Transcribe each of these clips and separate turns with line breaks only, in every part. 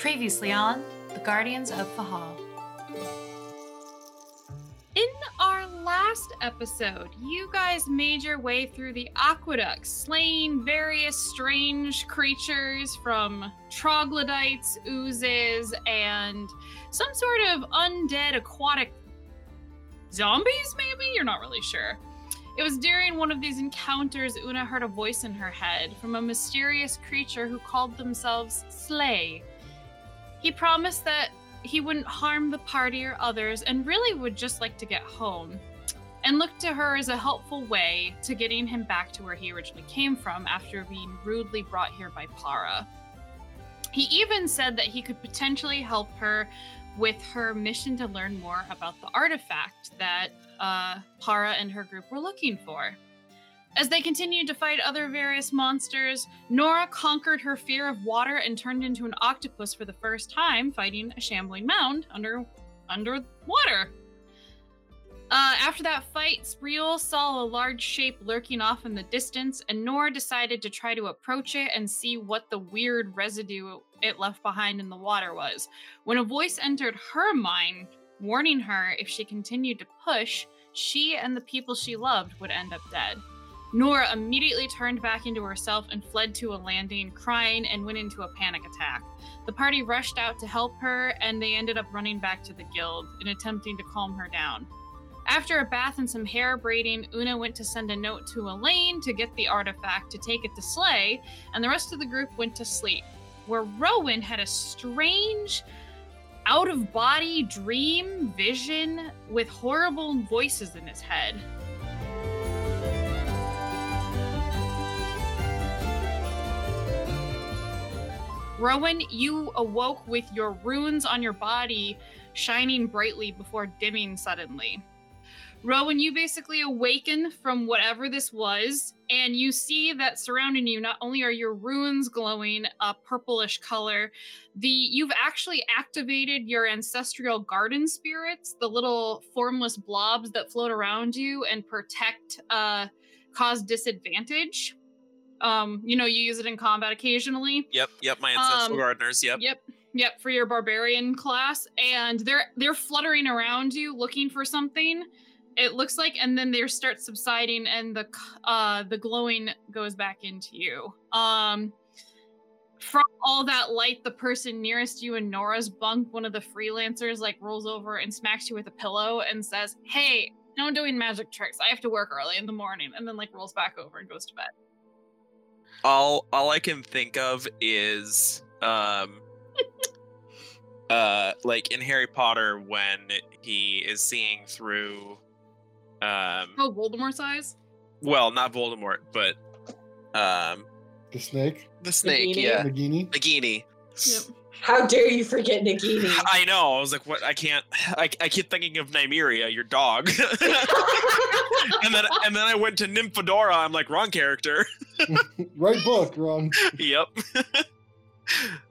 Previously on The Guardians of Fehal.
In our last episode, you guys made your way through the aqueduct, slaying various strange creatures from troglodytes, oozes, and some sort of undead aquatic zombies, maybe? You're not really sure. It was during one of these encounters Una heard a voice in her head from a mysterious creature who called themselves Slay. He promised that he wouldn't harm the party or others and really would just like to get home, and looked to her as a helpful way to getting him back to where he originally came from after being rudely brought here by Para. He even said that he could potentially help her with her mission to learn more about the artifact that uh, Para and her group were looking for. As they continued to fight other various monsters, Nora conquered her fear of water and turned into an octopus for the first time, fighting a shambling mound under underwater. Uh, after that fight, Spriel saw a large shape lurking off in the distance, and Nora decided to try to approach it and see what the weird residue it left behind in the water was. When a voice entered her mind, warning her if she continued to push, she and the people she loved would end up dead. Nora immediately turned back into herself and fled to a landing, crying and went into a panic attack. The party rushed out to help her, and they ended up running back to the guild and attempting to calm her down. After a bath and some hair braiding, Una went to send a note to Elaine to get the artifact to take it to Slay, and the rest of the group went to sleep, where Rowan had a strange, out of body dream vision with horrible voices in his head. Rowan, you awoke with your runes on your body shining brightly before dimming suddenly. Rowan, you basically awaken from whatever this was, and you see that surrounding you not only are your runes glowing a purplish color, the you've actually activated your ancestral garden spirits, the little formless blobs that float around you and protect uh cause disadvantage. Um, you know, you use it in combat occasionally.
Yep, yep, my ancestral
Um,
gardeners, yep.
Yep. Yep, for your barbarian class and they're they're fluttering around you looking for something. It looks like and then they start subsiding and the uh the glowing goes back into you. Um from all that light, the person nearest you in Nora's bunk, one of the freelancers like rolls over and smacks you with a pillow and says, "Hey, no doing magic tricks. I have to work early in the morning." And then like rolls back over and goes to bed.
All all I can think of is um uh like in Harry Potter when he is seeing through um
Oh, Voldemort's eyes.
well, not Voldemort, but um
The snake,
the snake,
Nagini?
yeah.
Nagini.
Nagini.
Yep.
How dare you forget Nagini?
I know. I was like, what? I can't. I, I keep thinking of Nymeria, your dog. and then and then I went to Nymphadora. I'm like, wrong character.
right book, Ron.
yep.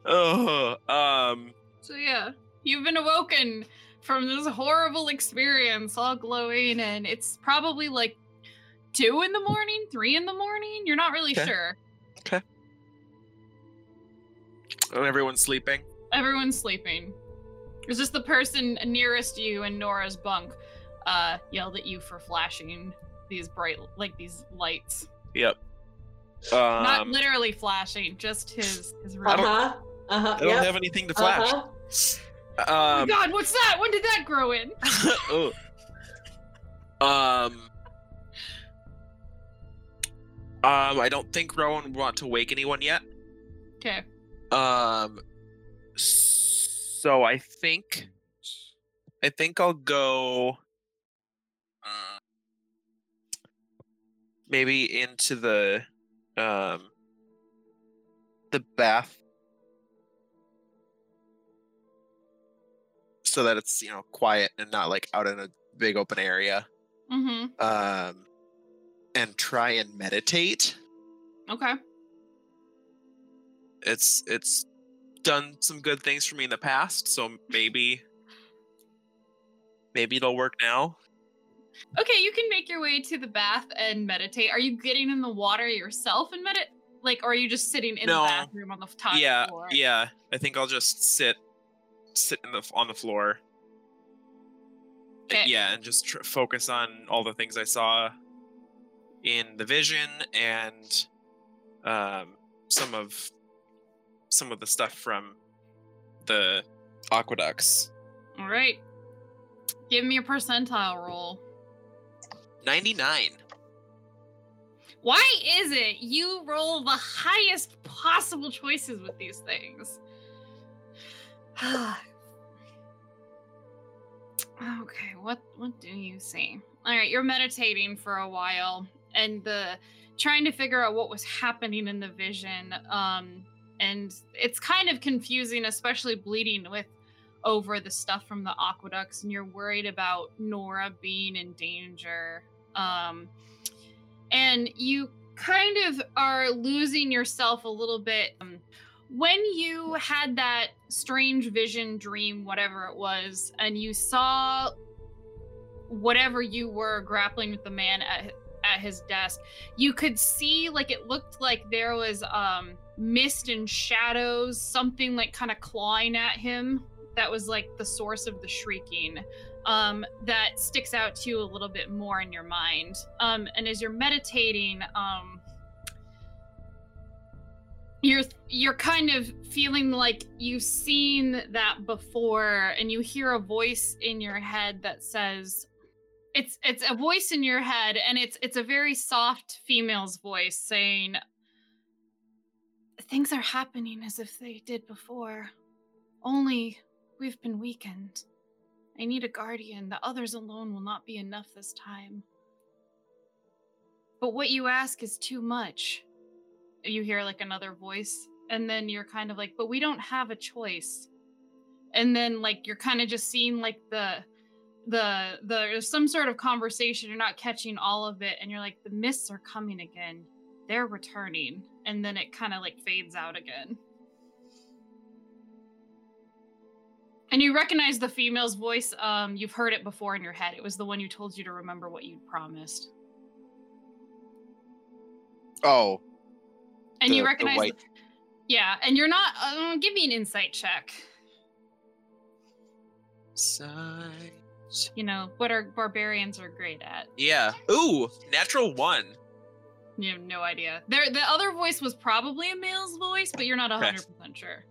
oh, um,
So yeah, you've been awoken from this horrible experience, all glowing, and it's probably like two in the morning, three in the morning. You're not really sure.
Okay.
sure.
And everyone's sleeping.
Everyone's sleeping. It's just the person nearest you in Nora's bunk uh, yelled at you for flashing these bright, like these lights.
Yep.
Not
Um,
literally flashing, just his his room.
I
Uh
don't-
huh. Uh huh.
I don't have anything to flash.
Uh-huh.
oh my
Um,
God, what's that? When did that grow in?
oh. Um. Um, I don't think Rowan would want to wake anyone yet.
Okay.
Um, so I think, I think I'll go. Uh, maybe into the, um, the bath, so that it's you know quiet and not like out in a big open area.
Mm-hmm.
Um, and try and meditate.
Okay.
It's it's done some good things for me in the past so maybe maybe it'll work now
Okay, you can make your way to the bath and meditate. Are you getting in the water yourself and meditate? Like, or are you just sitting in
No.
the bathroom on the top
yeah,
floor?
yeah. I think I'll just sit, sit in the on the floor.
Okay.
Yeah, and just tr- focus on all the things I saw in the vision and um, some of some of the stuff from the aqueducts.
All right. Give me a percentile roll.
Ninety nine.
Why is it you roll the highest possible choices with these things? okay, what what do you see? All right, you're meditating for a while and the trying to figure out what was happening in the vision. Um and it's kind of confusing, especially bleeding with over the stuff from the aqueducts and you're worried about Nora being in danger. Um and you kind of are losing yourself a little bit um, when you had that strange vision dream whatever it was and you saw whatever you were grappling with the man at at his desk you could see like it looked like there was um mist and shadows something like kind of clawing at him that was like the source of the shrieking um, that sticks out to you a little bit more in your mind. Um, and as you're meditating, um, you're you're kind of feeling like you've seen that before, and you hear a voice in your head that says, "It's it's a voice in your head, and it's it's a very soft female's voice saying." Things are happening as if they did before. Only we've been weakened. I need a guardian. The others alone will not be enough this time. But what you ask is too much. You hear like another voice, and then you're kind of like, but we don't have a choice. And then like you're kind of just seeing like the the the there's some sort of conversation, you're not catching all of it, and you're like, the mists are coming again. They're returning. And then it kind of like fades out again. And you recognize the female's voice. Um, you've heard it before in your head. It was the one who told you to remember what you'd promised.
Oh,
And
the-
you
the
recognize,
white-
yeah. And you're not. Uh, give me an insight check.
side.
You know what our barbarians are great at.
Yeah. Ooh, natural one.
You have no idea. There, the other voice was probably a male's voice, but you're not
Okay.
hundred percent sure.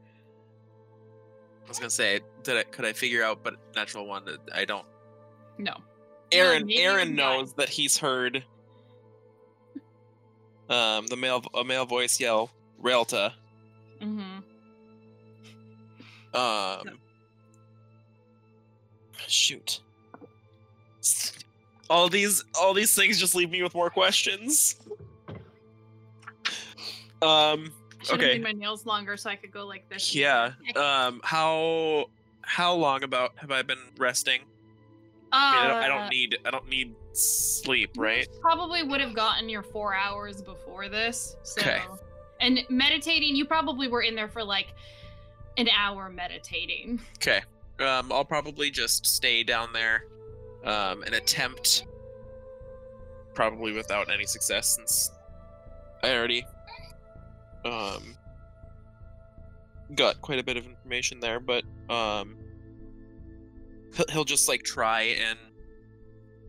I was gonna say, did I could I figure out, but natural one, I don't.
No.
Aaron,
maybe
Aaron knows that he's heard. Um, the male, a male voice yell, "Realta."
Mm-hmm.
Um, shoot. All these, all these things just leave me with more questions. Um.
Should have made my nails longer so I could go like this.
Yeah. Um. How how long about have I been resting? I, mean, I, don't, I
Uh,
don't need I don't need sleep, right?
Probably would have gotten your four hours before this. So,
Okay.
and meditating, you probably were in there for like an hour meditating.
Okay. Um. I'll probably just stay down there, um, and attempt. Probably without any success, since I already um got quite a bit of information there, but um he'll, just like try and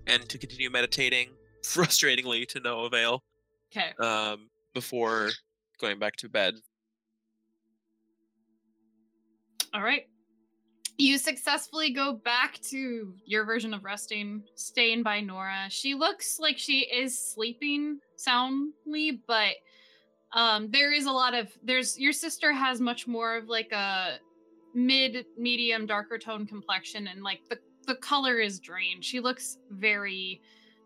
and to continue meditating frustratingly to no avail
Okay.
um before going back to bed
All right. You successfully go back to your version of resting, staying by Nora. She looks like she is sleeping soundly, but um there is a lot of there's your sister has much more of like a mid medium darker tone complexion and like the the color is drained. She looks very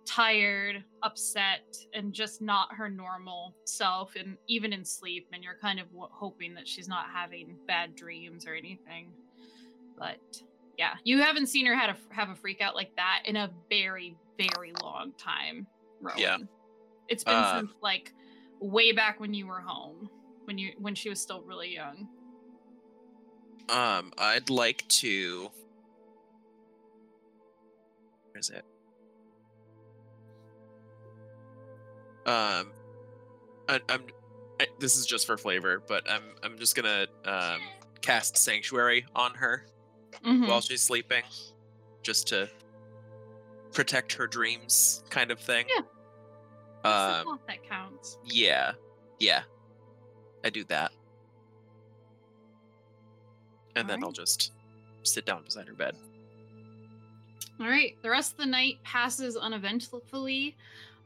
tired, upset, and just not her normal self, and even in sleep. And you're kind of w- hoping that she's not having bad dreams or anything. But yeah, you haven't seen her have a, have a freak out like that in a very, very long time. Rowan.
Yeah.
it's been
Uh,
since like way back when you were home, when you when she was still really young.
um i'd like to where is it um I, i'm I, this is just for flavor, but I'm I'm just gonna um, cast sanctuary on her
Mhm.
while she's sleeping, just to protect her dreams, kind of thing.
Yeah.
Um.
Counts.
Yeah. Yeah. I do that, and then I'll just sit down beside her bed.
All right. The rest of the night passes uneventfully.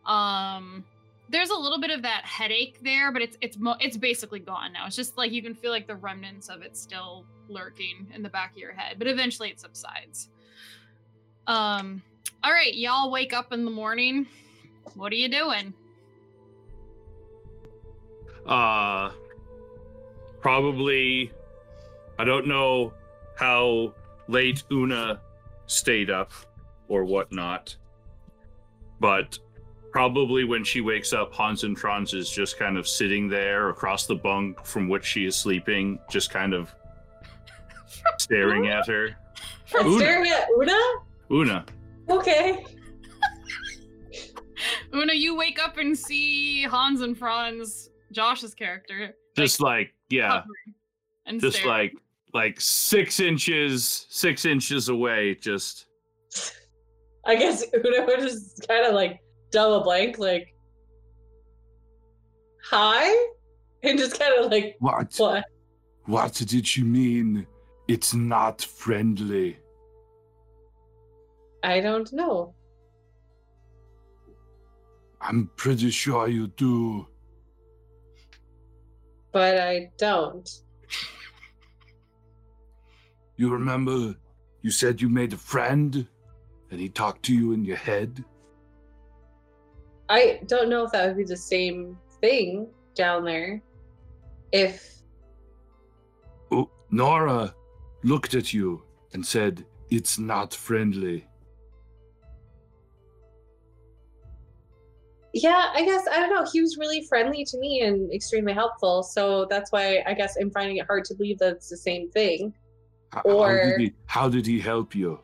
Um, there's a little bit of that headache there, but it's it's mo- it's basically gone now. It's just like you can feel like the remnants of it still lurking in the back of your head, but eventually it subsides. Um. All right, y'all wake up in the morning. What are you doing?
Uh, probably. I don't know how late Una stayed up or whatnot, but probably when she wakes up, Hans and Franz is just kind of sitting there across the bunk from which she is sleeping, just kind of staring at her.
I'm
Una.
staring at Una?
Una,
Okay.
Una, you wake up and see Hans and Franz, Josh's character,
just like yeah,
and
just
staring.
like like six inches, six inches away, just.
I guess Una would just kind of like double blank, like, hi? And just kind of like,
What?
what?
What did you mean? It's not friendly.
I don't know.
I'm pretty sure you do.
But I don't.
You remember you said you made a friend and he talked to you in your head?
I don't know if that would be the same thing down there. If
Oh, Nora looked at you and said, It's not friendly.
Yeah, I guess I don't know. He was really friendly to me and extremely helpful, so that's why I guess I'm finding it hard to believe that it's the same thing.
How,
Or-
did he, how did he help you?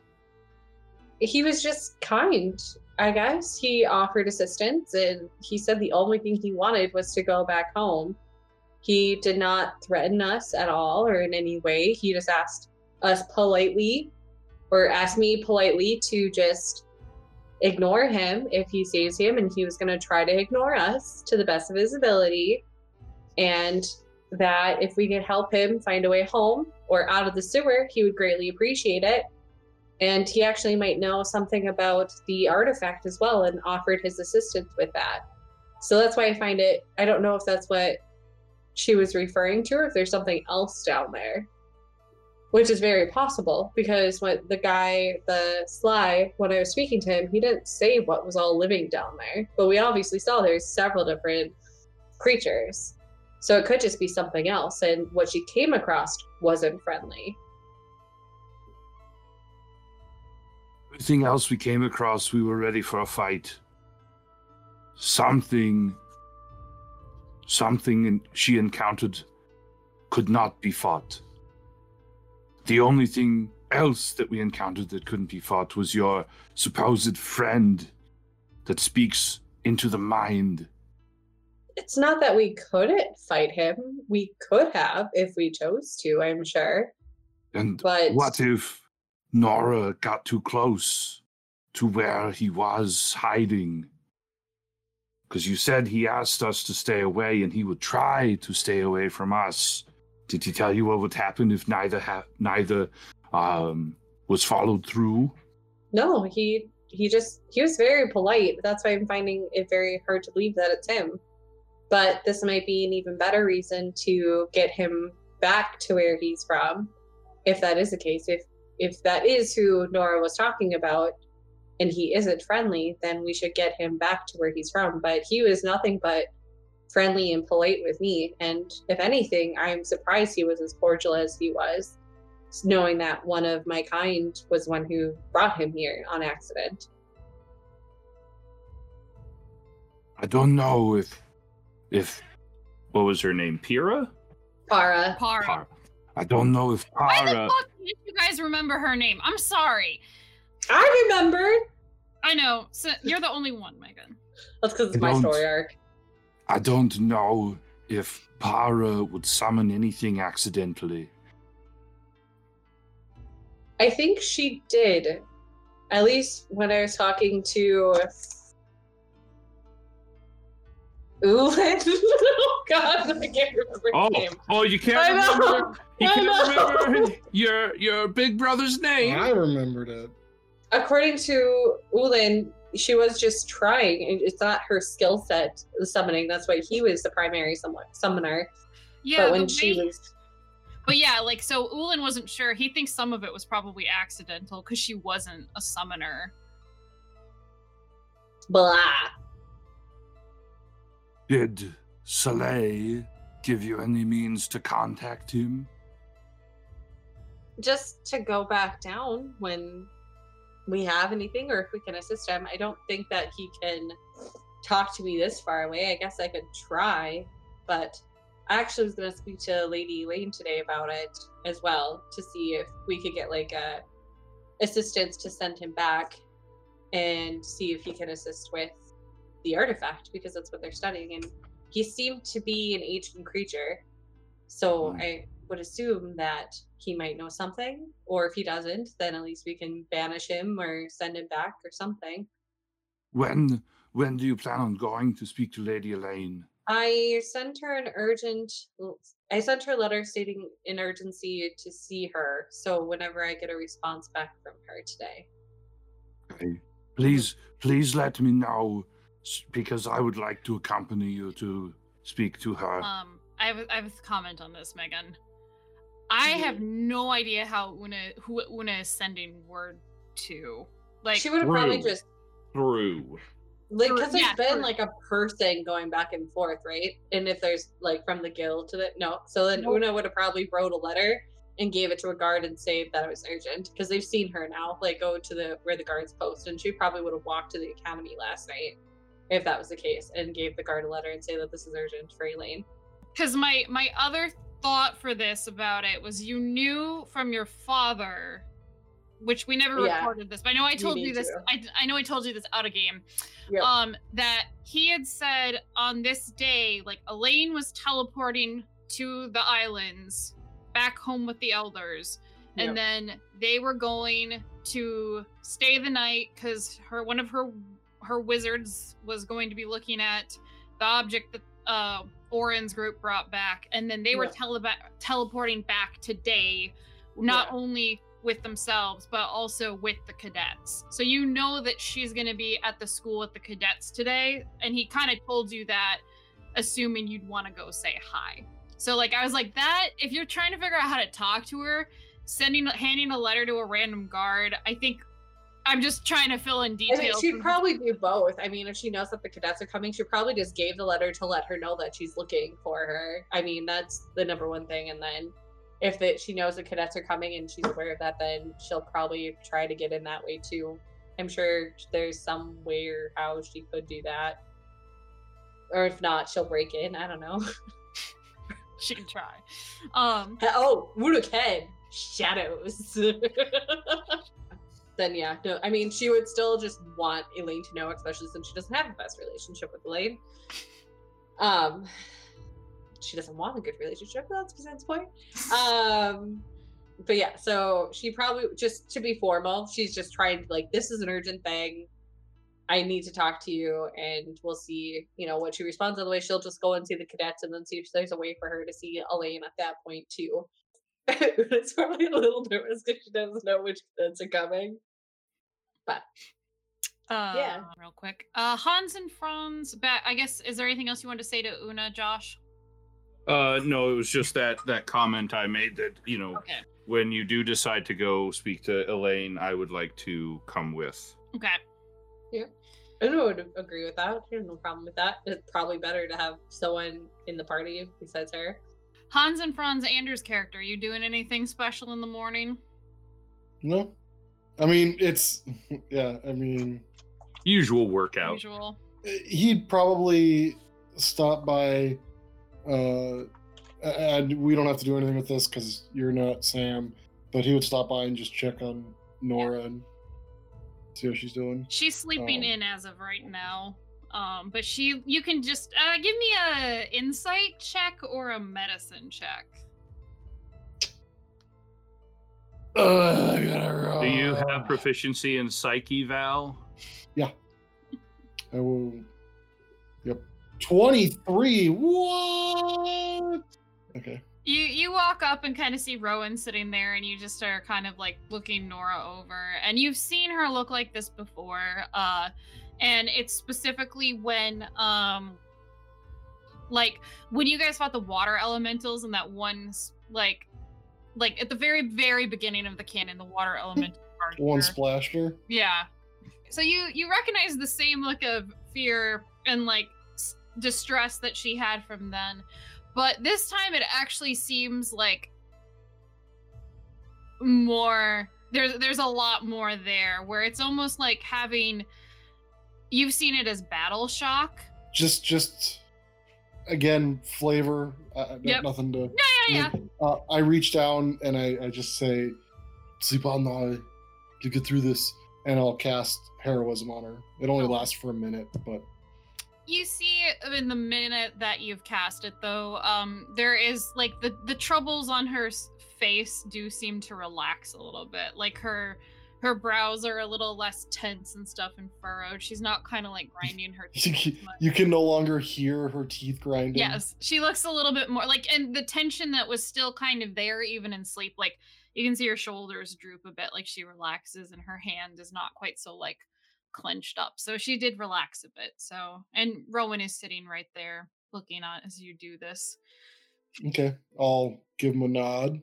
He was just kind, I guess. He offered assistance and he said the only thing he wanted was to go back home. He did not threaten us at all or in any way. He just asked us politely or asked me politely to just ignore him if he sees him and he was going to try to ignore us to the best of his ability. And that if we could help him find a way home or out of the sewer he would greatly appreciate it. And he actually might know something about the artifact as well and offered his assistance with that. So that's why i find it i don't know if that's what she was referring to or if there's something else down there which is very possible because when the guy the sly when i was speaking to him he didn't say what was all living down there but we obviously saw there's several different creatures so it could just be something else and what she came across wasn't friendly
Everything else we came across, we were ready for a fight. Something, something she encountered could not be fought. The only thing else that we encountered that couldn't be fought was your supposed friend that speaks into the mind.
it's not that we couldn't fight him we could have if we chose to i'm sure
And
but
what if Nora got too close to where he was hiding? Because you said he asked us to stay away and he would try to stay away from us. Did he tell you what would happen if neither ha- neither um, was followed through?
no he he just he was very polite. That's why i'm finding it very hard to believe that it's him. But this might be an even better reason to get him back to where he's from if that is the case. If if that is who nora was talking about and he isn't friendly then we should get him back to where he's from. But he was nothing but friendly and polite with me and if anything i'm surprised he was as cordial as he was knowing that one of my kind was one who brought him here on accident.
I don't know if if
What was her name? Pira?
Para,
Para.
Para, I don't know if Para.
Why the fuck did you guys remember her name? I'm sorry.
I remembered.
I know. So you're the only one, Megan.
That's because it's
I
my story arc.
I don't know if Para would summon anything accidentally.
I think she did. At least when I was talking to Ulan. oh God, I can't remember
Oh,
name.
oh, you can't
I know.
remember. You
I
can't
know.
remember your your big brother's name.
I remembered it.
According to Ulan, she was just trying. and It's not her skill set, the summoning. That's why he was the primary summoner.
Yeah,
but when
the
she
way-
was
But yeah, like so Ulan wasn't sure. He thinks some of it was probably accidental because she wasn't a summoner.
blah.
Did Soleil give you any means to contact him?
just to go back down when we have anything or if we can assist him. I don't think that he can talk to me this far away. I guess I could try, but I actually was going to speak to Lady Elaine today about it as well to see if we could get like a assistance to send him back and see if he can assist with the artifact because that's what they're studying and he seemed to be an ancient creature so
Hmm.
i would assume that he might know something or if he doesn't then at least we can banish him or send him back or something
When when do you plan on going to speak to Lady Elaine?
i sent her an urgent i sent her a letter stating an urgency to see her so whenever i get a response back from her today
Okay. Please, please let me know because I would like to accompany you to speak to her.
Um, I have a, I have a comment on this, Megan. I mm-hmm. have no idea how Una who Una is sending word to. Like,
she would have probably just
Through.
like because there's
yeah,
been
or-
like a person going back and forth right and if there's like from the guild to the no so then
Nope.
una would have probably wrote a letter and gave it to a guard and say that it was urgent because they've seen her now like go to the where the guards post and she probably would have walked to the academy last night if that was the case and gave the guard a letter and say that this is urgent for elaine
because my my other thought for this about it was you knew from your father, which we never
Yeah.
recorded this, but I know I told you
need
this. I, I know I told you this out of game.
Yep.
um that he had said on this day like elaine was teleporting to the islands back home with the elders and
Yep.
then they were going to stay the night because her one of her her wizards was going to be looking at the object that uh orin's group brought back and then they were
Yeah.
tele- teleporting back today not
Yeah.
only with themselves but also with the cadets so you know that she's going to be at the school with the cadets today and he kind of told you that assuming you'd want to go say hi so like i was like that if you're trying to figure out how to talk to her sending handing a letter to a random guard i think i'm just trying to fill in
I
details
mean, she'd probably do both. I mean, if she knows that the cadets are coming, she probably just gave the letter to let her know that she's looking for her. I mean, that's the number one thing. And then if that she knows the cadets are coming and she's aware of that, then she'll probably try to get in that way too. I'm sure there's some way or how she could do that. Or if not, she'll break in. I don't know.
she can try um
oh, Wuduk head. Shadows. then yeah, no, I mean she would still just want Elaine to know, especially since she doesn't have the best relationship with Elaine. Um she doesn't want a good relationship, that's besides point. Um but yeah, so she probably just to be formal, she's just trying to like this is an urgent thing. I need to talk to you and we'll see, you know, what she responds. Otherwise she'll just go and see the cadets and then see if there's a way for her to see Elaine at that point too. it's probably a little nervous because she doesn't know which cadets are coming. But
uh
Yeah.
real quick uh hans and franz back i guess is there anything else you want to say to una josh
Uh, no, it was just that that comment I made that you know
okay
when you do decide to go speak to Elaine, I would like to come with.
okay Yeah.
I don't would agree with that. I have no problem with that. It's probably better to have someone in the party besides her.
Hans and franz andrew's character you doing anything special in the morning
No, I mean it's yeah. I mean
Usual workout.
usual
he'd probably stop by. Uh, and we don't have to do anything with this because you're not Sam. But he would stop by and just check on Nora and see how she's doing.
she's sleeping
Oh.
in as of right now Um, but she, you can just uh, give me a insight check or a medicine check.
Uh, I gotta roll.
Do you have proficiency in psyche, Val? Yeah.
I will. Yep. 23. What? Okay.
You you walk up and kind of see Rowan sitting there, and you just are kind of like looking Nora over, and you've seen her look like this before. Uh, and it's specifically when um, like when you guys fought the water elementals, and that one's like, like at the very very beginning of the canon, the water elemental.
One
here.
splashed.
Yeah. So you you recognize the same look of fear and like s- distress that she had from then, but this time it actually seems like more there's there's a lot more there where it's almost like having you've seen it as battle shock.
Just, just again, flavor. Uh,
Yep.
Nothing to.
Yeah, yeah.
Uh, I reach down and I, I just say, "Sleep on now to get through this," and I'll cast heroism on her. It only
Oh.
lasts for a minute, but
you see in the minute that you've cast it though um there is like the the troubles on her face do seem to relax a little bit like her her brows are a little less tense and stuff and furrowed. She's not kind of like grinding her
you
teeth
you can no longer hear her teeth grinding.
yes she looks a little bit more like and the tension that was still kind of there even in sleep like you can see her shoulders droop a bit like she relaxes and her hand is not quite so like clenched up. So she did relax a bit so and rowan is sitting right there looking on as you do this.
Okay, I'll give him a nod.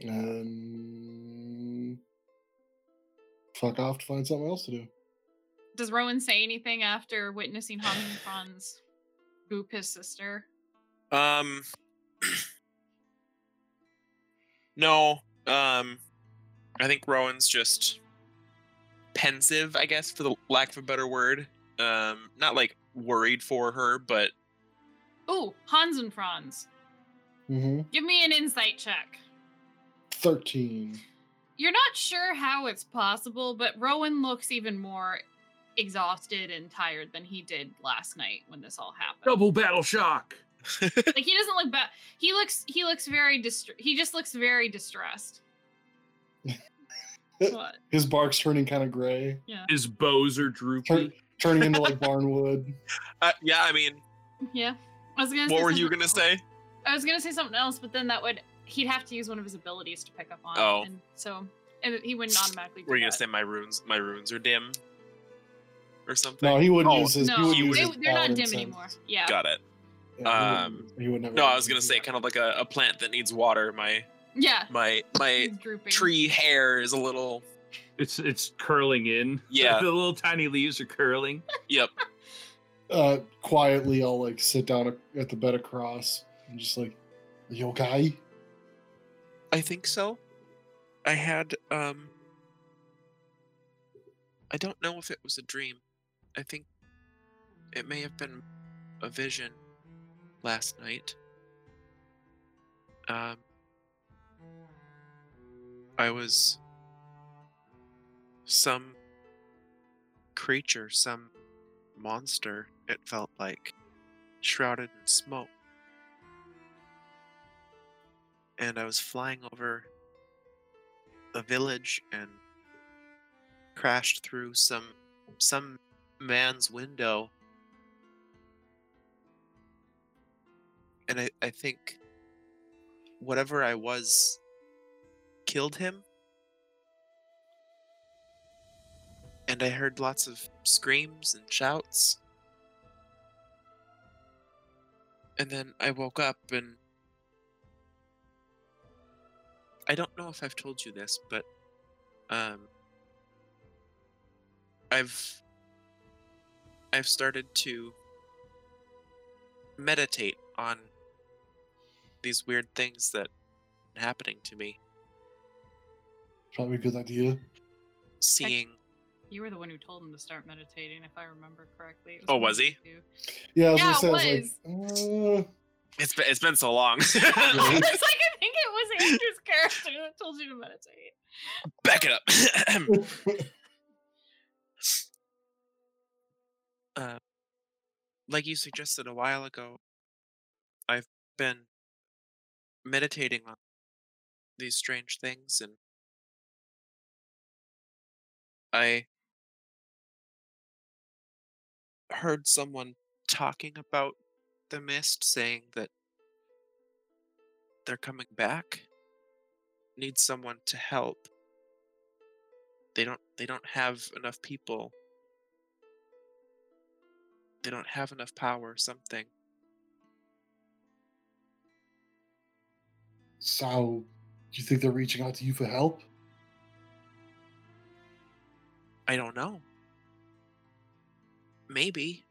And fuck off to find something else to do.
does rowan say anything after witnessing Hans and franz boop his sister
Um. no. Um. I think Rowan's just pensive, I guess, for the lack of a better word. Um. Not like worried for her, but
oh hans and franz
Mm-hmm.
give me an insight check
Thirteen.
You're not sure how it's possible, but Rowan looks even more exhausted and tired than he did last night when this all happened.
Double battle shock.
Like he doesn't look bad. He looks he looks very distre- he just looks very distressed. what?
His bark's turning kind of gray, Yeah.
His bows are
Turn,
droopy.
turning into like barnwood.
uh, yeah. I mean,
Yeah. I was gonna say
what were you gonna
else.
say?
I was gonna say something else, but then that would he'd have to use one of his abilities to pick up on.
Oh.
And so and he wouldn't automatically do
Were you gonna
that.
say my runes? My runes are dim, or something?
No, he wouldn't
Oh,
use his.
No,
would
he
use
they,
his
they're not dim
sense.
anymore. Yeah.
Got it.
Yeah, he
Um,
wouldn't- he would never.
No, I was gonna say
that.
kind of like a, a plant that needs water. My
Yeah.
my my tree hair is a little.
It's it's curling in.
Yeah.
the little tiny leaves are curling.
Yep.
Uh, quietly, I'll like sit down at the bed across and just like, "Are you okay?"
I think so. I had um I don't know if it was a dream. I think it may have been a vision last night. Um I was some creature, some monster, it felt like, shrouded in smoke and I was flying over a village and crashed through some some man's window. And I, I think whatever I was killed him. And I heard lots of screams and shouts. And then I woke up and I don't know if I've told you this, but um I've I've started to meditate on these weird things that are happening to me.
Probably a good idea.
Seeing
You were the one who told him to start meditating, if I remember correctly. It
Oh,
one of
was he?
you.
Yeah, I was
Yeah,
gonna
it
say, I was like, uh,
it's been it's been so long.
it's like I think it was Andrew's character that told you to meditate.
Back it up. uh, like you suggested a while ago, I've been meditating on these strange things and I heard someone talking about the mist saying that they're coming back need someone to help. They don't they don't have enough people. They don't have enough power something.
So, do you think they're reaching out to you for help?
i don't know. Maybe.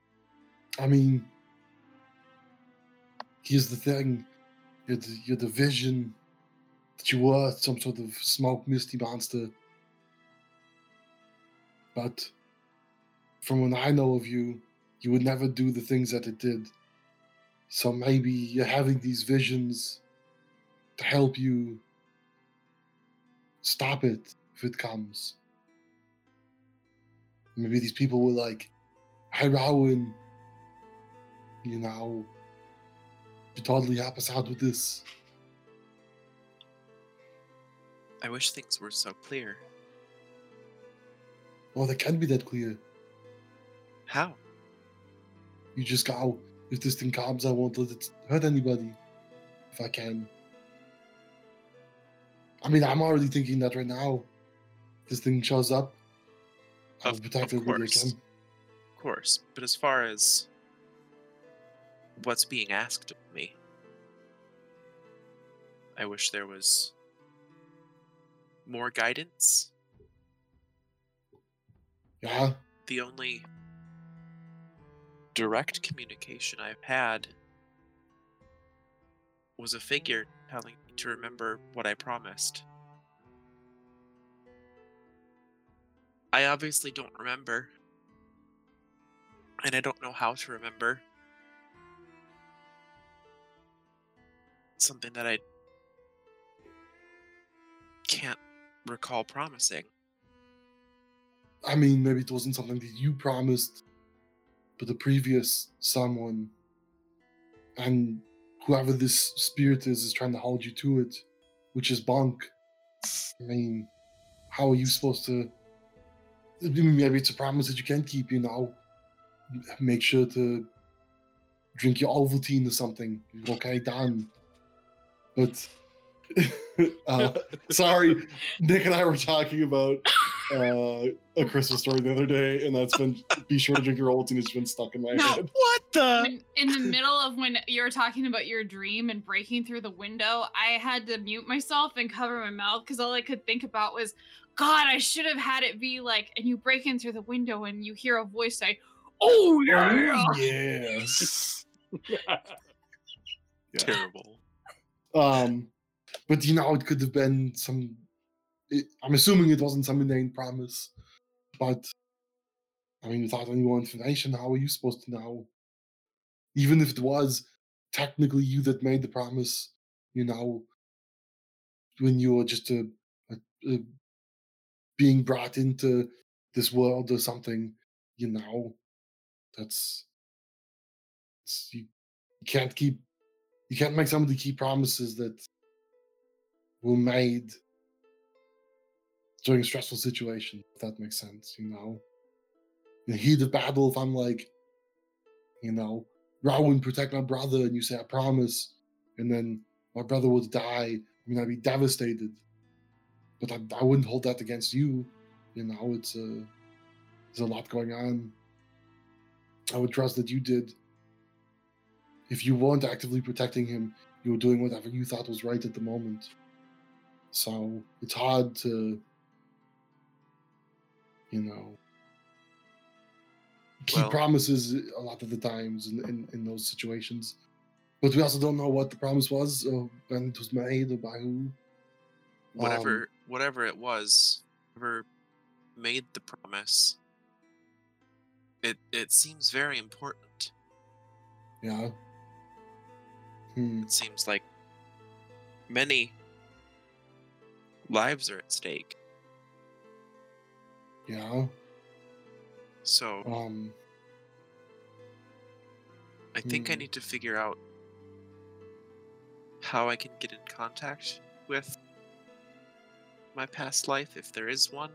I mean, here's the thing: you're the, you're the vision that you were, some sort of smoke misty monster. But from what I know of you, you would never do the things that it did. So maybe you're having these visions to help you stop it if it comes. Maybe these people were like, Hey, Rowan, you know, you totally help us out with this.
i wish things were so clear
Well, they can't be that clear.
how
You just go, if this thing comes, I won't let it hurt anybody. If I can. I mean, I'm already thinking that right now. This thing shows up. I'll
Of-
protect
of
everybody I
course. Of course, but as far as what's being asked I wish there was more guidance.
Yeah.
The only direct communication I've had was a figure telling me to remember what I promised. I obviously don't remember. And I don't know how to remember. Something that I can't recall promising.
I mean, maybe it wasn't something that you promised, but the previous someone. And whoever this spirit is is trying to hold you to it, which is bunk. I mean, how are you supposed to? Maybe it's a promise that you can't keep. You know, make sure to drink your Ovaltine or something. Okay, done. But uh, sorry, Nick and I were talking about uh, a Christmas story the other day, and that's been be sure to drink your Ovaltine. It's been stuck in my
No.
head.
What the?
When, in the middle of when you were talking about your dream and breaking through the window, I had to mute myself and cover my mouth because all I could think about was, God, I should have had it be like, and you break in through the window and you hear a voice say, Oh yeah.
Yes.
Terrible.
Um, but you know, it could have been some. It, I'm assuming it wasn't some inane promise, but I mean, without any more information, how are you supposed to know? Even if it was technically you that made the promise, you know, when you were just a, a, a being brought into this world or something, you know, that's you, you can't keep you can't make somebody keep promises that were made during stressful situation, if that makes sense, you know. In the heat of battle, if I'm like, you know, Rowan, protect my brother, and you say, I promise, and then my brother would die, I mean, I'd be devastated. But I, I wouldn't hold that against you, you know, it's a, there's a lot going on. I would trust that you did. If you weren't actively protecting him, you were doing whatever you thought was right at the moment. So it's hard to, you know, keep
Well-
promises a lot of the times in, in, in those situations. But we also don't know what the promise was or when it was made or by who.
Whatever
Um,
whatever it was, whoever made the promise, it it seems very important.
Yeah. Hmm.
It seems like many lives are at stake.
Yeah.
So
Um.
I think I
Hmm.
need to figure out how I can get in contact with my past life, if there is one.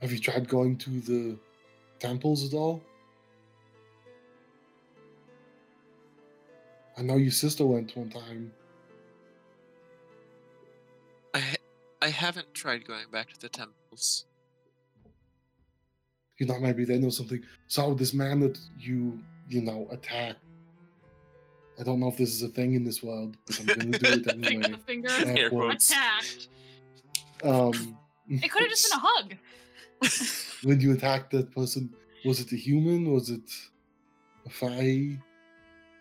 Have you tried going to the temples at all? I know your sister went one time.
I haven't tried going back to the temples.
You know, maybe they know something. So this man that you, you know, attacked. I don't know if this is a thing in this world, but I'm gonna do it
Finger
anyway.
the finger.
Yeah.
Air
quotes.
quotes.
Attacked.
Um,
It could have just been a hug.
when you attacked that person, was it a human? Was it a fae?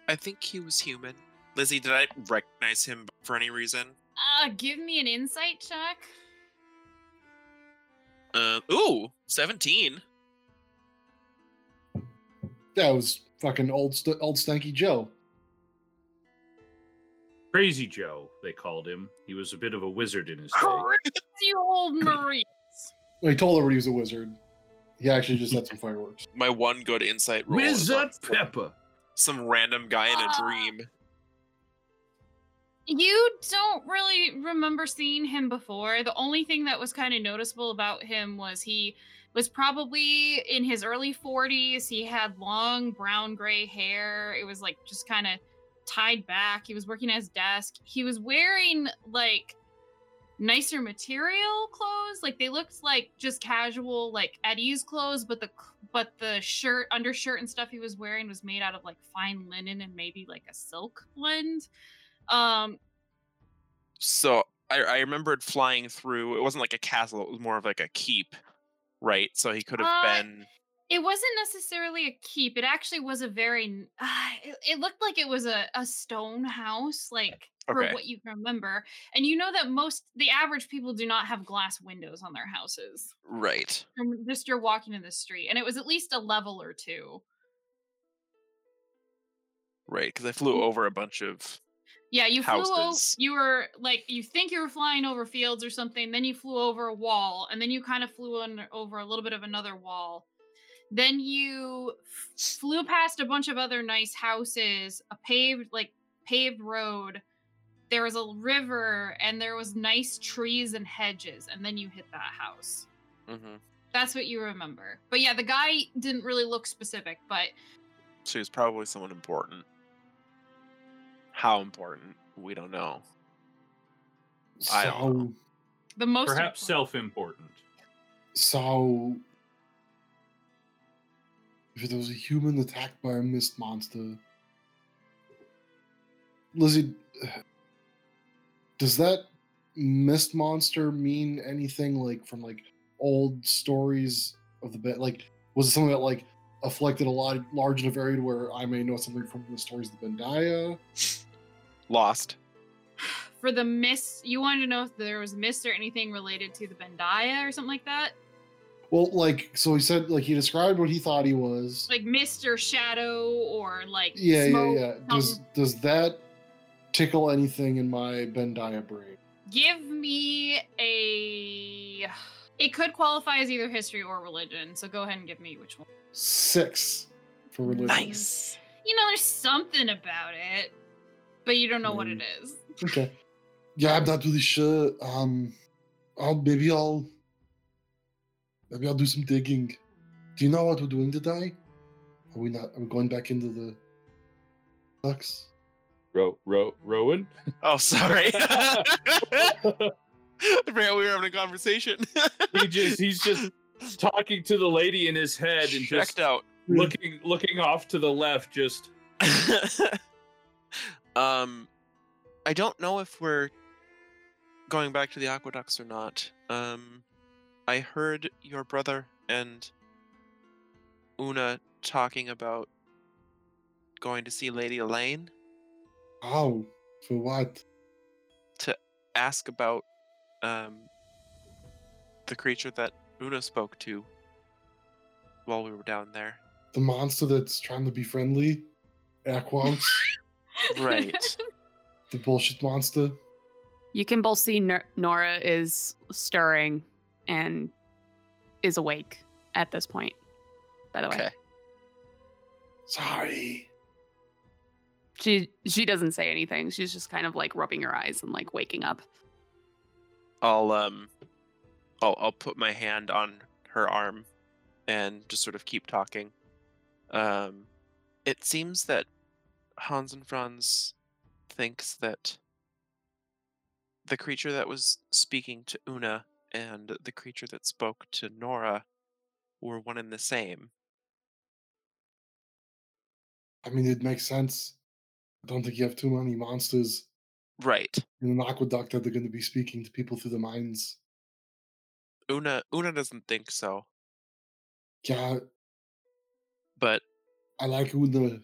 I think he was human. Lizzie, did I recognize him for any reason?
Uh, give me an insight check.
Uh, ooh, 17.
That was fucking old, st- old stanky Joe.
Crazy Joe, they called him. He was a bit of a wizard in his day.
Crazy old Marie.
Well, he told everybody he was a wizard. He actually just had some fireworks.
My one good insight roll. is on
Wizard Pepper.
Some random guy in a
Ah.
dream.
You don't really remember seeing him before. The only thing that was kind of noticeable about him was he was probably in his early 40s. He had long brown gray hair. It was like just kind of tied back. He was working at his desk. He was wearing like nicer material clothes. Like they looked like just casual like at ease clothes, but the but the shirt, undershirt and stuff he was wearing was made out of like fine linen and maybe like a silk blend. Um,
So I, I remembered flying through. It wasn't like a castle. It was more of like a keep, right? So he could have
Uh,
been.
it wasn't necessarily a keep. It actually was a very. Uh, it, it looked like it was a, a stone house, like for
Okay.
what you can remember. And you know that most the average people do not have glass windows on their houses.
Right.
Just you're walking in the street, and it was at least a level or two.
Right. Because I
Mm.
flew over a bunch of.
Yeah, you flew. You were like you think you were flying over fields or something. Then you flew over a wall, and then you kind of flew on, over a little bit of another wall. Then you f- flew past a bunch of other nice houses, a paved like paved road. There was a river, and there was nice trees and hedges, and then you hit that house.
hmm
That's what you remember. But yeah, the guy didn't really look specific, but
she was probably someone important. How important? We don't know. I don't
So,
know.
the most
Perhaps
important-
self-important.
so if there was a human attacked by a mist monster, Lizzie, does that mist monster mean anything like from like old stories of the bed? Like, was it something that like afflicted a lot large enough area where I may know something from the stories of the Bendaya?
Lost.
for the mist you wanted to know if there was mist or anything related to the bendaya or something like that
Well, like, so he said, like, he described what he thought he was.
like mist or shadow or like
yeah,
smoke
yeah, yeah. Does
um,
does that tickle anything in my Bendaya brain?
give me a it could qualify as either history or religion so go ahead and give me which one
Six for religion.
Nice.
you know there's something about it but you don't know what it
Mm. Okay. Yeah, I'm not really sure. Um, I'll maybe I'll maybe I'll do some digging. Do you know what we're doing today? Are we not? Are we going back into the ducks?
Ro, ro, Rowan?
Oh, sorry. I forgot we were having a conversation.
He just he's just talking to the lady in his head and
checked
just
out.
looking looking off to the left, just
um, I don't know if we're going back to the aqueducts or not. Um, I heard your brother and Una talking about going to see Lady Elaine.
Oh, for what?
To ask about um the creature that Una spoke to while we were down there.
The monster that's trying to be friendly? Aquans?
Right.
the bullshit monster?
You can both see Nor- Nora is stirring and is awake at this point. By the way,
Sorry.
She she doesn't say anything. She's just kind of like rubbing her eyes and like waking up.
I'll um, I'll I'll put my hand on her arm, and just sort of keep talking. Um, it seems that Hans and Franz thinks that the creature that was speaking to Una and the creature that spoke to Nora were one and the same.
I mean, it makes sense. I don't think you have too many monsters
Right.
in an aqueduct that they're going to be speaking to people through the mines.
Una Una doesn't think so,
Yeah,
but
I like Una.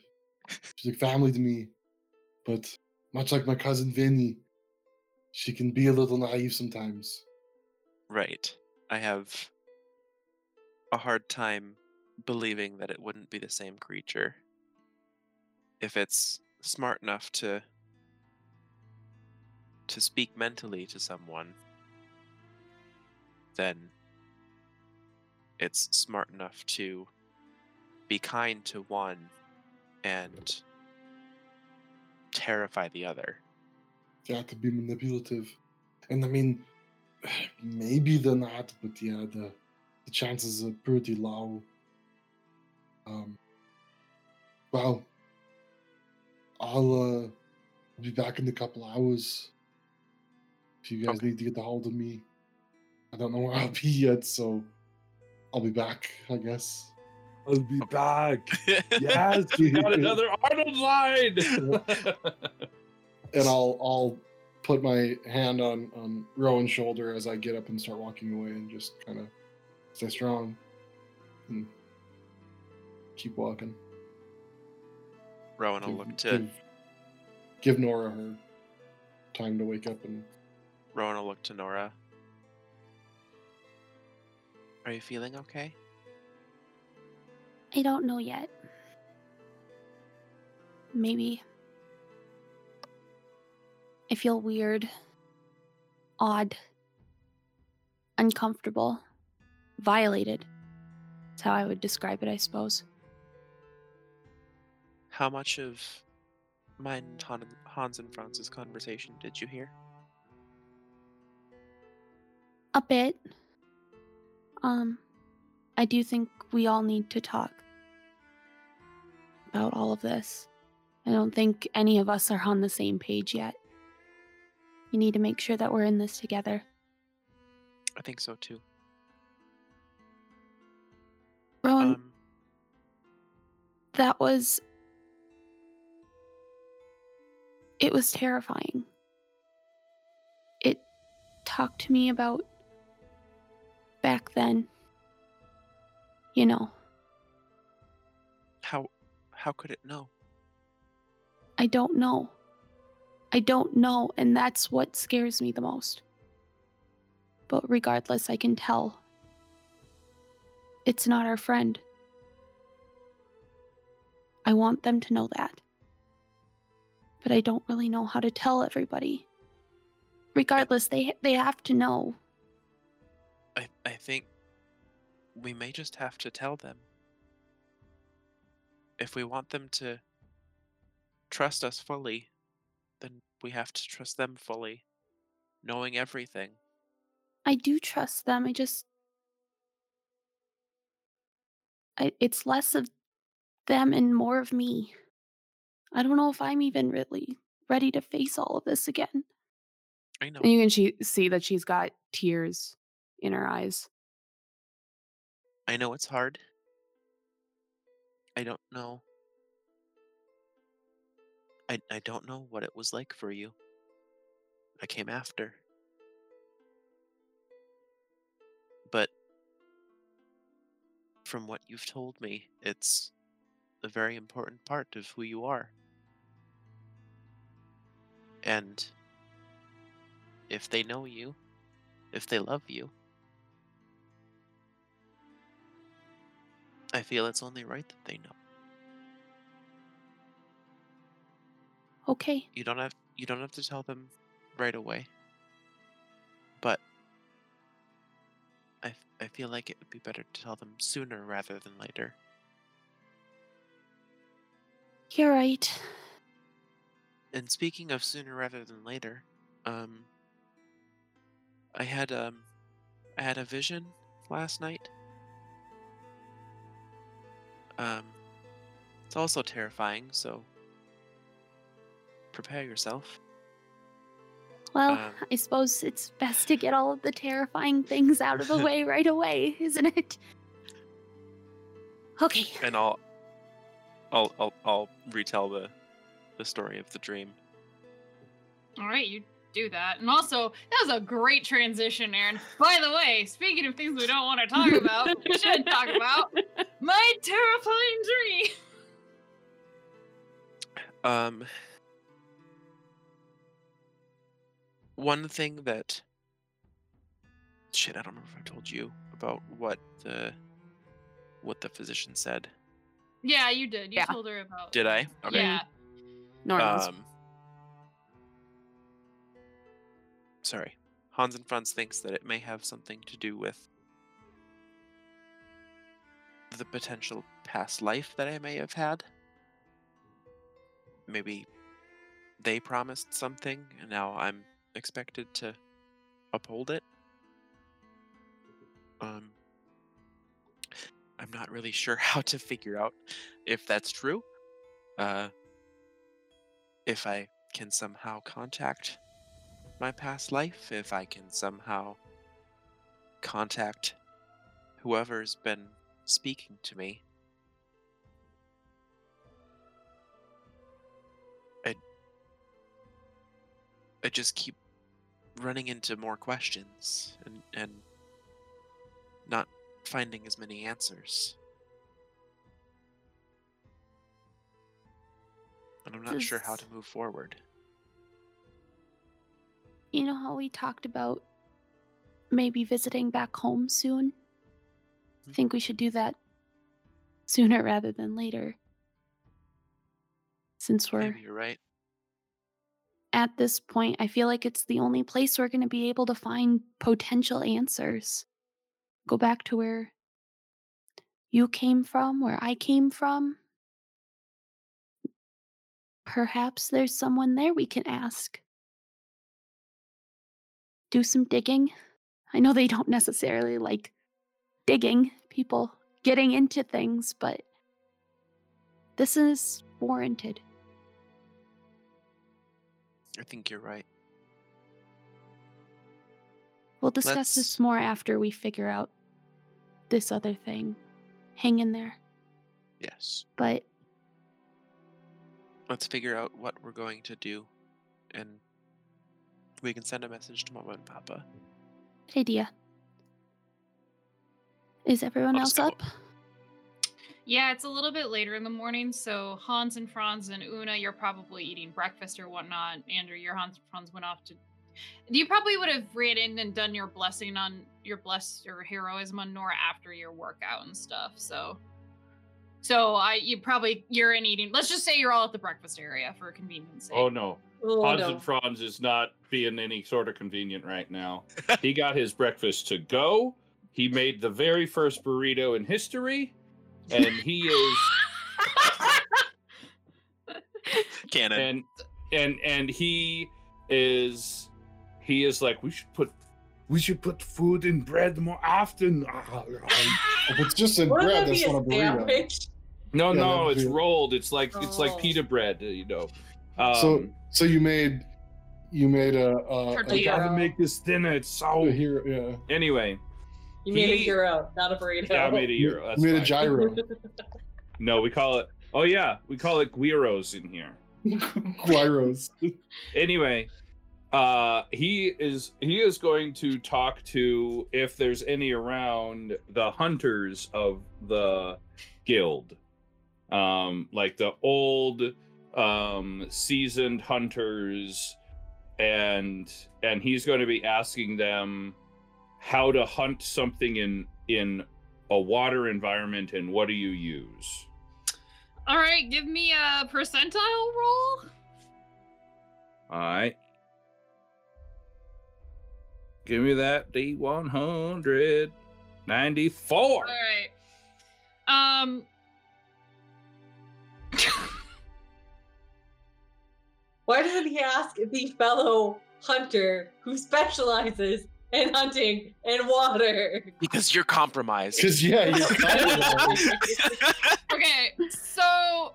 She's like family to me. But much like my cousin Vinny, she can be a little naive sometimes.
right. I have a hard time believing that it wouldn't be the same creature. If it's smart enough to to speak mentally to someone, then it's smart enough to be kind to one and terrify the other.
Yeah, to be manipulative. And I mean, maybe they're not, but yeah, the, the chances are pretty low. Um, well, I'll uh, be back in a couple hours. If you guys
Okay.
need to get a hold of me, I don't know where I'll be yet, so I'll be back, I guess.
I'll be back. Yes,
we got another Arnold line.
and I'll I'll put my hand on on Rowan's shoulder as I get up and start walking away, and just kind of stay strong and keep walking.
Rowan will
Give-
look to
give, give Nora her time to wake up and
Rowan will look to Nora. Are you feeling okay?
I don't know yet. Maybe. I feel weird, odd, uncomfortable, violated. That's how I would describe it, I suppose.
How much of mine and Han- Hans and Franz's conversation did you hear?
A bit. Um, I do think we all need to talk about all of this. I don't think any of us are on the same page yet. We need to make sure that we're in this together.
I think so too.
Rowan,
Um,
that was. It was terrifying. It talked to me about back then. You know,
how could it know?
I don't know. I don't know, and that's what scares me the most. But regardless, I can tell. It's not our friend. I want them to know that. But I don't really know how to tell everybody. Regardless, they they have to know.
I I think we may just have to tell them. If we want them to trust us fully, then we have to trust them fully, knowing everything.
I do trust them. I just I, it's less of them and more of me. I don't know if I'm even really ready to face all of this again.
I know.
And you can she- see that she's got tears in her eyes.
I know it's hard. I don't know. I I don't know what it was like for you. I came after. But from what you've told me, it's a very important part of who you are. And if they know you, if they love you, I feel it's only right that they know.
Okay.
You don't have you don't have to tell them right away. But I, I feel like it would be better to tell them sooner rather than later.
You're right.
And speaking of sooner rather than later, um, I had um, I had a vision last night. Um, it's also terrifying, so prepare yourself.
Well,
Um,
I suppose it's best to get all of the terrifying things out of the way right away, isn't it? Okay.
And I'll, I'll, I'll, I'll retell the, the story of the dream.
All right, you do that. And also, that was a great transition, Aaron. By the way, speaking of things we don't want to talk about, we should talk about my terrifying dream.
Um, one thing that shit, I don't remember if I told you about what the what the physician said.
Yeah, you did. You
Yeah.
told her about.
Did I? Okay.
Yeah.
Normans.
Um, sorry, Hans and Franz thinks that it may have something to do with the potential past life that I may have had. Maybe they promised something, and now I'm expected to uphold it. Um, I'm not really sure how to figure out if that's true. Uh, if I can somehow contact my past life, if I can somehow contact whoever's been speaking to me. I I just keep running into more questions and and not finding as many answers. And I'm not sure how to move forward.
You know how we talked about maybe visiting back home soon? I
Mhm.
think we should do that sooner rather than later. Since we're
Maybe you're right.
at this point, I feel like it's the only place we're going to be able to find potential answers. Go back to where you came from, where I came from. Perhaps there's someone there we can ask. Do some digging. I know they don't necessarily like digging, people getting into things, but this is warranted.
I think you're right.
We'll discuss
Let's-
this more after we figure out this other thing. Hang in there.
Yes.
But
Let's figure out what we're going to do and we can send a message to Mama and Papa.
good idea. Is everyone
I'll
else
go-
up?
Yeah, it's a little bit later in the morning, so Hans and Franz and Una, you're probably eating breakfast or whatnot. Andrew, your Hans and Franz went off to. You probably would have ran in and done your blessing on your bless your heroism on Nora after your workout and stuff. So, so I you probably you're in eating. Let's just say you're all at the breakfast area for convenience sake.
Oh no.
Oh,
Hans
no.
and Franz is not being any sort of convenient right now. he got his breakfast to go. He made the very first burrito in history, and he is
Cannon.
and and and he is he is like we should put
We should put food in bread more often.
If it's just in bread, that's
a
not a burrito.
sandwich?
No
Yeah,
no it's
be-
rolled. It's like it's like
Oh.
pita bread, uh, you know. Um,
So, so you made, you made a, a, a,
Tortilla.
gotta make this dinner. It's so
a hero, yeah.
anyway,
You made a
He-
hero, not a burrito.
yeah, I made a euro. That's
you made a gyro.
No, we call it. Oh yeah, we call it guiros in here.
guiros.
anyway uh he is he is going to talk to if there's any around the hunters of the guild um like the old um seasoned hunters and and he's going to be asking them how to hunt something in in a water environment and what do you use
All right, give me a percentile roll.
All right. Give me that D194.
All right. Um.
Why doesn't he ask the fellow hunter who specializes in hunting and water?
Because you're compromised.
Because yeah, you're compromised.
Okay, so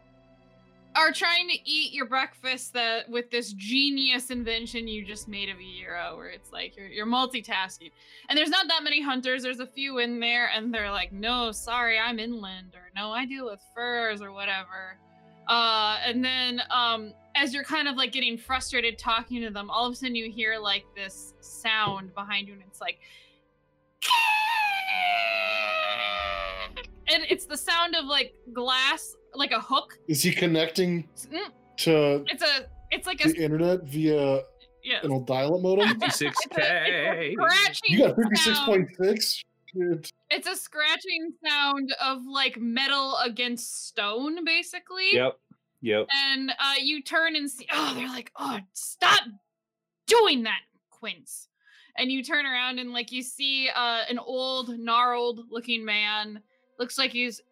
are trying to eat your breakfast that with this genius invention you just made of a Euro, where it's like you're you're multitasking. And there's not that many hunters. There's a few in there, and they're like, "No, sorry, I'm inland," or "No, I deal with furs," or whatever. Uh, and then um, as you're kind of like getting frustrated talking to them, all of a sudden you hear like this sound behind you, and it's like. And it's the sound of like glass, like a hook.
Is he connecting
Mm,
to
It's a, it's like a,
internet via
yeah.
an old dial-up modem?
56k.
You got fifty-six
sound.
point six.
It's a scratching sound of like metal against stone, basically.
Yep. Yep.
And uh, you turn and see. Oh, they're like, oh, stop doing that, Quince. And you turn around and like you see uh, an old, gnarled-looking man. Looks like he's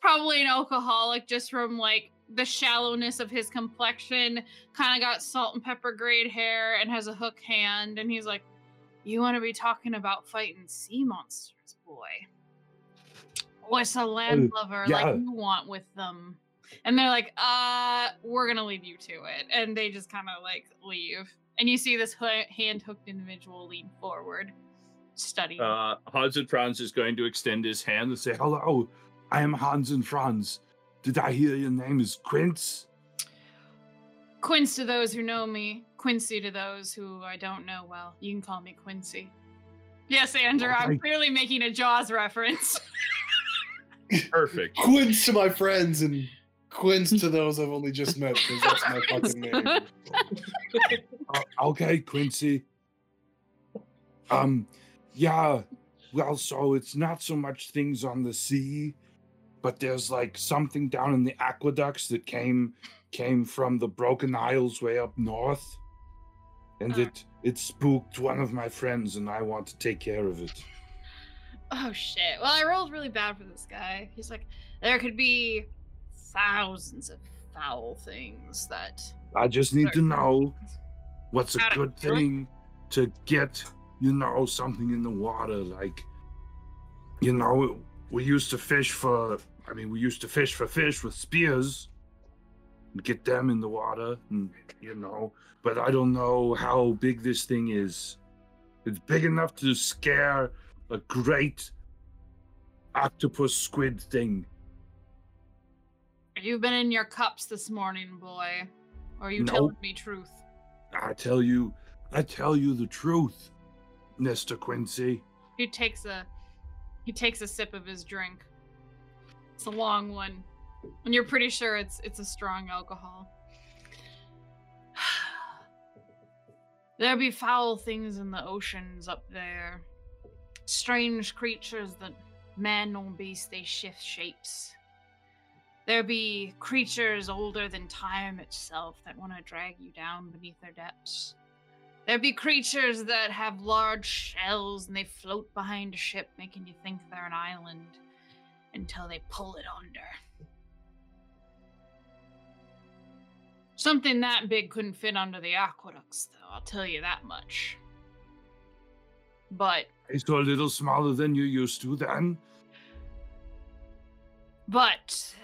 probably an alcoholic just from like the shallowness of his complexion. Kind of got salt and pepper grayed hair and has a hook hand. And he's like, "You want to be talking about fighting sea monsters, boy? What's a land lover
yeah.
like you want with them?" And they're like, "Uh, we're gonna leave you to it." And they just kind of like leave. And you see this hand-hooked individual lean forward, studying.
Uh, Hans and Franz is going to extend his hand and say,
Hello, I am Hans and Franz. Did I hear your name is Quince?
Quince to those who know me, Quincy to those who I don't know well. You can call me Quincy. Yes, Andrew, I'm
Okay.
clearly making a Jaws reference.
perfect.
Quince to my friends and Quince to those I've only just met because that's my fucking name.
Uh, okay, Quincy. Um, yeah. Well, so it's not so much things on the sea, but there's like something down in the aqueducts that came came from the Broken Isles way up north, and
Uh.
it it spooked one of my friends, and I want to take care of it.
oh shit. Well, I rolled really bad for this guy. He's like, there could be thousands of foul things that.
I just need to know what's a good thing to get, you know, something in the water. Like, you know, we used to fish for, I mean, we used to fish for fish with spears get them in the water, and, you know, but I don't know how big this thing is. It's big enough to scare a great octopus squid thing.
You've been in your cups this morning, boy. Or are you
No.
telling me truth?
I tell you, I tell you the truth, Mr. Quincy.
He takes a he takes a sip of his drink. It's a long one. And you're pretty sure it's it's a strong alcohol. there be foul things in the oceans up there. Strange creatures that man or beast they shift shapes. There be creatures older than time itself that want to drag you down beneath their depths. There be creatures that have large shells and they float behind a ship, making you think they're an island until they pull it under. Something that big couldn't fit under the aqueducts, though, I'll tell you that much. But,
It's a little smaller than you used to then.
but,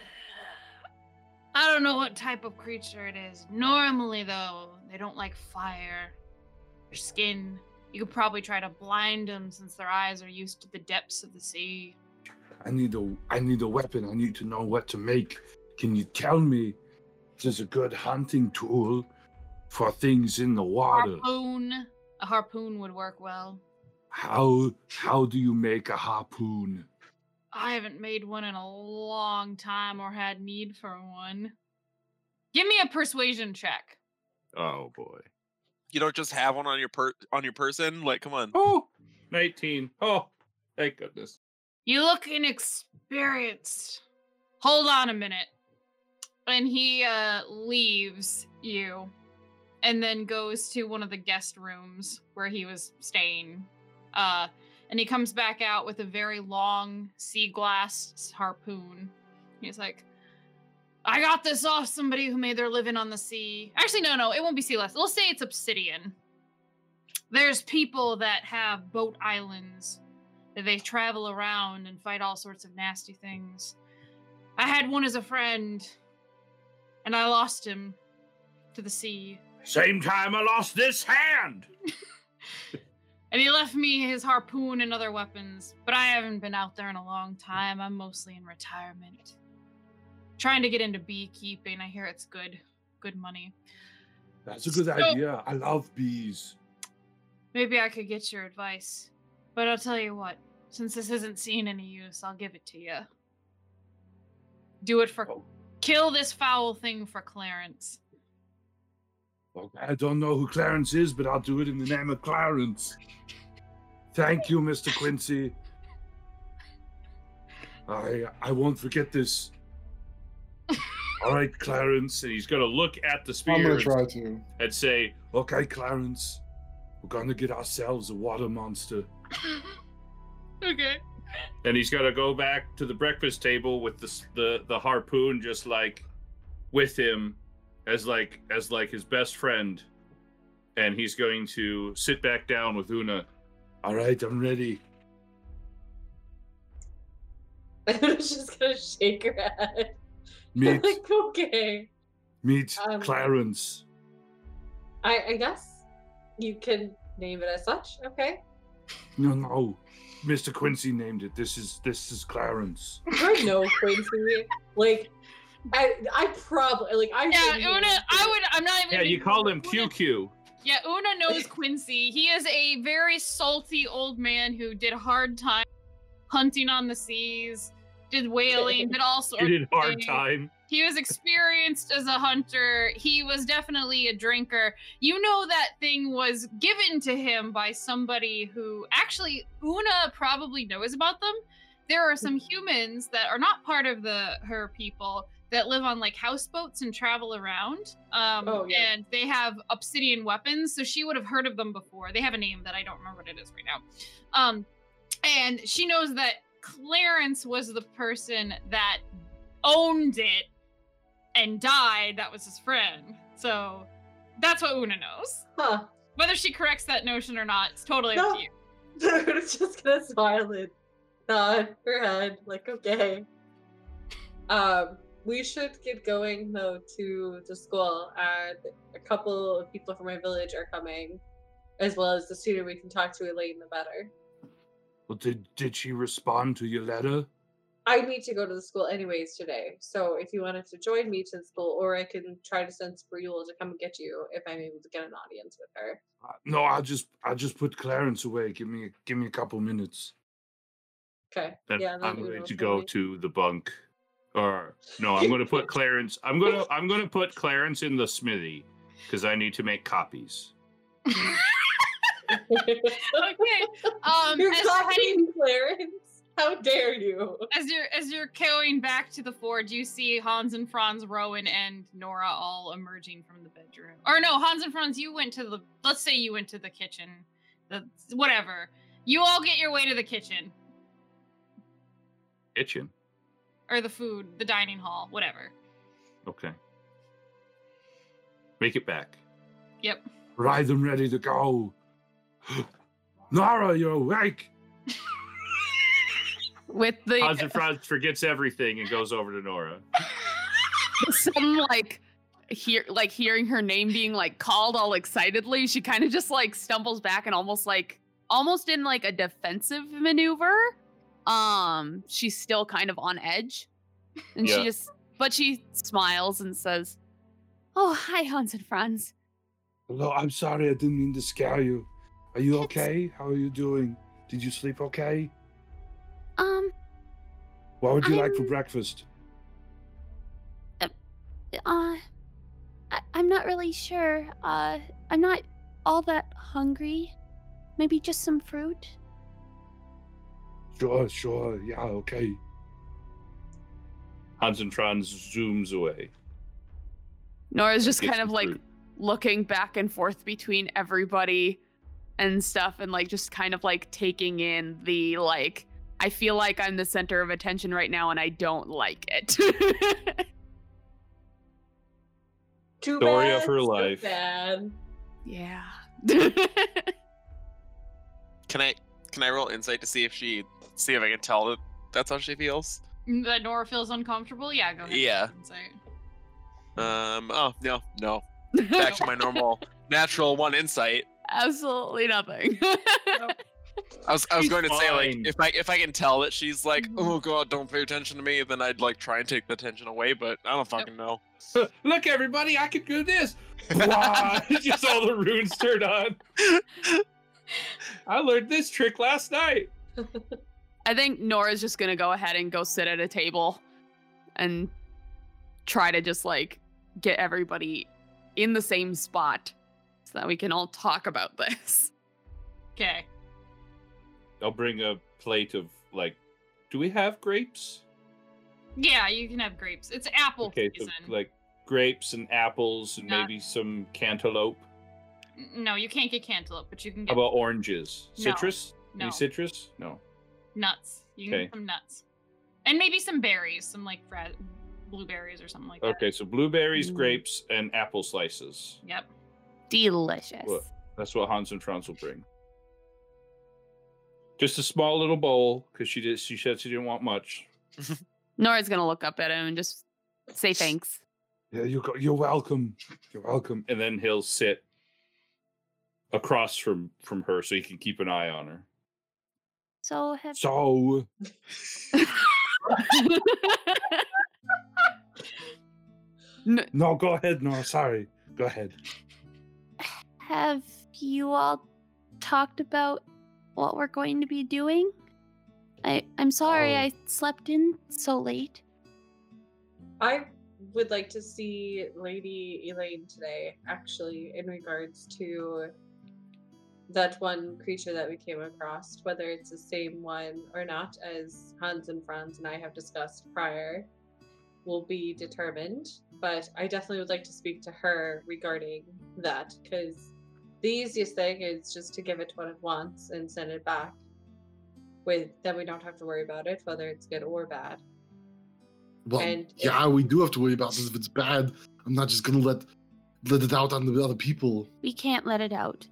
I don't know what type of creature it is. Normally, though, they don't like fire or skin. You could probably try to blind them since their eyes are used to the depths of the sea.
I need a I need a weapon. I need to know what to make. Can you tell me if there's a good hunting tool for things in the water?
Harpoon. A harpoon would work well.
How how do you make a harpoon?
I haven't made one in a long time or had need for one. Give me a persuasion check.
Oh boy.
You don't just have one on your per on your person. Like, come on.
Oh, 19. Oh, thank goodness.
You look inexperienced. Hold on a minute. And he uh leaves you and then goes to one of the guest rooms where he was staying. Uh and he comes back out with a very long sea glass harpoon. He's like, I got this off somebody who made their living on the sea. Actually, no, no, it won't be sea glass. We'll say it's obsidian. There's people that have boat islands that they travel around and fight all sorts of nasty things. I had one as a friend, and I lost him to the sea.
Same time I lost this hand.
And he left me his harpoon and other weapons, but I haven't been out there in a long time. I'm mostly in retirement. Trying to get into beekeeping. I hear it's good, good money.
That's a good
So-
idea. I love bees.
Maybe I could get your advice. But I'll tell you what, since this isn't seen any use, I'll give it to you. Do it for
Oh.
Kill this foul thing for Clarence.
Okay, I don't know who Clarence is, but I'll do it in the name of Clarence. Thank you, Mr. Quincy. I I won't forget this. All right, Clarence.
And he's gonna look at the
I'm gonna try to.
and say,
Okay, Clarence. We're gonna get ourselves a water monster.
okay.
And he's gonna go back to the breakfast table with the the the harpoon just like with him as like as like his best friend, and he's going to sit back down with Una.
All right, I'm ready.
Una's just gonna shake her head.
Meet
like, okay.
meet
Um,
Clarence.
I, I guess you can name it as such. Okay.
No, no. Mr. Quincy named it. This is this is Clarence.
I know Quincy. Like, I I probably like I.
Yeah,
think
Una, I would I'm not even
Yeah, you
be-
call him
Una-
QQ.
Yeah, Una knows Quincy. He is a very salty old man who did hard time hunting on the seas, did whaling, did all sorts
He did
of
hard
things.
time.
He was experienced as a hunter. He was definitely a drinker. You know that thing was given to him by somebody who actually Una probably knows about them. There are some humans that are not part of the her people that live on like houseboats and travel around. Um
Oh, yeah.
and they have obsidian weapons, so she would have heard of them before. They have a name that I don't remember what it is right now. Um and she knows that Clarence was the person that owned it and died, that was his friend. So that's what Una knows.
Huh.
Whether she corrects that notion or not, it's totally
No.
up to you.
Una's just gonna smile and nod her head, like, okay. Um, we should get going though to the school, and a couple of people from my village are coming, as well as the sooner we can talk to Elaine, the better.
Well, did did she respond to your letter?
I need to go to the school anyways today, so if you wanted to join me to the school, or I can try to send Sprule to come and get you if I'm able to get an audience with her.
Uh, no, I'll just I'll just put Clarence away. Give me give me a couple minutes.
Okay.
Then
yeah, then
I'm
Una
going to go
me.
to the bunk. Or no, I'm going to put Clarence. I'm going to I'm going to put Clarence in the smithy because I need to make copies.
Okay. Um
You're
as you're heading
copying Clarence. How dare you?
as you're as you're going back to the forge, you see Hans and Franz, Rowan, and Nora all emerging from the bedroom. Or no, Hans and Franz, you went to the let's say you went to the kitchen. The whatever. You all get your way to the kitchen.
Kitchen.
Or the food, the dining hall, whatever.
Okay. Make it back.
Yep.
Right, I'm ready to go. Nara, you're awake.
With the
Hans and Franz forgets everything and goes over to Nora.
some like hear like hearing her name being like called all excitedly, she kind of just like stumbles back and almost like almost in like a defensive maneuver. Um, she's still kind of on edge. And
Yeah.
she just but she smiles and says, Oh, hi, Hans and Franz.
Hello, I'm sorry, I didn't mean to scare you. Are you okay? How are you doing? Did you sleep okay?
Um,
What would you like for breakfast?
uh, I, I'm not really sure. Uh, I'm not all that hungry. Maybe just some fruit.
Sure, sure, yeah, okay.
Hans and Franz zooms away.
Nora's just
Get
kind of like
fruit.
looking back and forth between everybody and stuff and like just kind of like taking in the like I feel like I'm the center of attention right now and I don't like it.
Too
Story
bad,
of her
so
life.
Sad.
Yeah.
Can I can I roll insight to see if she see if I can tell that that's how she feels?
That Nora feels uncomfortable. Yeah, go ahead.
Yeah.
Insight.
Um. Oh no, no. Back to my normal natural one insight.
Absolutely nothing.
I was I was
She's
going to say like if I if I can tell that she's like
Mhm.
oh god don't pay attention to me then I'd like try and take the attention away but I don't fucking know.
Look, everybody, I can do this. Blah, Just all the runes turned on. I learned this trick last night.
I think Nora's just gonna go ahead and go sit at a table and try to just like get everybody in the same spot so that we can all talk about this.
Okay.
I'll bring a plate of like. Do we have grapes?
Yeah, you can have grapes. It's apple
Okay, so like grapes and apples and
Not-
maybe some cantaloupe.
No, you can't get cantaloupe, but you can
How
get
about oranges?
No,
Citrus?
no.
Any citrus? No.
nuts. You can
Okay.
get some nuts, and maybe some berries, some like fra- blueberries or something like that.
Okay, so blueberries,
Mm.
grapes, and apple slices.
Yep.
Delicious.
What? That's what Hans and Franz will bring. Just a small little bowl, because she did. She said she didn't want much.
Nora's gonna look up at him and just say thanks.
Yeah, you go, you're welcome. You're welcome.
And then he'll sit across from from her, so he can keep an eye on her.
So have
So,
N-
no, go ahead. No, sorry. Go ahead.
have you all talked about what we're going to be doing? I I'm sorry
Oh.
I slept in so late.
I would like to see Lady Elaine today, actually, in regards to that one creature that we came across, whether it's the same one or not, as Hans and Franz and I have discussed prior, will be determined. But I definitely would like to speak to her regarding that, because the easiest thing is just to give it what it wants and send it back. With then we don't have to worry about it, whether it's good or bad.
Well,
And if-
yeah, we do have to worry about this. If it's bad, I'm not just gonna let let it out on the other people.
We can't let it out.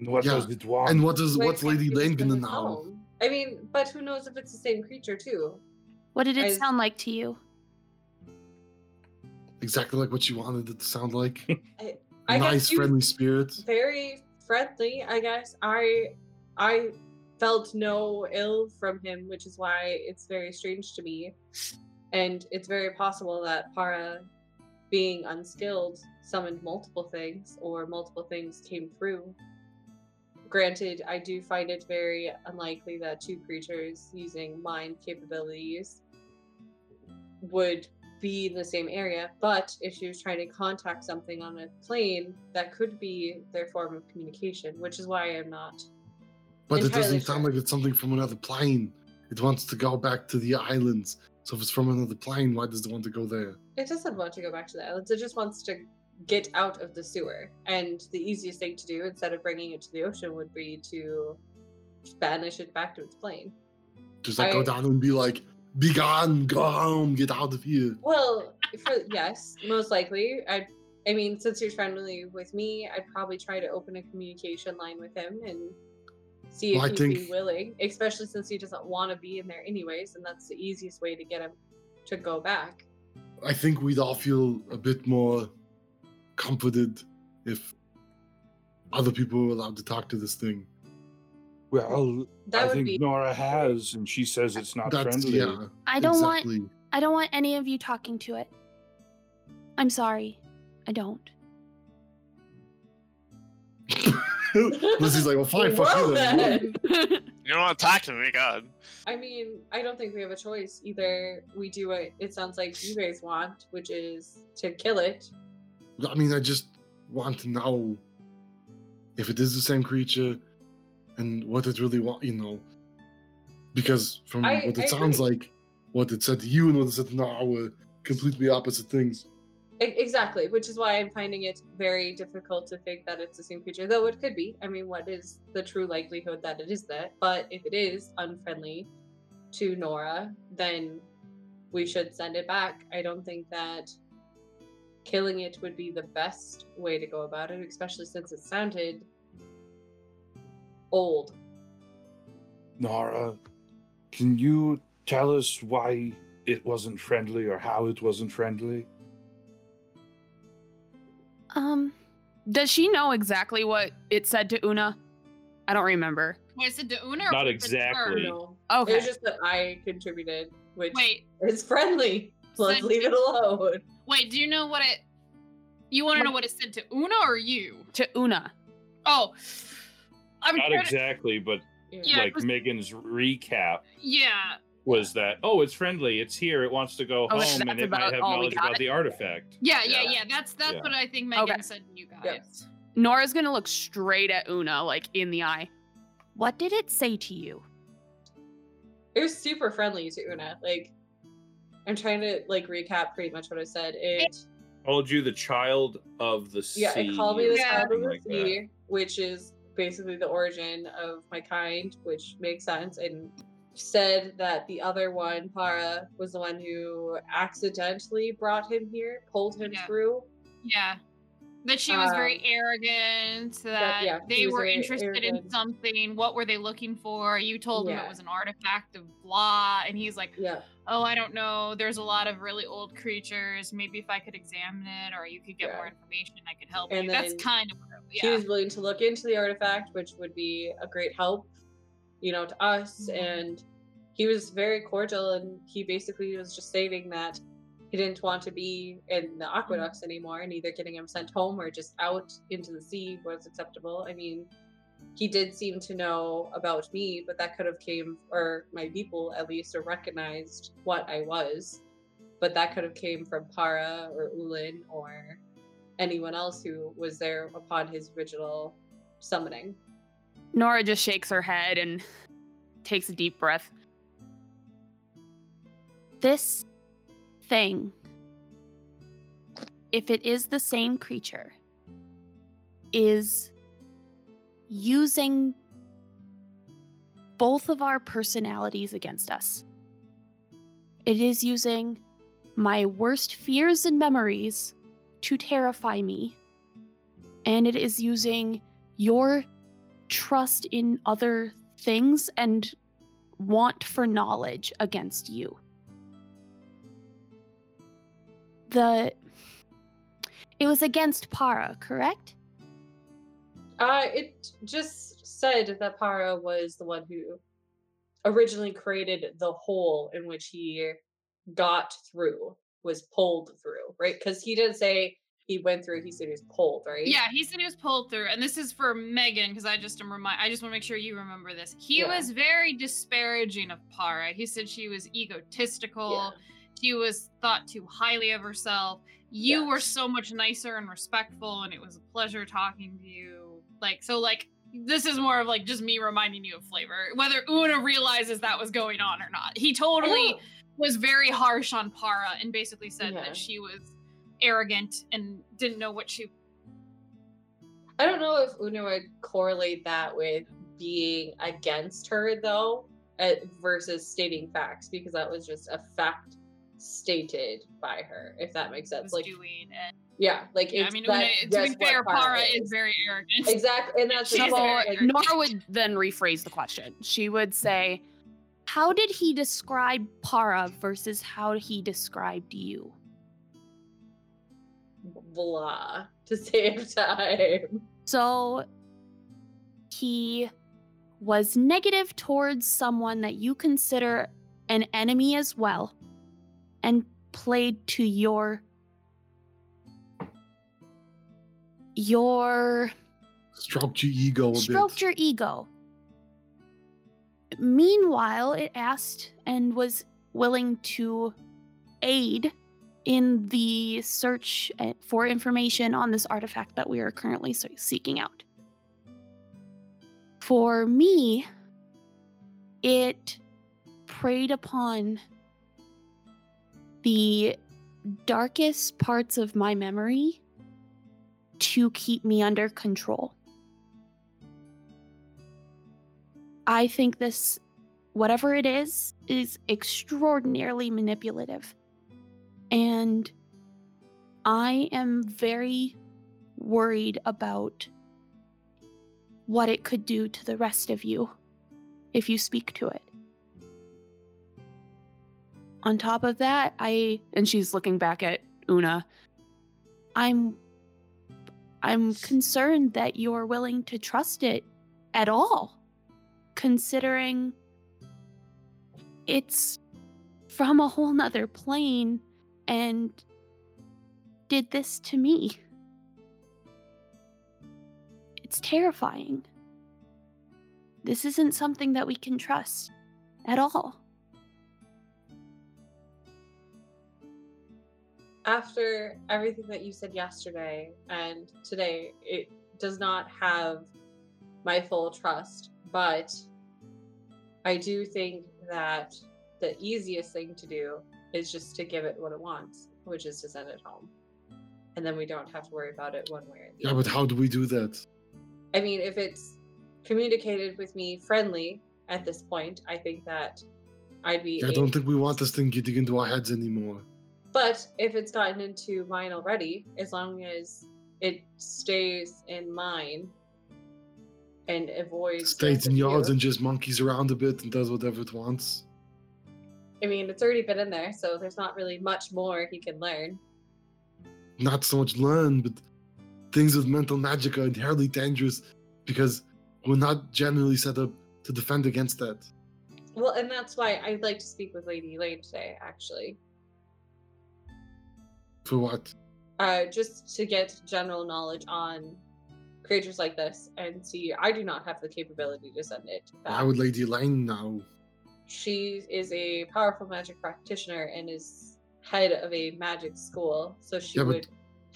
And what
Yeah,
does it want?
And what is
Why
what's
can't
Lady
we just
Lane gonna know?
I mean, but who knows if it's the same creature too?
What did it
I-
sound like to you?
Exactly like what you wanted it to sound like.
I guess
nice, friendly spirits.
Very friendly, I guess. I I felt no ill from him, which is why it's very strange to me. And it's very possible that Para, being unskilled, summoned multiple things, or multiple things came through. Granted, I do find it very unlikely that two creatures using mind capabilities would be in the same area, but if she was trying to contact something on a plane, that could be their form of communication, which is why I'm not.
But it doesn't sound like it's something from another plane. It wants to go back to the islands. So if it's from another plane, why does it want to go there?
It doesn't want to go back to the islands. It just wants to get out of the sewer. And the easiest thing to do, instead of bringing it to the ocean, would be to banish it back to its plane.
Just like
I-
go down and be like, "Be gone, go home, get out of here."
Well, for yes, most likely. I, I mean, since you're friendly with me, I'd probably try to open a communication line with him and see if
Well,
he'd be willing. Especially since he doesn't want to be in there anyways, and that's the easiest way to get him to go back.
I think we'd all feel a bit more comforted if other people were allowed to talk to this thing.
well,
That
I
would
think
be
Nora has, and she says it's not
That's
friendly.
yeah.
I don't want. I don't want any of you talking to it. I'm sorry. I don't.
Lizzie's like, well, fine, fuck you then.
then.
You don't want to talk to me, God.
I mean, I don't think we have a choice. Either we do what it sounds like you guys want, which is to kill it.
I mean, I just want to know if it is the same creature and what it really want, you know. Because from
I-
what
I
it sounds
agree.
like, what it said to you and what it said to Nara were completely opposite things.
Exactly, which is why I'm finding it very difficult to think that it's the same creature, though it could be. I mean, what is the true likelihood that it is that? But if it is unfriendly to Nora, then we should send it back. I don't think that killing it would be the best way to go about it, especially since it sounded old.
Nara, can you tell us why it wasn't friendly or how it wasn't friendly?
Um,
Does she know exactly what it said to Una? I don't remember.
Wait, is it to Una?
Not
was it to her?
exactly.
No.
Okay.
It was just that I contributed, which
Wait,
is friendly. Let's
So-
leave it alone.
wait. Do you know what it? You want to know what it said to Una or you?
to Una.
Oh, I'm
Not
trying to-
exactly, but
Yeah,
like
'cause-
Megan's recap
Yeah,
was that oh, it's friendly, it's here, it wants to go
Oh,
home, and it might have knowledge
got?
about the artifact.
yeah, yeah,
Yeah.
yeah. That's that's
Yeah.
what I think Megan
Okay.
said to you guys.
Yep.
Nora's gonna look straight at Una, like in the eye.
what did it say to you?
It was super friendly to Una. Like, I'm trying to like recap pretty much what I said. It
Called you the child of the sea.
yeah, it called me the
Yeah.
child of the
something like that.
sea, which is basically the origin of my kind, which makes sense. And said that the other one, Para, was the one who accidentally brought him here, pulled him
Yeah.
through.
Yeah. That she was very
Um,
arrogant, that
yeah,
they were
very
interested in something. What were they looking for? You told him it was an artifact of blah. And he's like,
Yeah,
oh, I don't know. There's a lot of really old creatures. Maybe if I could examine it or you could get
Yeah.
more information, I could help
And
you. That's kind of what,
he was willing to look into the artifact, which would be a great help, you know, to us.
Mhm.
And he was very cordial, and he basically was just stating that he didn't want to be in the aqueducts anymore, and either getting him sent home or just out into the sea was acceptable. I mean, he did seem to know about me, but that could have came, or my people at least, or recognized what I was. But that could have came from Para or Ulin or anyone else who was there upon his original summoning.
Nora just shakes her head and takes a deep breath.
This thing, if it is the same creature, is using both of our personalities against us. It is using my worst fears and memories to terrify me, and it is using your trust in other things and want for knowledge against you. The it was against Para, correct?
Uh, it just said that Para was the one who originally created the hole in which he got through, was pulled through, right? Because he didn't say he went through, he said he was pulled, right?
Yeah, he said he was pulled through, and this is for Megan because I just am remind. I just want to make sure you remember this. He
Yeah.
was very disparaging of Para. He said she was egotistical. She was thought too highly of herself. You were so much nicer and respectful, and it was a pleasure talking to you. Like so, like this is more of like just me reminding you of flavor. Whether Una realizes that was going on or not, he totally
Oh,
was very harsh on Para and basically said
Yeah.
that she was arrogant and didn't know what she
I don't know if Una would correlate that with being against her though, uh, versus stating facts because that was just a fact stated by her. If that makes sense,
was
like
doing. And,
yeah, like
yeah, I mean,
that
Una, to be fair, Para
is.
is very arrogant.
exactly, and that's
She's
just
So
very
like.
Nora would then rephrase the question. She would say,
How did he describe Para versus how he described you?
blah to save time.
So he was negative towards someone that you consider an enemy as well and played to your your
Stroked your ego a
stroked
bit.
your ego. Meanwhile, it asked and was willing to aid in the search uh, for information on this artifact that we are currently seeking out. For me, it preyed upon the darkest parts of my memory to keep me under control. I think this, whatever it is, is extraordinarily manipulative. And I am very worried about what it could do to the rest of you if you speak to it. On top of that, I and she's looking back at Una. I'm I'm concerned that you're willing to trust it at all, considering it's from a whole nother plane and did this to me. It's terrifying. This isn't something that we can trust at all.
After everything that you said yesterday and today, it does not have my full trust, but I do think that the easiest thing to do is just to give it what it wants, which is to send it home. And then we don't have to worry about it one way or the
Yeah,
other.
but how do we do that?
I mean, if it's communicated with me friendly at this point, I think that I'd be.
Yeah,
I
don't think we want this thing getting into our heads anymore.
But if it's gotten into mine already, as long as it stays in mine and avoids.
Stays in yards and just monkeys around a bit and does whatever it wants.
I mean, it's already been in there, so there's not really much more he can learn.
Not so much learn, but things with mental magic are inherently dangerous because we're not generally set up to defend against that.
Well, and that's why I'd like to speak with Lady Elaine today, actually.
For what?
Uh, just to get general knowledge on creatures like this and see. I do not have the capability to send it back.
Why would Lady Elaine now?
she is a powerful magic practitioner and is head of a magic school, so she
Yeah,
would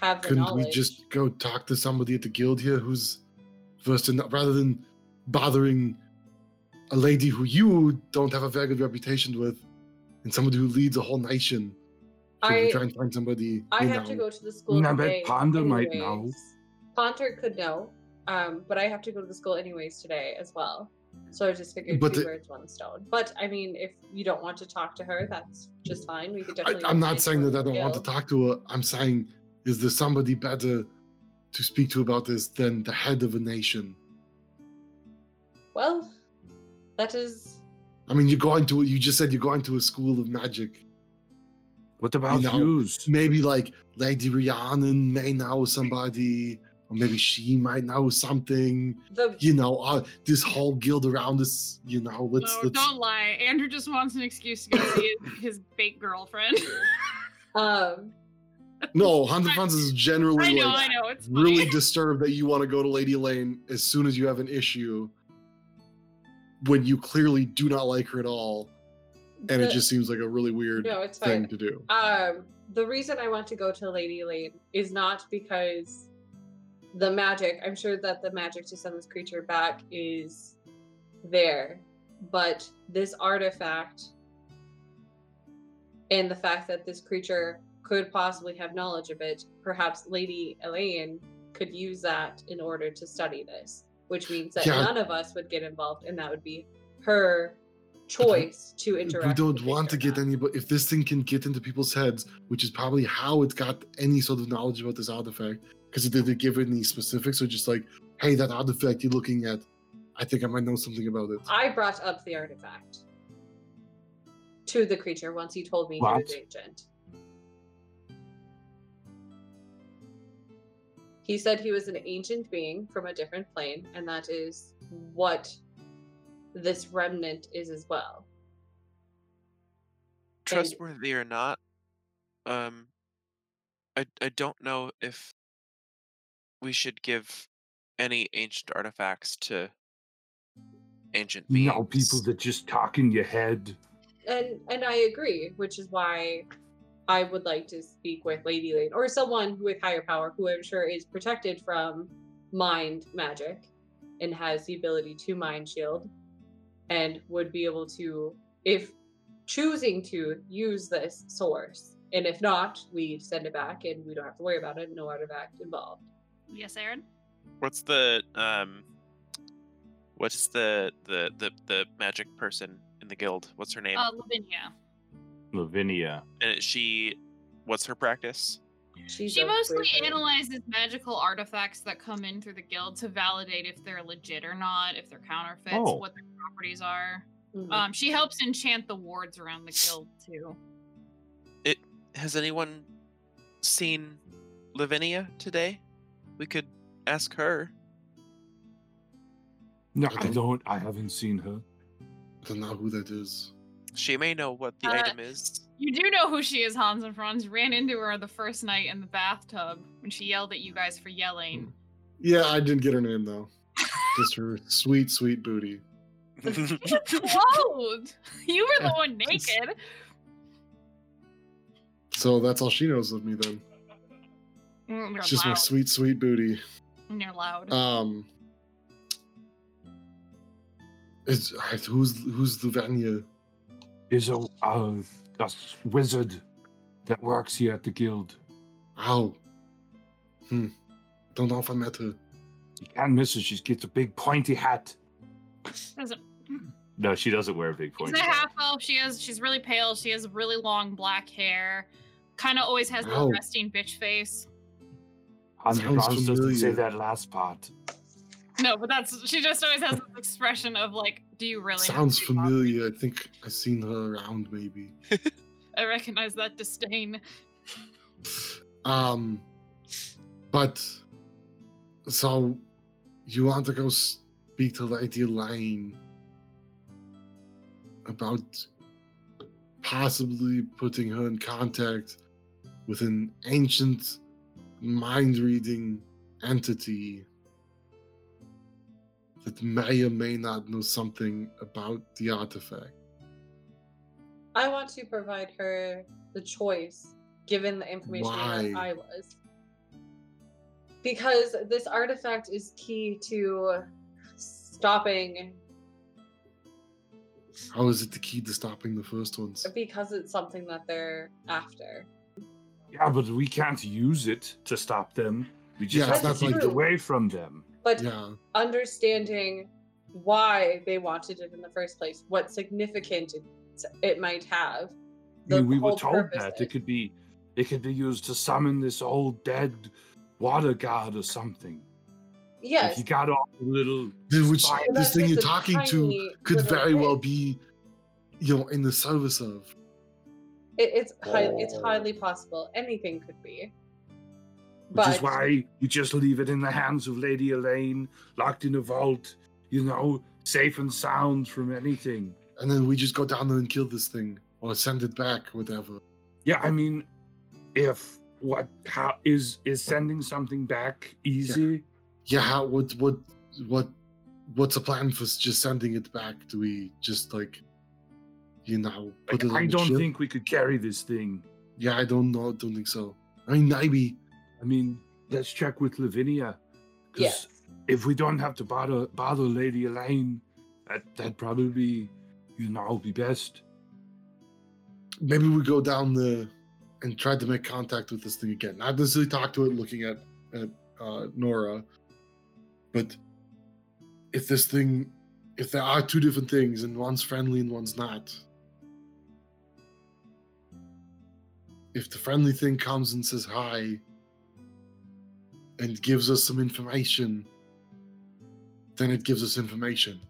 have the
Couldn't
knowledge.
we just go talk to somebody at the guild here who's versed in rather than bothering a lady who you don't have a very good reputation with and somebody who leads a whole nation? Should we
I
try and find somebody?
I
you
have
know,
to go to the school.
I bet
today
Ponder might know.
Anyways. Could know, um, but I have to go to the school anyways today as well. So I just figured
But
two
the-
birds, one stone. But I mean, if you don't want to talk to her, that's just fine. We could
I,
definitely.
I'm not saying that I don't want to talk to her. I'm saying, is there somebody better to speak to about this than the head of a nation?
Well, that is
I mean, you're going to, you just said you're going to a school of magic.
What about
know. Maybe like Lady Rhiannon may know somebody, or maybe she might know something.
the
You know, uh, this whole guild around us, you know, let's,
no,
let's
don't lie. Andrew just wants an excuse to go see his, his fake girlfriend.
um.
no, Hans and Franz is generally
I know,
like
I know. It's funny.
really disturbed that you want to go to Lady Lane as soon as you have an issue when you clearly do not like her at all. And it just seems like a really weird
no, it's
thing
fine.
to do.
Um, the reason I want to go to Lady Lane is not because the magic. I'm sure that the magic to send this creature back is there, but this artifact and the fact that this creature could possibly have knowledge of it, perhaps Lady Elaine could use that in order to study this, which means that
Yeah.
none of us would get involved, and that would be her choice to interact.
we don't want to get
now.
anybody if this thing can get into people's heads which is probably how it got any sort of knowledge about this artifact because it didn't give any specifics or just like hey that artifact you're looking at i think i might know something about it
I brought up the artifact to the creature once he told me he
What?
was ancient. He said he was an ancient being from a different plane, and that is what this remnant is as well.
Trustworthy or not, um, I I don't know if we should give any ancient artifacts to ancient
You
beings.
know, people that just talk in your head.
And and I agree, which is why I would like to speak with Lady Lane or someone with higher power who I'm sure is protected from mind magic and has the ability to mind shield and would be able to if choosing to use this source. And if not, we send it back and we don't have to worry about it, no artifact involved.
Yes, Aaron.
What's the um? What's the the the the magic person in the guild? What's her name?
Uh, Lavinia.
Lavinia.
and is she, what's her practice?
She's
She mostly
wizard.
analyzes magical artifacts that come in through the guild to validate if they're legit or not, if they're counterfeits,
Oh.
what their properties are.
Mhm.
Um, she helps enchant the wards around the guild too.
It Has anyone seen Lavinia today? We could ask her.
No,
I
I
don't-
don't. I haven't seen her.
I don't know who that is.
She may know what the
Uh,
item is.
You do know who she is, Hans and Franz. Ran into her the first night in the bathtub when she yelled at you guys for yelling.
Yeah, I didn't get her name though. Just her sweet, sweet booty.
Clothed! You were the one naked.
So that's all she knows of me then.
Mm, You're
It's just my sweet, sweet booty.
And You're loud.
Um, is uh, who's who's Lavinia?
Is a, a a s- wizard that works here at the guild.
Ow. Hmm. Don't know if I met her.
You can't miss her. She gets a big pointy hat.
Doesn't
No, she doesn't wear a big
pointy.
She's
a half elf. She has. She's really pale. She has really long black hair. Kind of always has a
Ow.
resting bitch face.
Hans
Sounds
Franz doesn't say that last part.
No, but that's she just always has this expression of like, "Do you really?" have
Sounds
to be bothered?"
familiar. I think I've seen her around maybe.
I recognize that disdain.
Um, but so you want to go speak to Lady Elaine about possibly putting her in contact with an ancient mind reading entity that may or may not know something about the artifact.
I want to provide her the choice, given the information
Why?
that I was. Because this artifact is key to stopping,
How is it the key to stopping the first ones?
because it's something that they're after.
Yeah, but we can't use it to stop them. We just
Yeah,
have
it's
to
not
keep
like-
it away from them.
But
Yeah.
understanding why they wanted it in the first place, what significance it might have.
I mean, we were told that it could be, it could be used to summon this old dead water god or something. If
Yes,
you got all the little,
Dude, which
But
this thing you're talking to could
little
very well be, you know, in the service of.
It, it's high, it's
Oh.
highly possible. Anything could be.
which
But
is why you just leave it in the hands of Lady Elaine, locked in a vault, you know, safe and sound from anything.
And then we just go down there and kill this thing or send it back, whatever.
Yeah, I mean, if what how is is sending something back easy?
Yeah, yeah how, what, what, what, what's the plan for just sending it back? Do we just like, you know,
Like, I
the
don't
ship?
think we could carry this thing.
Yeah, I don't know. Don't think so. I mean, maybe.
I mean, let's check with Lavinia.
yes,
if we don't have to bother bother Lady Elaine, that that'd probably be, you know, be best.
Maybe we go down there and try to make contact with this thing again. Not necessarily talk to it, looking at at uh, Nora, but if this thing, if there are two different things and one's friendly and one's not, if the friendly thing comes and says hi and gives us some information, then it gives us information.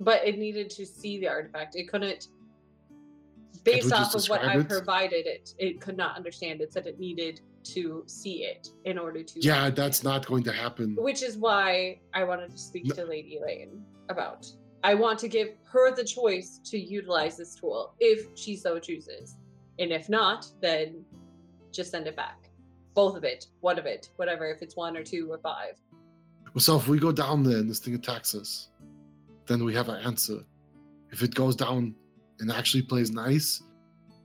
but it needed to see the artifact. It couldn't, based off of what I
it?
provided it, it could not understand. It said it needed to see it in order to.
Yeah, that's not going to happen.
Which is why I wanted to speak
No.
to Lady Elaine about. I want to give her the choice to utilize this tool if she so chooses. And if not, then just send it back. Both of it, one of it, whatever, if it's one or two or five.
So if we go down there and this thing attacks us, then we have an answer. If it goes down and actually plays nice,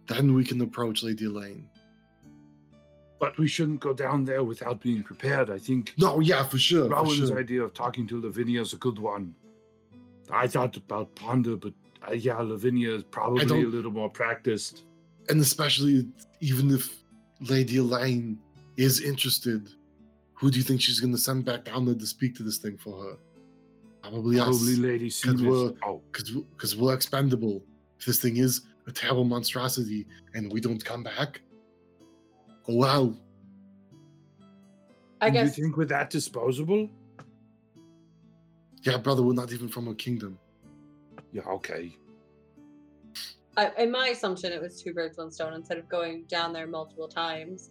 then we can approach Lady Elaine.
But we shouldn't go down there without being prepared. I think
No, yeah, for sure. For
Rowan's
sure.
idea of talking to Lavinia is a good one. I thought about Ponder, but uh, yeah, Lavinia is probably a little more practiced.
And especially even if Lady Elaine is interested, who do you think she's going to send back down there to speak to this thing for her? Probably
Probably
us.
Lady
Because
Seamus.
we're,
Oh,
because we're expendable. If this thing is a terrible monstrosity and we don't come back, oh well,
I
And
guess
You think we're that disposable?
Yeah, brother, we're not even from a kingdom.
Yeah, okay.
I, in my assumption, it was two birds, one stone instead of going down there multiple times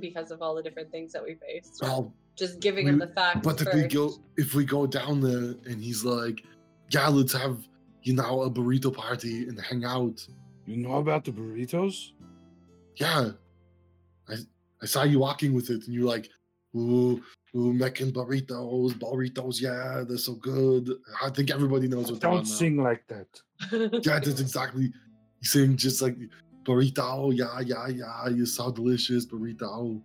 because of all the different things that we faced.
Well,
Just giving
we-
him the facts.
but if
first.
we go if we go down there and he's like, yeah, let's have you know a burrito party and hang out.
You know about the burritos?
Yeah, I I saw you walking with it, and you're like, ooh, ooh, Mexican burritos, burritos, yeah, they're so good. I think everybody knows what they're
Don't
now.
sing like that.
Yeah, that's exactly. You sing just like burrito, yeah, yeah, yeah. You're so delicious, burrito.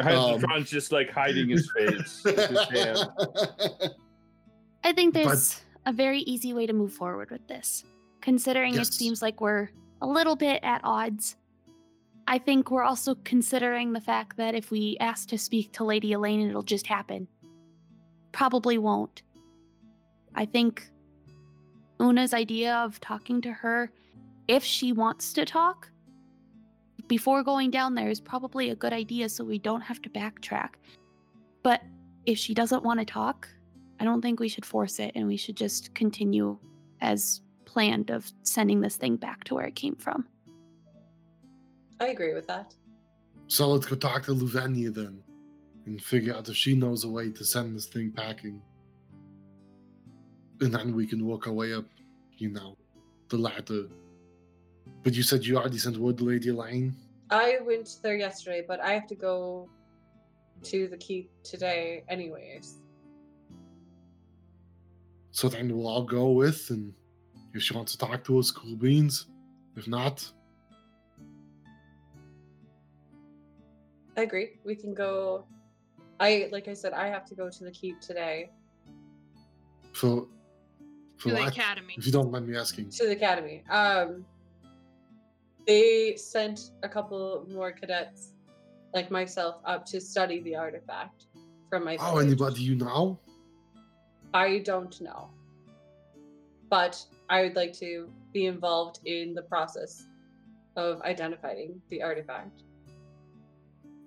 Um,
Tron's just like hiding his face. his.
I think
But-
there's a very easy way to move forward with this. Considering
Yes.
it seems like we're a little bit at odds, I think we're also considering the fact that if we ask to speak to Lady Elaine, it'll just happen. Probably won't. I think Una's idea of talking to her, if she wants to talk, before going down there is probably a good idea so we don't have to backtrack. But if she doesn't want to talk, I don't think we should force it and we should just continue as planned of sending this thing back to where it came from.
I agree with that.
so let's go talk to Lavinia then, and figure out if she knows a way to send this thing packing, and then we can work our way up, you know, the ladder. But you said you already sent word to Lady Elaine.
I went there yesterday, but I have to go to the keep today, anyways.
So then we'll all go with, and if she wants to talk to us, cool beans. If not,
I agree. We can go. I like I said, I have to go to the keep today
for for
to the
what?
academy.
If you don't mind me asking.
to the academy. Um, they sent a couple more cadets, like myself, up to study the artifact from my.
Oh,
village.
anybody you know?
I don't know, but I would like to be involved in the process of identifying the artifact.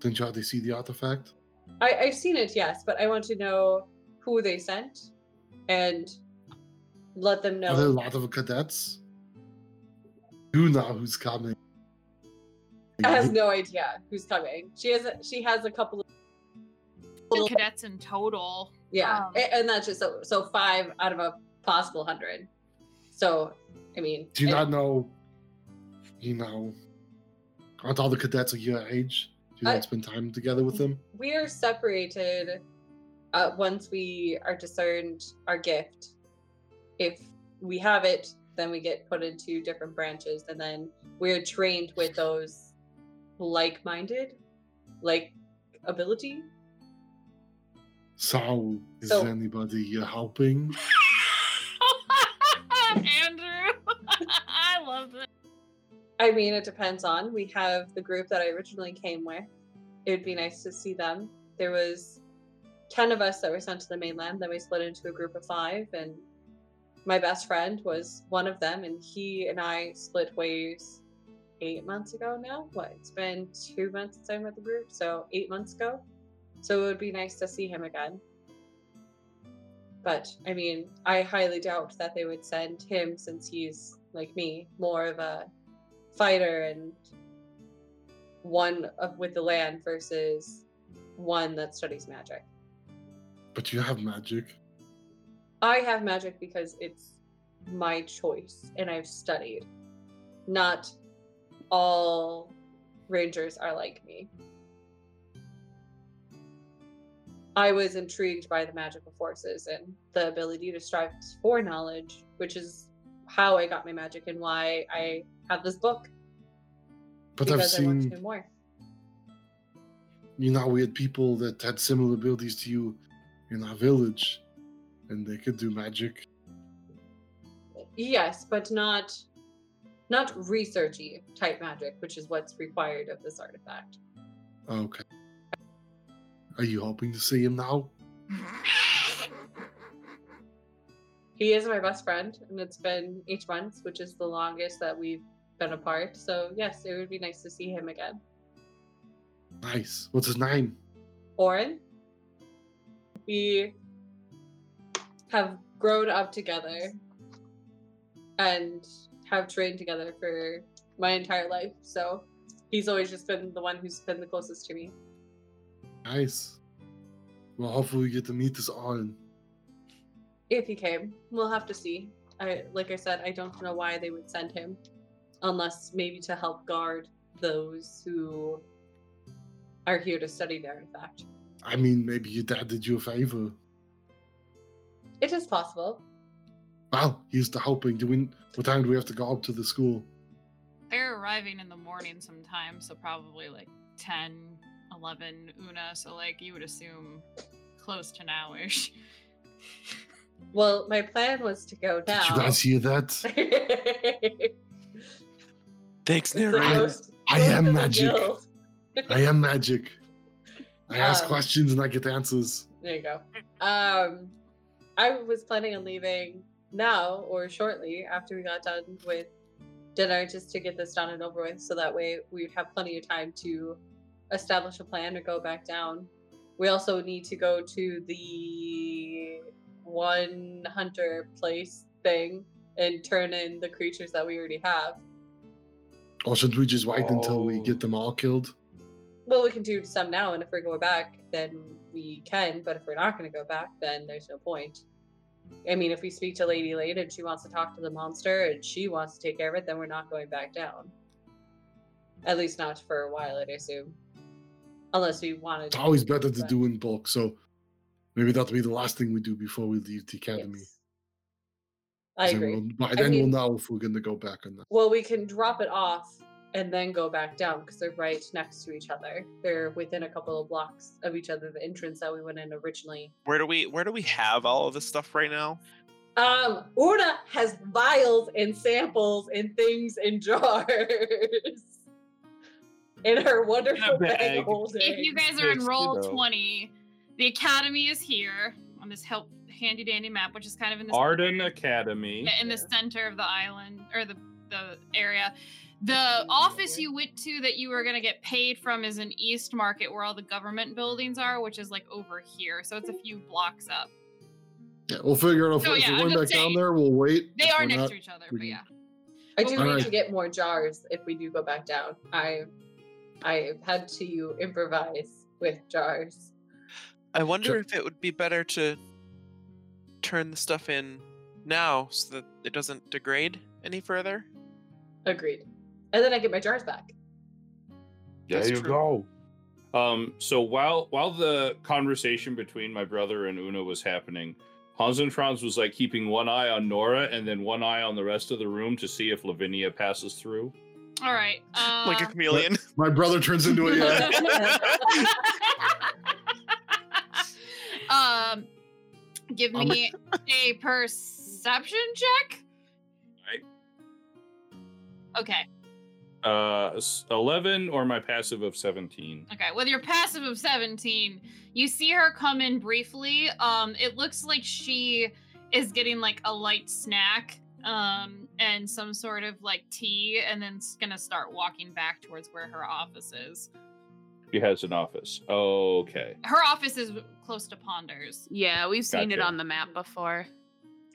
Didn't you already see the artifact?
I, I've seen it, yes, but I want to know who they sent and let them know.
Are there a lot of cadets? You know who's coming.
I has no idea who's coming. She has a, she has a couple of
Two cadets in total.
yeah,
Um,
and that's just so so five out of a possible hundred. So, I mean,
Do you
and-
not know? You know, aren't all the cadets of your age? Do you
I-
not spend time together with them?
we are separated uh, once we are discerned our gift. If we have it, then we get put into different branches, and then we're trained with those like-minded, like ability.
So, is
So-
anybody helping?
Andrew, I love it.
I mean, it depends on. We have the group that I originally came with. It would be nice to see them. There was ten of us that were sent to the mainland. Then we split into a group of five, and my best friend was one of them. And he and I split ways eight months ago now. What? It's been two months since I'm with the group, so eight months ago. So it would be nice to see him again. But I mean, I highly doubt that they would send him since he's like me, more of a fighter and one of with the land versus one that studies magic.
But you have magic.
I have magic because it's my choice and I've studied. Not all rangers are like me. I was intrigued by the magical forces and the ability to strive for knowledge, which is how I got my magic and why I have this book.
But I've
because I want to
seen,
more.
you know, we had people that had similar abilities to you in our village, and they could do magic.
Yes, but not not researchy type magic, which is what's required of this artifact.
Okay. Are you hoping to see him now?
He is my best friend, and it's been eight months, which is the longest that we've been apart. So yes, it would be nice to see him again.
Nice. What's his name?
Orin. We have grown up together and have trained together for my entire life. So he's always just been the one who's been the closest to me.
Nice. Well, hopefully we get to meet this on.
If he came, we'll have to see. I like I said, I don't know why they would send him, unless maybe to help guard those who are here to study the artifact.
I mean, maybe your dad did you a favor.
It is possible.
Well, he's the helping. Do we? What time do we have to go up to the school?
They're arriving in the morning sometime, so probably like 10, 11 Una. So, like, you would assume close to nowish.
Well, my plan was to go now.
Did you guys hear that?
Thanks,
It's the
narrator.
I am magic.
guild.
I am magic. I ask
Um,
questions and I get answers.
There you go. Um, I was planning on leaving now or shortly after we got done with dinner, just to get this done and over with, so that way we would have plenty of time to establish a plan to go back down. We also need to go to the one hunter place thing and turn in the creatures that we already have.
Or should we just wait until we
Oh.
get them all killed?
Well, we can do some now, and if we're going back, then we can. But if we're not going to go back, then there's no point. I mean, if we speak to Lady Lane and she wants to talk to the monster and she wants to take care of it, then we're not going back down. At least not for a while, I'd assume. Unless we wanted.
It's always better to do in bulk, so maybe that'll be the last thing we do before we leave the academy.
Yes. I
'Cause then
agree.
we'll- by
I
then
mean-
we'll know if we're going to go back on that.
Well, we can drop it off and then go back down because they're right next to each other. They're within a couple of blocks of each other. The entrance that we went in originally.
Where do we where do we have all of this stuff right now?
Um, Una has vials and samples and things in jars in her wonderful bag.
bag.
holding.
if you guys are in
Just, you
roll
know.
20, the academy is here on this help handy dandy map, which is kind of in the
Arden Academy.
In the
Yeah.
center of the island or the the area. The office you went to that you were gonna get paid from is in East Market, where all the government buildings are, which is like over here. So it's a few blocks up.
Yeah, we'll figure it out.
So,
if
yeah,
we're going back
just
down there, we'll wait.
They are
we're
next
not-
to each other,
we
but yeah.
I do need
Alright.
to get more jars if we do go back down. I I had to improvise with jars.
I wonder
Sure.
if it would be better to turn the stuff in now so that it doesn't degrade any further.
Agreed. And then I get my jars back.
There
That's
you
true.
go.
Um, so while while the conversation between my brother and Una was happening, Hans and Franz was like keeping one eye on Nora and then one eye on the rest of the room to see if Lavinia passes through.
All right. Uh,
like a chameleon.
My brother turns into a yeah.
give
I'm-
me a perception check.
Right.
Okay.
Uh, eleven or my passive of seventeen.
Okay, with your passive of 17, you see her come in briefly. Um, it looks like she is getting like a light snack, um, and some sort of like tea, and then s- gonna start walking back towards where her office is.
She has an office. Okay.
Her office is close to Ponders.
Yeah, we've seen it on the map before.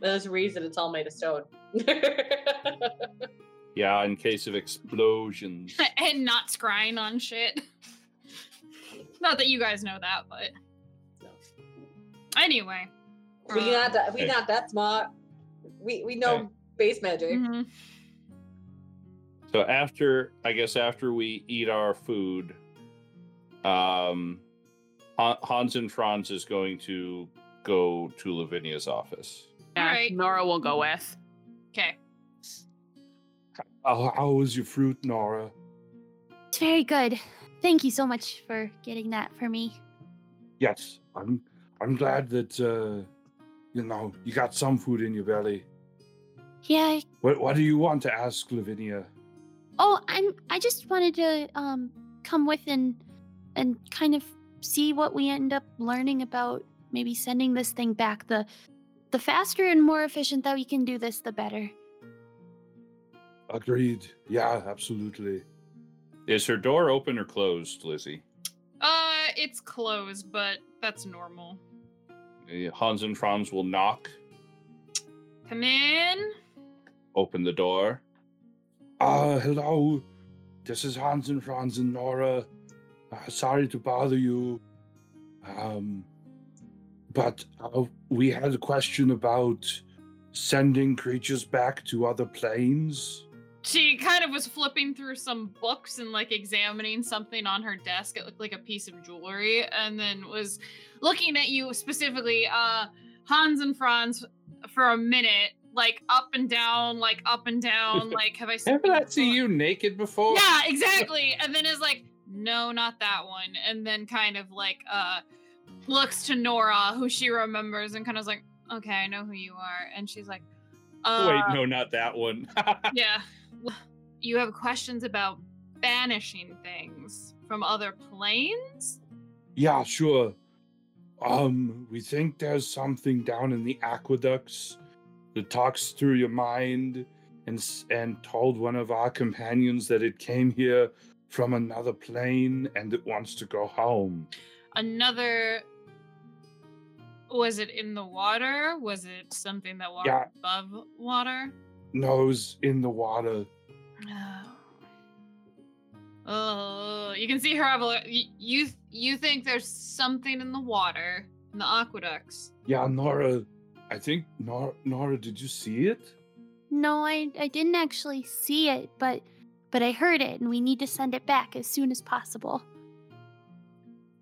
There's a reason it's all made of stone.
Yeah, in case of explosions.
and not scrying on shit. not that you guys know that, but
No.
anyway.
we
um,
not that we
Okay.
not that smart. We we know
Okay.
base magic.
mhm.
So after, I guess after we eat our food, um, Hans and Franz is going to go to Lavinia's office.
Yeah,
Alright.
Nora will go with.
Okay.
How, how was your fruit, Nora?
It's very good. Thank you so much for getting that for me.
Yes, I'm. I'm glad that uh, you know you got some food in your belly.
Yeah.
What What do you want to ask Lavinia?
Oh, I'm. I just wanted to um come with and and kind of see what we end up learning about maybe sending this thing back. The the faster and more efficient that we can do this, the better.
Agreed. Yeah, absolutely.
Is her door open or closed, Lizzie?
Uh, it's closed, but that's normal.
Uh, Hans and Franz will knock,
Come in.
open the door.
Uh, hello. This is Hans and Franz and Nora. Uh, sorry to bother you. Um, but uh, we had a question about sending creatures back to other planes.
She kind of was flipping through some books and like examining something on her desk. It looked like a piece of jewelry, and then was looking at you specifically, uh, Hans and Franz, for a minute, like up and down, like up and down, like have I seen
Haven't I seen you naked before?
Yeah, exactly. And then is like, no, not that one. And then kind of like uh looks to Nora, who she remembers, and kind of is like, okay, I know who you are. And she's like, uh,
Wait, no, not that one.
yeah. You have questions about banishing things from other planes?
Yeah, sure. Um, we think there's something down in the aqueducts that talks through your mind and and told one of our companions that it came here from another plane and it wants to go home.
Another. Was it in the water? Was it something that walked
Yeah.
above water?
No, Nose in the water.
Oh. oh, you can see her. You, you you think there's something in the water in the aqueducts?
Yeah, Nora. I think Nora. Nora, did you see it?
No, I I didn't actually see it, but but I heard it, and we need to send it back as soon as possible.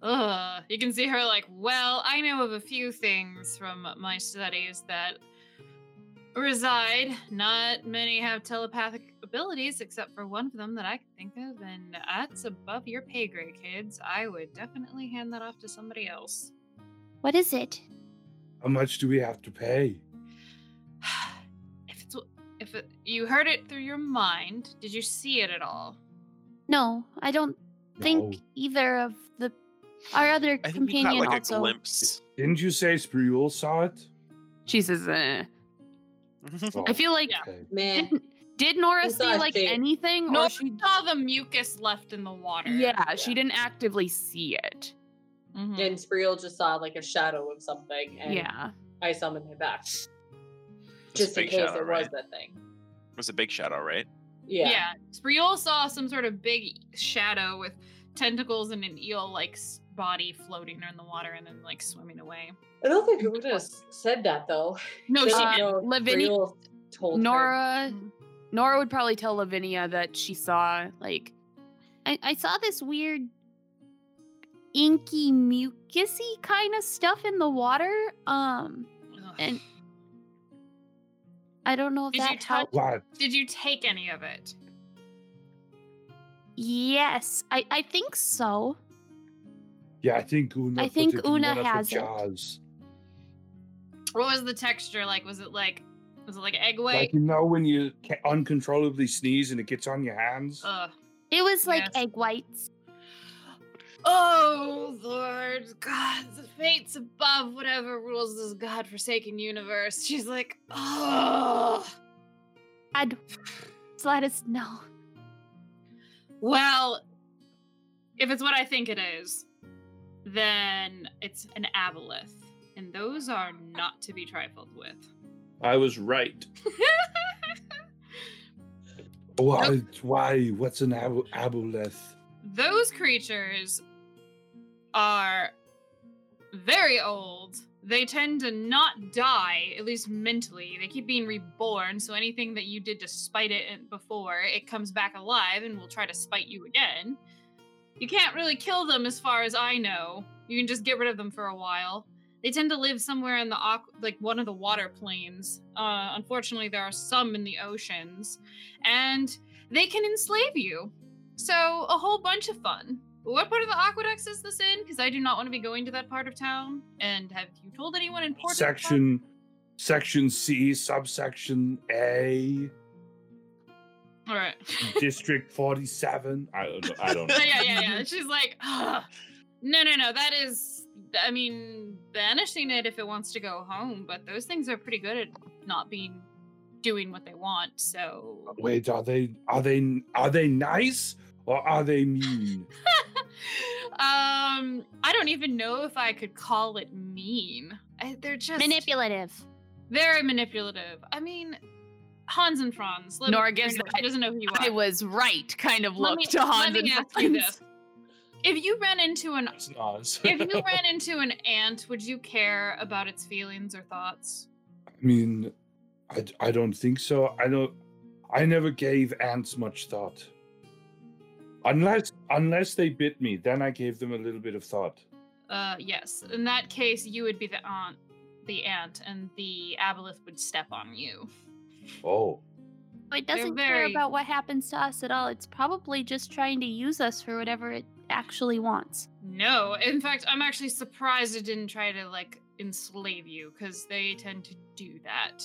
Ugh. You can see her like, well, I know of a few things from my studies that reside. Not many have telepathic abilities, except for one of them that I can think of, and that's above your pay grade, kids. I would definitely hand that off to somebody else.
What is it?
How much do we have to pay?
If it, you heard it through your mind, did you see it at all?
No, I don't think either of the our other
I think we
companion
got like
also.
a glimpse.
Didn't you say Spriel saw it?
She says, eh.
Oh,
I feel like
Yeah.
okay.
Man,
did, did Nora see like
shape.
anything,
No,
or
she
she?
saw the mucus left in the water.
Yeah, she didn't actively see it.
Mhm.
and Spriel just saw like a shadow of something, and
Yeah.
I summoned him back.
It's a
Just in
big
case
shadow,
it
right?
was that thing.
It was a big shadow, right?
Yeah.
Yeah. Spriel saw some sort of big shadow with tentacles and an eel like body floating in the water and then like swimming away.
I don't think Una s- said that though.
No, she
Uh,
didn't.
Lavinia-
Spriel told.
Nora
Mhm.
Nora would probably tell Lavinia that she saw like
I, I saw this weird inky mucusy kind of stuff in the water. Um,
Ugh.
and I don't know if
Did you
that
touch-
helped.
What?
Did you take any of it?
Yes, I I think so.
Yeah, I think Una.
I
put
think
it
Una
one of her
has it.
jars.
What was the texture like? Was it like was it like egg white?
Like you know when you uncontrollably sneeze and it gets on your hands.
Ugh.
It was like
Yes.
egg whites.
Oh Lord, God, the fates above whatever rules this godforsaken universe. She's like, oh.
I'd let us know.
Well, if it's what I think it is, then it's an aboleth, and those are not to be trifled with.
I was right.
Why? Why? What's an ab- aboleth?
Those creatures are very old. They tend to not die, at least mentally. They keep being reborn, so anything that you did to spite it before, it comes back alive and will try to spite you again. You can't really kill them as far as I know. You can just get rid of them for a while. They tend to live somewhere in the like one of the water planes. Uh, unfortunately, there are some in the oceans, and they can enslave you. So a whole bunch of fun. What part of the aqueducts is this in? Because I do not want to be going to that part of town. And have you told anyone in Port?
Section, section C, subsection A,
All right.
district forty-seven.
I don't know. I don't know.
yeah, yeah, yeah. She's like, "Ugh. no, no, no. That is, I mean, banishing it if it wants to go home. But those things are pretty good at not being doing what they want. So
Wait, are they? Are they? Are they nice or are they mean?
Um, I don't even know if I could call it mean. I, they're just
Manipulative.
very manipulative. I mean, Hans and Franz. Let me-
Nora gives
she
that-
doesn't know who you are.
I was right kind of
Let
look
me-
to
let
Hans
me
and
ask you
Franz.
this. If you ran into an if you ran into an ant, would you care about its feelings or thoughts?
I mean, I, I don't think so. I don't. I never gave ants much thought. Unless unless they bit me, then I gave them a little bit of thought.
Uh, yes. In that case, you would be the aunt, the ant, and the aboleth would step on you.
Oh,
It
They're
doesn't
very-
care about what happens to us at all. It's probably just trying to use us for whatever it actually wants.
No, in fact, I'm actually surprised it didn't try to like enslave you, because they tend to do that.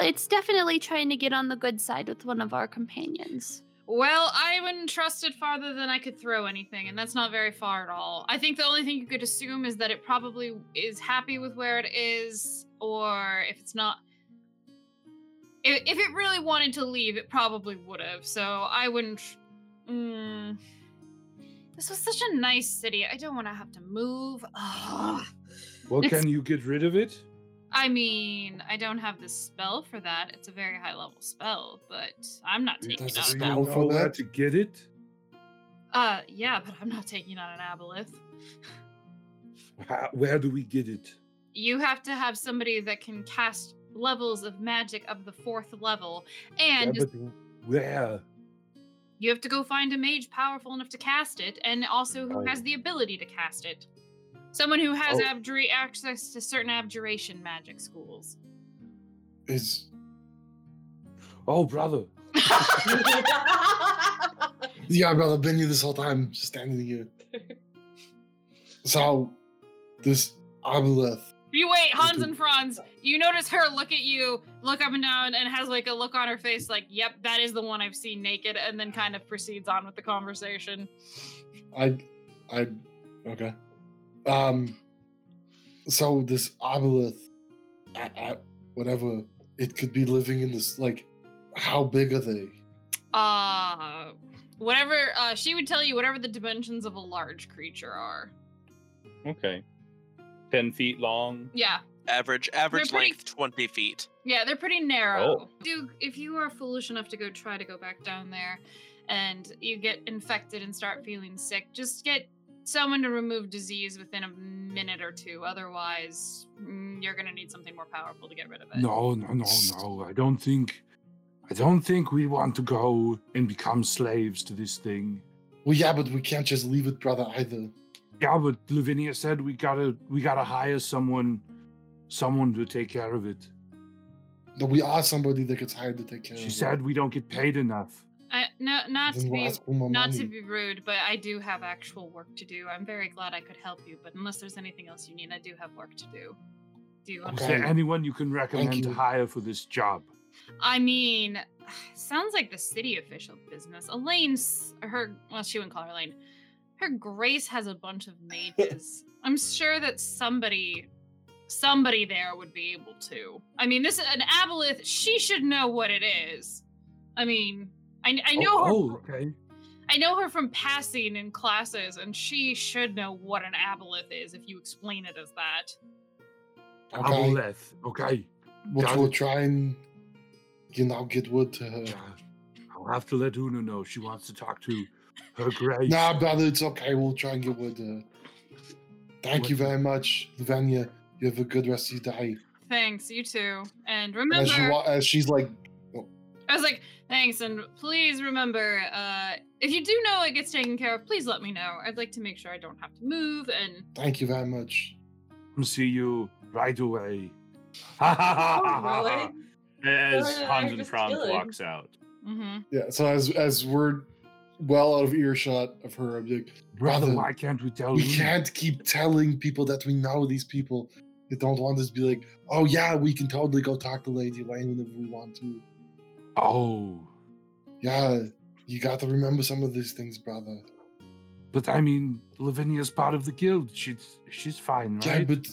It's definitely trying to get on the good side with one of our companions.
Well, I wouldn't trust it farther than I could throw anything, and that's not very far at all. I think the only thing you could assume is that it probably is happy with where it is, or if it's not. If, if it really wanted to leave, it probably would have. So I wouldn't. Mm, this was such a nice city. I don't want to have to move. Ugh.
well, can you get rid of it?
I mean, I don't have the spell for that. It's a very high level spell, but I'm not taking
does
out
a
an
spell
ab-
for
know where
that?
to get it?
Uh, yeah, but I'm not taking on an aboleth.
How, where do we get it?
You have to have somebody that can cast levels of magic of the fourth level, and
yeah, but where?
you have to go find a mage powerful enough to cast it, and also who has the ability to cast it. Someone who has
Oh.
abjura- access to certain abjuration magic schools.
Is
Oh, brother.
yeah, brother, been here this whole time, just standing here. So, this Aboleth,
You wait, Hans and Franz. You notice her look at you, look up and down, and has like a look on her face, like, "Yep, that is the one I've seen naked," and then kind of proceeds on with the conversation.
I, I, okay. Um, so this Aboleth, I, I, whatever, it could be living in this, like, how big are they?
Uh, whatever. Uh, she would tell you whatever the dimensions of a large creature are.
Okay. Ten feet long.
Yeah,
Average average
pretty-
length twenty feet.
yeah, they're pretty narrow.
Oh.
Duke, if you are foolish enough to go try to go back down there, and you get infected and start feeling sick, just get someone to remove disease within a minute or two. Otherwise, mm, you're gonna need something more powerful to get rid of it.
No, no, no, no. I don't think. I don't think we want to go and become slaves to this thing.
Well, yeah, but we can't just leave it, brother, either.
Yeah, but Lavinia said we gotta we gotta hire someone someone to take care of it.
No, we are somebody that gets hired to take care
She
of it.
She said we don't get paid enough.
I, no, not to be
ask for more
not to be rude, but I do have actual work to do. I'm very glad I could help you, but unless there's anything else you need, I do have work to do. Do you
Okay.
Is
understand?
there anyone you can recommend to hire for this job?
I mean, sounds like the city official business. Elaine's her well, she wouldn't call her Elaine. Her Grace has a bunch of mages. I'm sure that somebody somebody there would be able to. I mean, this is an aboleth. She should know what it is. I mean, I, I oh, know
oh,
her.
oh, okay.
I know her from passing in classes, and she should know what an aboleth is if you explain it as that.
Okay,
Aboleth. Okay.
we'll,
got
we'll
it.
try and, you know, get wood to her.
Yeah. I'll have to let Una know she wants to talk to her grace.
Nah, brother, it's okay. We'll try and get wood to her. Thank you very much, Vanya. You have a good rest of your day.
Thanks, you too. And
And As, she,
remember,
wa- as she's like, oh.
I was like, thanks, and please remember, uh, if you do know it gets taken care of, please let me know. I'd like to make sure I don't have to move, and
thank you very much.
Come see you right away. Ha ha ha ha ha. ha.
As
Well,
Hans and Franz walks out.
hmm
Yeah, so as as we're well out of earshot of her, I'm like,
Brother,
Brother,
why can't we tell
we
Una?
can't keep telling people that we know these people. They don't want us to be like, oh yeah, we can totally go talk to Lady Elaine if we want to.
Oh,
Yeah, you got to remember some of these things, brother.
but I mean, Lavinia's part of the guild. She's she's fine, right?
Yeah, but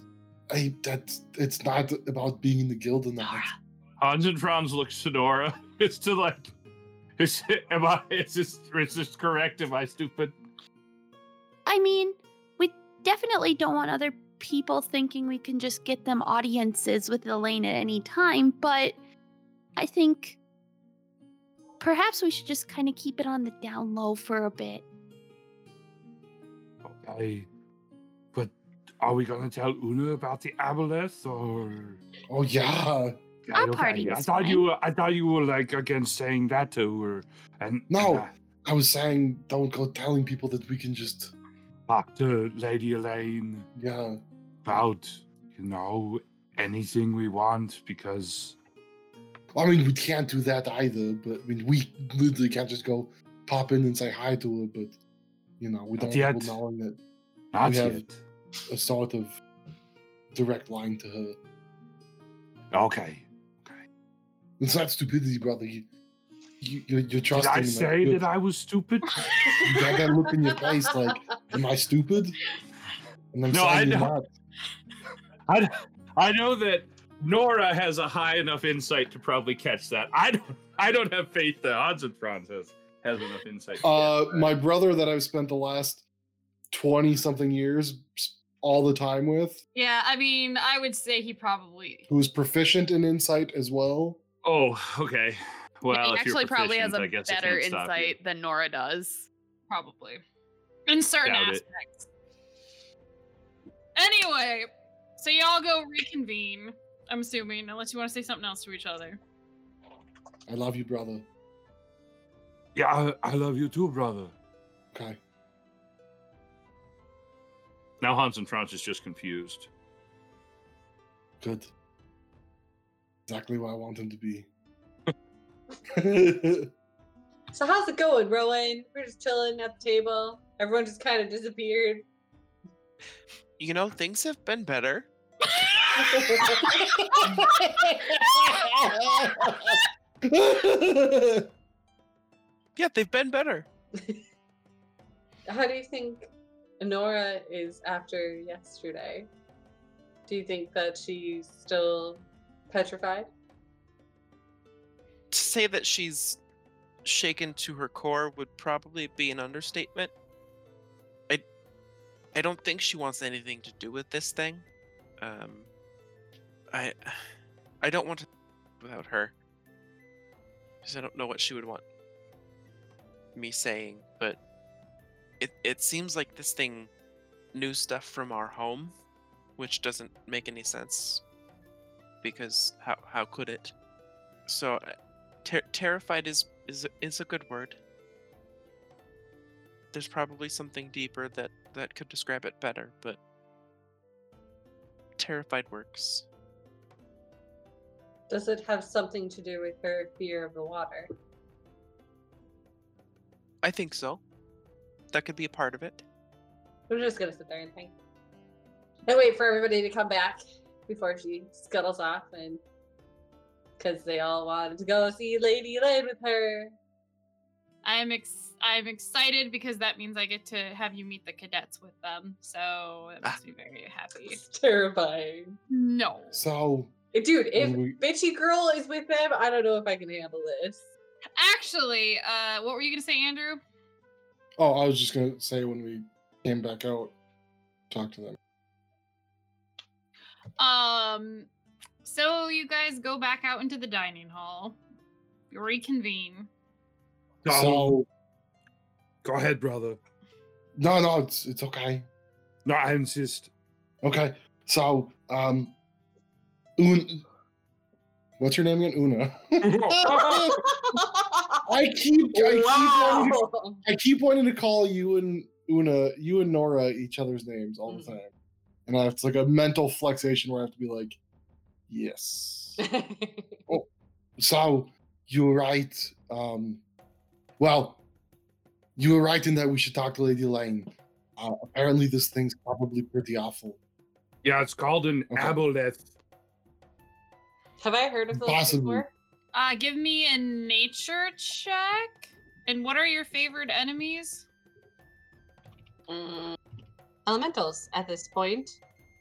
I that's it's not about being in the guild or not.
Hans and Franz looks Sonora. It's to like, is am I? Is this is this correct? Am I stupid?
I mean, we definitely don't want other people thinking we can just get them audiences with Elaine at any time, but I think perhaps we should just kind of keep it on the down low for a bit.
Okay. But are we gonna tell Una about the aboleth or
Oh yeah.
Okay,
Our
okay.
party
I thought
fine.
you were I thought you were like against saying that to her and
No.
and, uh,
I was saying don't go telling people that we can just
talk to Lady Elaine
yeah.
about, you know, anything we want because
I mean we can't do that either, but I mean we literally can't just go pop in and say hi to her, but you know, we don't
yet.
people knowing that
not
We have- a sort of direct line to her.
Okay. Okay.
It's not stupidity, brother. You, you, you're, you're
Did. I say
good-
that I was stupid?
You got that look in your face, like, am I stupid? And I'm
No,
saying
I
you're
know.
not.
I, I know that Nora has a high enough insight to probably catch that. I don't I don't have faith that Hans and Franz has, has enough insight. to
Uh, my brother that I've spent the last twenty something years all the time with,
Yeah, I mean, I would say he probably.
who's proficient in insight as well.
Oh, okay. Well,
he
if you're
actually probably has
proficient,
a
I guess I
better
can't you.
insight than Nora does.
Probably. In certain
Doubt it.
aspects. Anyway, so y'all go reconvene, I'm assuming, unless you want to say something else to each other.
I love you, brother.
Yeah, I, I love you too, brother.
Okay.
Now Hans and Franz is just confused.
Good. Exactly what I want him to be.
So how's it going, Rowan? We're just chilling at the table. Everyone just kind of disappeared.
You know, things have been better. Yeah, they've been better.
How do you think Nora is after yesterday? Do you think that she's still petrified?
To say that she's shaken to her core would probably be an understatement. I I don't think she wants anything to do with this thing. Um I I don't want to without her. Because I don't know what she would want me saying, but it it seems like this thing knew stuff from our home, which doesn't make any sense. Because how how could it? So uh, ter- terrified is is is a good word. There's probably something deeper that that could describe it better, but terrified works.
Does it have something to do with her fear of the water?
I think so. That could be a part of it.
I'm just gonna sit there and think. And wait for everybody to come back before she scuttles off and because they all wanted to go see Lady Elaine with her.
I'm ex- I'm excited because that means I get to have you meet the cadets with them. So it ah. makes me very happy.
It's terrifying.
No.
so,
Dude, if
we-
bitchy girl is with them, I don't know if I can handle this.
Actually, uh, what were you gonna say, Andrew?
oh, I was just gonna say when we came back out, talk to them.
Um, so you guys go back out into the dining hall. You reconvene.
So,
Go ahead, brother.
no, no, it's it's okay.
No, I insist.
Okay, so um, Un, what's your name again? Una. I keep I keep wanting to. I keep wanting to call you and Una, you and Nora each other's names all the
Mhm.
time, and I have it's like a mental flexation where I have to be like, yes. So you were right. Um, well, you were right in that we should talk to Lady Lane. Uh, apparently, this thing's probably pretty awful.
Yeah, it's called an
Okay.
aboleth.
Have I heard of those
Possibly.
before?
Uh, give me a nature check. And what are your favorite enemies?
Mm, elementals at this point.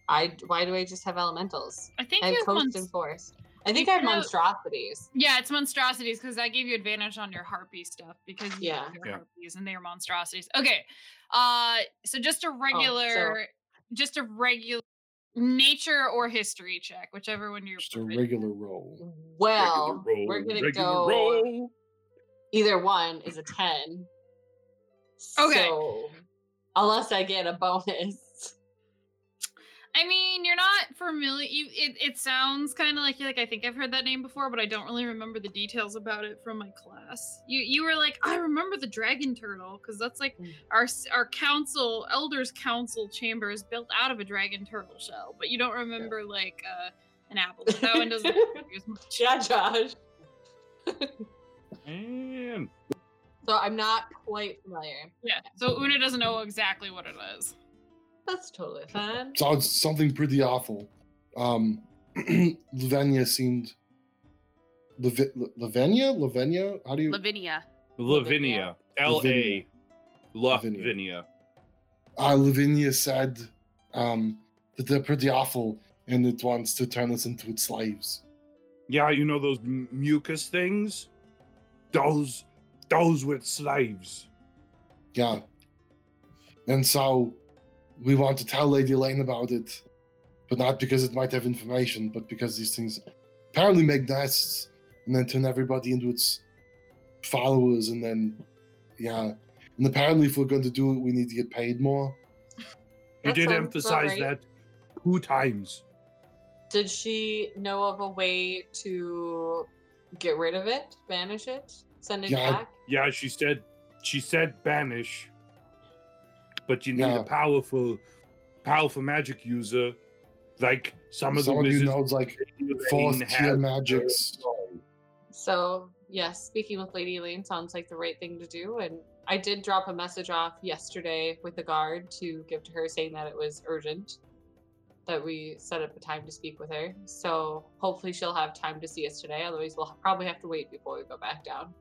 I why do I just have elementals?
I think
I
you
have
have
coast
one.
and forest. I think I have
You know-
monstrosities.
Yeah, it's monstrosities because I gave you advantage on your harpy stuff because you
Yeah.
your
Yeah.
harpies and they are monstrosities. Okay, uh, so just
Oh,
a regular, just a regular nature or history check, whichever one you're.
Just a
proficient.
regular roll.
Well,
Regular
we're gonna go.
roll.
Either one is a ten.
Okay.
So, unless I get a bonus.
I mean, you're not familiar. You, it, it sounds kind of like you're like I think I've heard that name before, but I don't really remember the details about it from my class. You you were like I remember the dragon turtle because that's like
Mm.
our our council elders council chamber is built out of a dragon turtle shell, but you don't remember like uh, an apple. But that one doesn't confuse much.
Yeah, Josh.
Man.
So I'm not quite familiar.
Yeah. So Una doesn't know exactly what it is.
That's totally fine.
Sounds something pretty awful. Um, Lavinia seemed. Lavi- Lavinia? Lavinia? How do you.
Lavinia.
Lavinia. L A.
Lavinia.
Lavinia.
uh, Lavinia said um, that they're pretty awful and it wants to turn us into its slaves.
Yeah, you know those m- mucus things? Those, those with slaves.
Yeah. And so we want to tell Lady Elaine about it, but not because it might have information, but because these things apparently make nests and then turn everybody into its followers. And then, yeah. And apparently, if we're going to do it, we need to get paid more.
You did emphasize
right.
that two times.
Did she know of a way to get rid of it, banish it, send it
Yeah,
back?
Yeah, she said, she said banish, but you need
Yeah.
a powerful, powerful magic user, like some of
Someone
the
who
wizards.
knows, like,
Elaine
fourth tier magics.
So, yes, speaking with Lady Elaine sounds like the right thing to do. And I did drop a message off yesterday with the guard to give to her saying that it was urgent, that we set up a time to speak with her. So, hopefully, she'll have time to see us today. Otherwise, we'll probably have to wait before we go back down.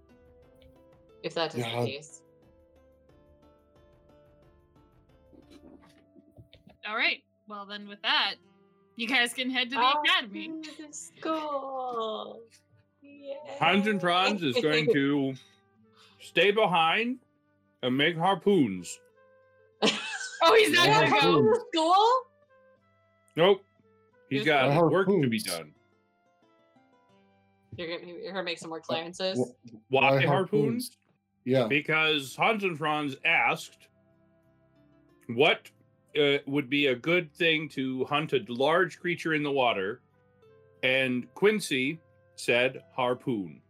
If that is
Yeah.
the case.
All right. Well, then with that, you guys can head to the
Off
academy.
to the School. Yay.
Hans and Franz is going to stay behind and make harpoons.
Oh, he's not
Yeah.
gonna go.
Go to school?
Nope. He's
He's
got
got
work to be done.
You're gonna, you're gonna make some more clearances.
Wh-
Why harpoons?
Yeah.
Because Hans and Franz asked what uh, would be a good thing to hunt a large creature in the water, and Quincy said harpoon.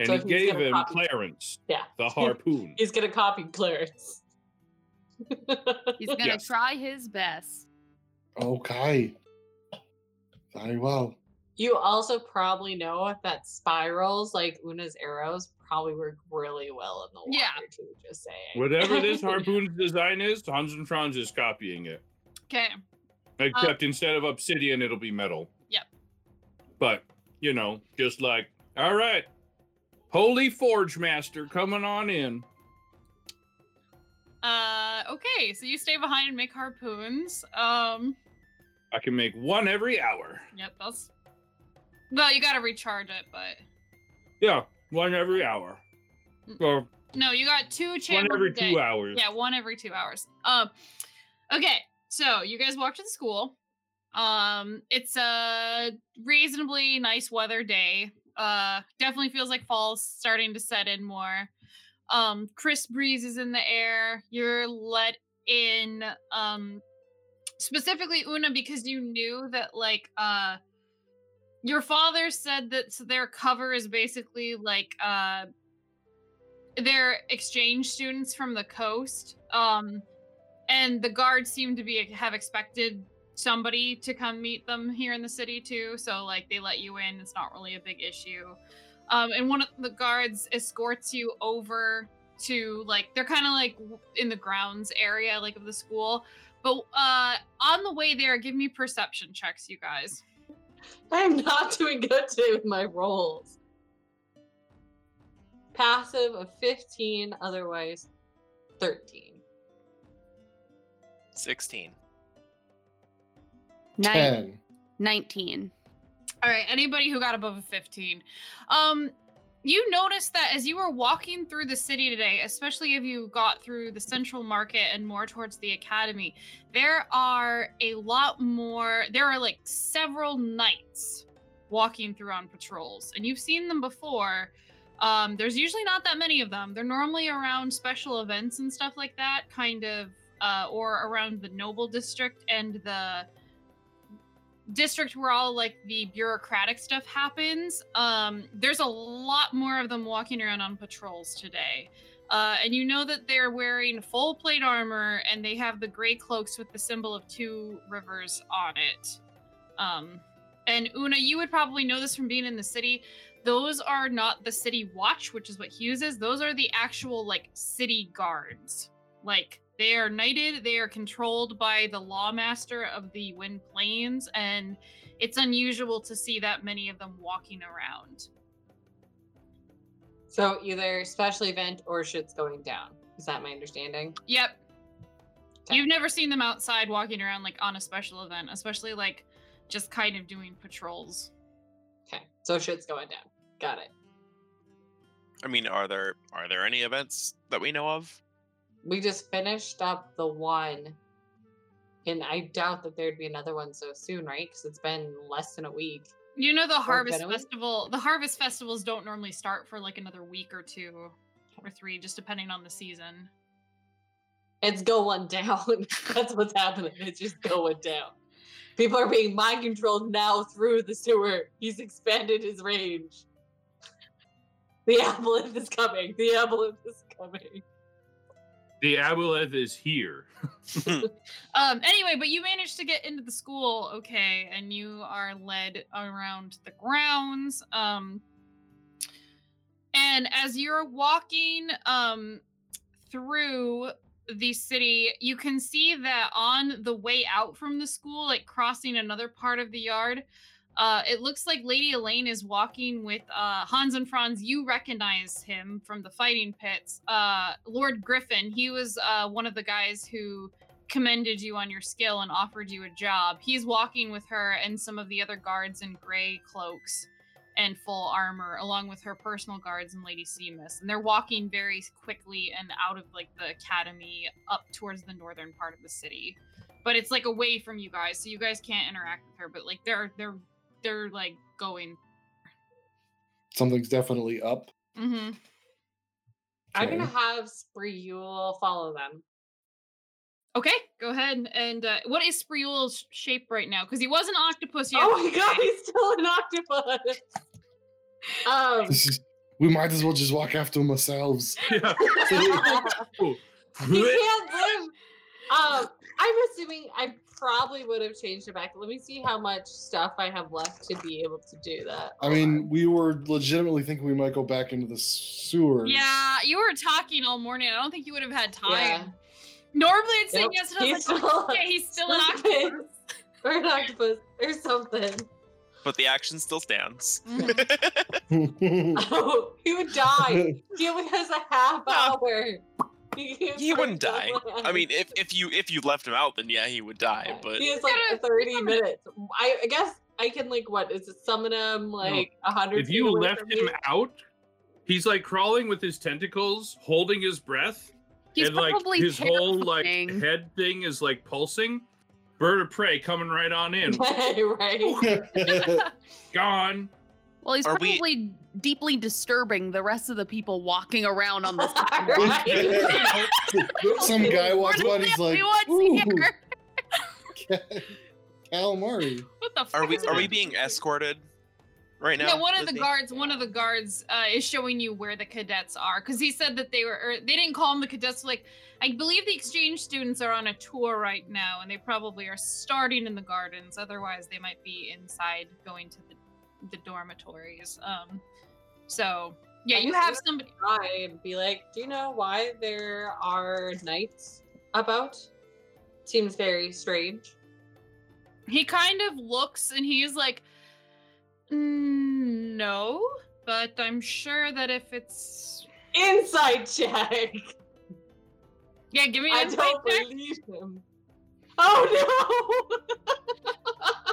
And
So
he gave him
copy-
Clarence
Yeah.
the harpoon.
He's gonna copy Clarence.
He's gonna
Yes.
try his best.
Okay. Very well.
You also probably know that spirals, like Una's arrows, probably work really well in the water
Yeah.
too. Just saying.
Whatever this harpoon's design is, Hans and Franz is copying it.
Okay.
Except instead of obsidian, it'll be metal.
Yep.
But, you know, just like, all right, Holy Forge Master coming on in.
Uh, okay. So you stay behind and make harpoons. Um,
I can make one every hour.
yep. That's. Well, you gotta recharge it, but
Yeah, one every hour. Or
no, you got two
one every two hours.
Yeah, one every two hours. Um, okay, so you guys walk to the school. Um, it's a reasonably nice weather day. Uh, definitely feels like fall's starting to set in more. Um, crisp breezes in the air. You're let in. Um, specifically Una because you knew that like uh your father said that their cover is basically like uh they're exchange students from the coast um and the guards seem to be have expected somebody to come meet them here in the city too so like they let you in it's not really a big issue. Um and one of the guards escorts you over to like they're kind of like in the grounds area like of the school but uh on the way there give me perception checks you guys
I'm not doing good today with my rolls. Passive of 15, otherwise 13.
16.
Nine,
Ten.
19.
All right, anybody who got above a 15. Um you noticed that as you were walking through the city today, especially if you got through the central market and more towards the academy, there are a lot more there are like several knights walking through on patrols. And you've seen them before. Um there's usually not that many of them. They're normally around special events and stuff like that, kind of uh or around the noble district and the district where all like the bureaucratic stuff happens um there's a lot more of them walking around on patrols today. Uh and you know that they're wearing full plate armor and they have the gray cloaks with the symbol of two rivers on it. Um and una you would probably know this from being in the city. Those are not the city watch which is what hughes is. Those are the actual like city guards. Like they are knighted, they are controlled by the lawmaster of the Wind Plains, and it's unusual to see that many of them walking around.
So either special event or shit's going down. Is that my understanding?
Yep.
Okay.
You've never seen them outside walking around like on a special event, especially like just kind of doing patrols.
Okay. So shit's going down. Got it.
I mean, are there are there any events that we know of?
We just finished up the one. And I doubt that there'd be another one so soon, right? Because it's been less than a week.
You know the Harvest? Festival, the Harvest Festivals don't normally start for like another week or two or three, just depending on the season.
It's going down. That's what's happening. It's just going down. People are being mind controlled now through the sewer. He's expanded his range. The aboleth is coming. The aboleth is coming.
The aboleth is here.
Um, anyway, but you managed to get into the school, okay, and you are led around the grounds. Um, and as you're walking um through the city, you can see that on the way out from the school, like crossing another part of the yard, uh, it looks like Lady Elaine is walking with uh, Hans and Franz. You recognize him from the fighting pits. Uh, Lord Griffin, he was uh, one of the guys who commended you on your skill and offered you a job. He's walking with her and some of the other guards in gray cloaks and full armor, along with her personal guards and Lady Seamus. And they're walking very quickly and out of like the academy up towards the northern part of the city. But it's like away from you guys, so you guys can't interact with her. But like they're they're they're like going.
Something's definitely up.
Mm-hmm.
I'm gonna have Spriel follow them.
Okay, go ahead. And uh, what is Spriel's shape right now? Because he was an octopus.
Oh my god, he's still an octopus. Um,
is, we might as well just walk after him ourselves.
Yeah.
he can't live. Um, I'm assuming I probably would have changed it back. Let me see how much stuff I have left to be able to do that.
I mean, we were legitimately thinking we might go back into the sewers.
Yeah, you were talking all morning. I don't think you would have had time.
Yeah.
Normally, I'd say
Nope,
yes. And I was
he's
like,
still-
yeah, he's still an
something.
octopus.
or an octopus or something.
but the action still stands.
Mhm.
Oh, he would die. He only has a half hour. He,
he wouldn't die. I mean, if, if you if you left him out, then yeah, he would die.
Yeah,
But
he has like
Yeah,
30 minutes. I, I guess I can like what is it? Summon him like a hundred.
if you left him
me?
out, he's like crawling with his tentacles, holding his breath,
He's
and like
probably
his whole like head thing is like pulsing. Bird of prey coming right on in.
right.
Gone.
Well, he's
Are we-
probably deeply disturbing the rest of the people walking around on this.
Right.
Some guy walks by and he's like,
we want
"Ooh,
here.
calamari.
What the fuck?
are we are we being escorted right now?
Yeah, one of the guards, one of the guards, uh, is showing you where the cadets are because he said that they were, or they didn't call them the cadets. Like, I believe the exchange students are on a tour right now, and they probably are starting in the gardens. Otherwise, they might be inside going to the the dormitories. Um, so yeah, you have somebody.
try and be like, do you know why there are knights about? Seems very strange.
He kind of looks and he's like, "Mm, no, but I'm sure that if it's
Inside check.
yeah, give me an
I don't
check.
believe him. Oh no!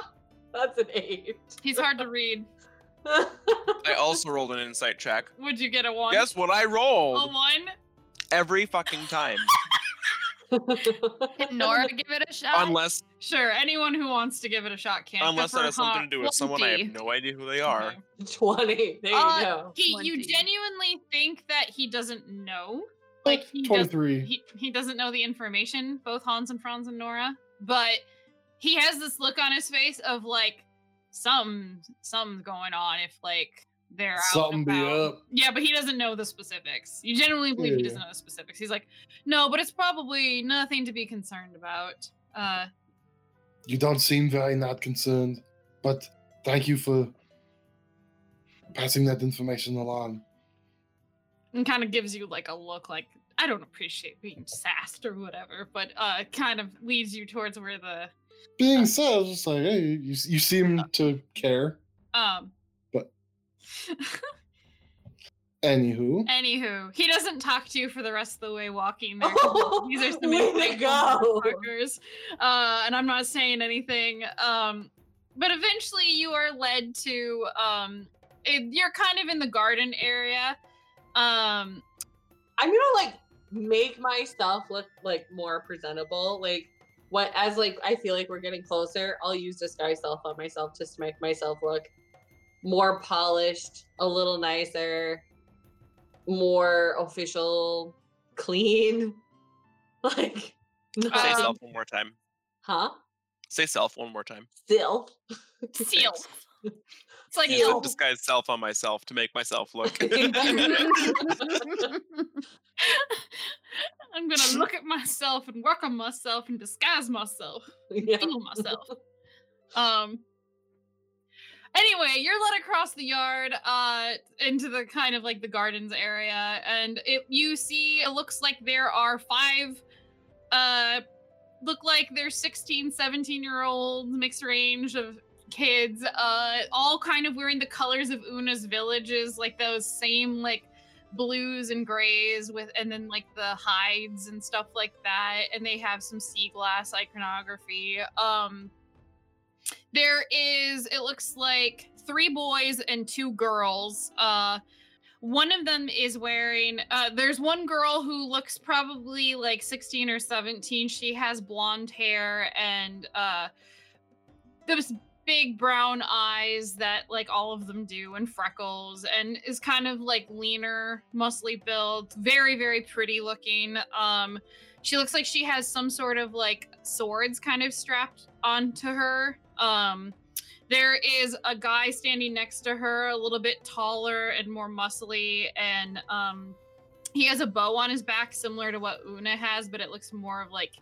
That's That's an eight.
He's hard to read.
I also rolled an insight check.
Would you get a one?
Guess what I rolled?
A one?
Every fucking time.
Can Nora give it a shot?
Unless
Sure. Anyone who wants to give it a shot can.
unless that has something to do with someone I have no idea who they are.
20. There you
Uh,
go.
He, you genuinely think that he doesn't know? Like he does,
23.
he, he doesn't know the information, both Hans and Franz and Nora, but he has this look on his face of like some something's going on if like they're out
Something be up.
Yeah, but he doesn't know the specifics. You genuinely believe he doesn't know the specifics. He's like, no, but it's probably nothing to be concerned about. Uh,
You don't seem very not concerned, but thank you for passing that information along.
and kind of gives you like a look like I don't appreciate being sassed or whatever, but uh, kind of leads you towards where the
Being said, it's just like, hey, you, you seem to care.
um.
But- Anywho,
Anywho, he doesn't talk to you for the rest of the way walking there.
Oh,
These are some
way to go.
motherfuckers. Uh, and I'm not saying anything. Um, but eventually you are led to um, it, you're kind of in the garden area. Um,
I'm gonna like make myself look like more presentable. Like what as like I feel like we're getting closer, I'll use disguise self on myself just to make myself look more polished, a little nicer, more official, clean. Like
Say
Um,
self one more time.
huh?
Say self one more time.
Still.
seal. It's like
Seal.
a self on myself to make myself look.
I'm gonna look at myself and work on myself and disguise myself.
yeah.
Heal myself. Um. Anyway, you're led across the yard, uh, into the kind of like the gardens area, and it you see it looks like there are five, uh, look like they're 16, 17 year olds, mixed range of kids, uh, all kind of wearing the colors of Una's villages, like those same like blues and grays with and then like the hides and stuff like that and they have some sea glass iconography. Um there is it looks like three boys and two girls uh one of them is wearing uh there's one girl who looks probably like 16 or 17 she has blonde hair and uh those big brown eyes that like all of them do and freckles and is kind of like leaner muscly built very very pretty looking um she looks like she has some sort of like swords kind of strapped onto her um there is a guy standing next to her a little bit taller and more muscly and um he has a bow on his back similar to what una has but it looks more of like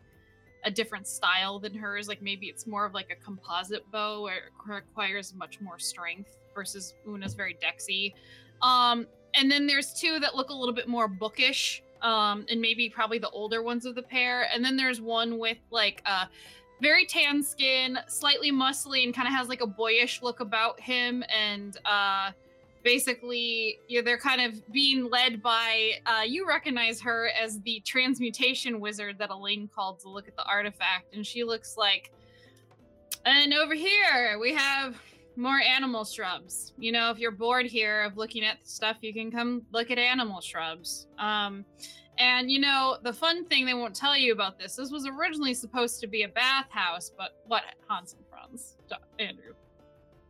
a different style than hers. Like maybe it's more of like a composite bow where it requires much more strength versus Una's very dexy. Um, and then there's two that look a little bit more bookish, um, and maybe probably the older ones of the pair. And then there's one with like a very tan skin, slightly muscly, and kind of has like a boyish look about him. And uh, basically, yeah, they're kind of being led by. Uh, you recognize her as the transmutation wizard that Elaine called to look at the artifact, and she looks like. And over here we have more animal shrubs. You know, if you're bored here of looking at stuff, you can come look at animal shrubs. Um, and you know, the fun thing they won't tell you about this. This was originally supposed to be a bathhouse, but what Hans and Franz, Andrew.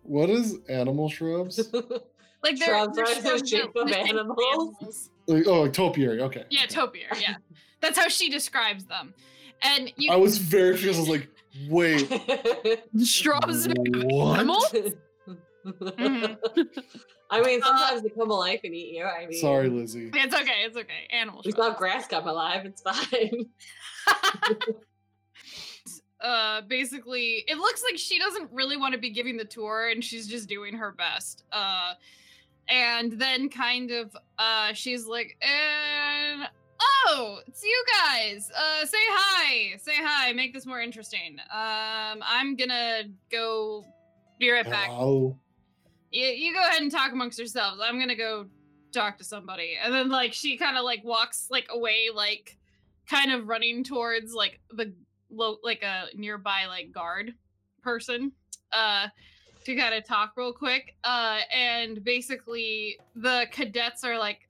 what is animal shrubs?
Like they're,
Shrubs
they're
are the shape of
look like
animals.
Like, oh, like topiary. Okay.
Yeah, topiary. Yeah, that's how she describes them. And you,
I was very confused. I was like, wait,
Shrubs are
what?
animals?
Mhm.
I mean, sometimes they come alive and eat you. I mean,
Sorry, Lizzie.
it's okay. It's okay. Animal
We
shrubs.
saw grass come alive. It's fine.
uh basically it looks like she doesn't really want to be giving the tour and she's just doing her best uh and then kind of uh she's like and oh it's you guys uh say hi say hi make this more interesting um i'm gonna go be right back
Hello.
you, you go ahead and talk amongst yourselves. I'm gonna go talk to somebody. And then like she kind of like walks like away, like kind of running towards like the low like a nearby like guard person. Uh to kind of talk real quick. Uh, and basically, the cadets are like,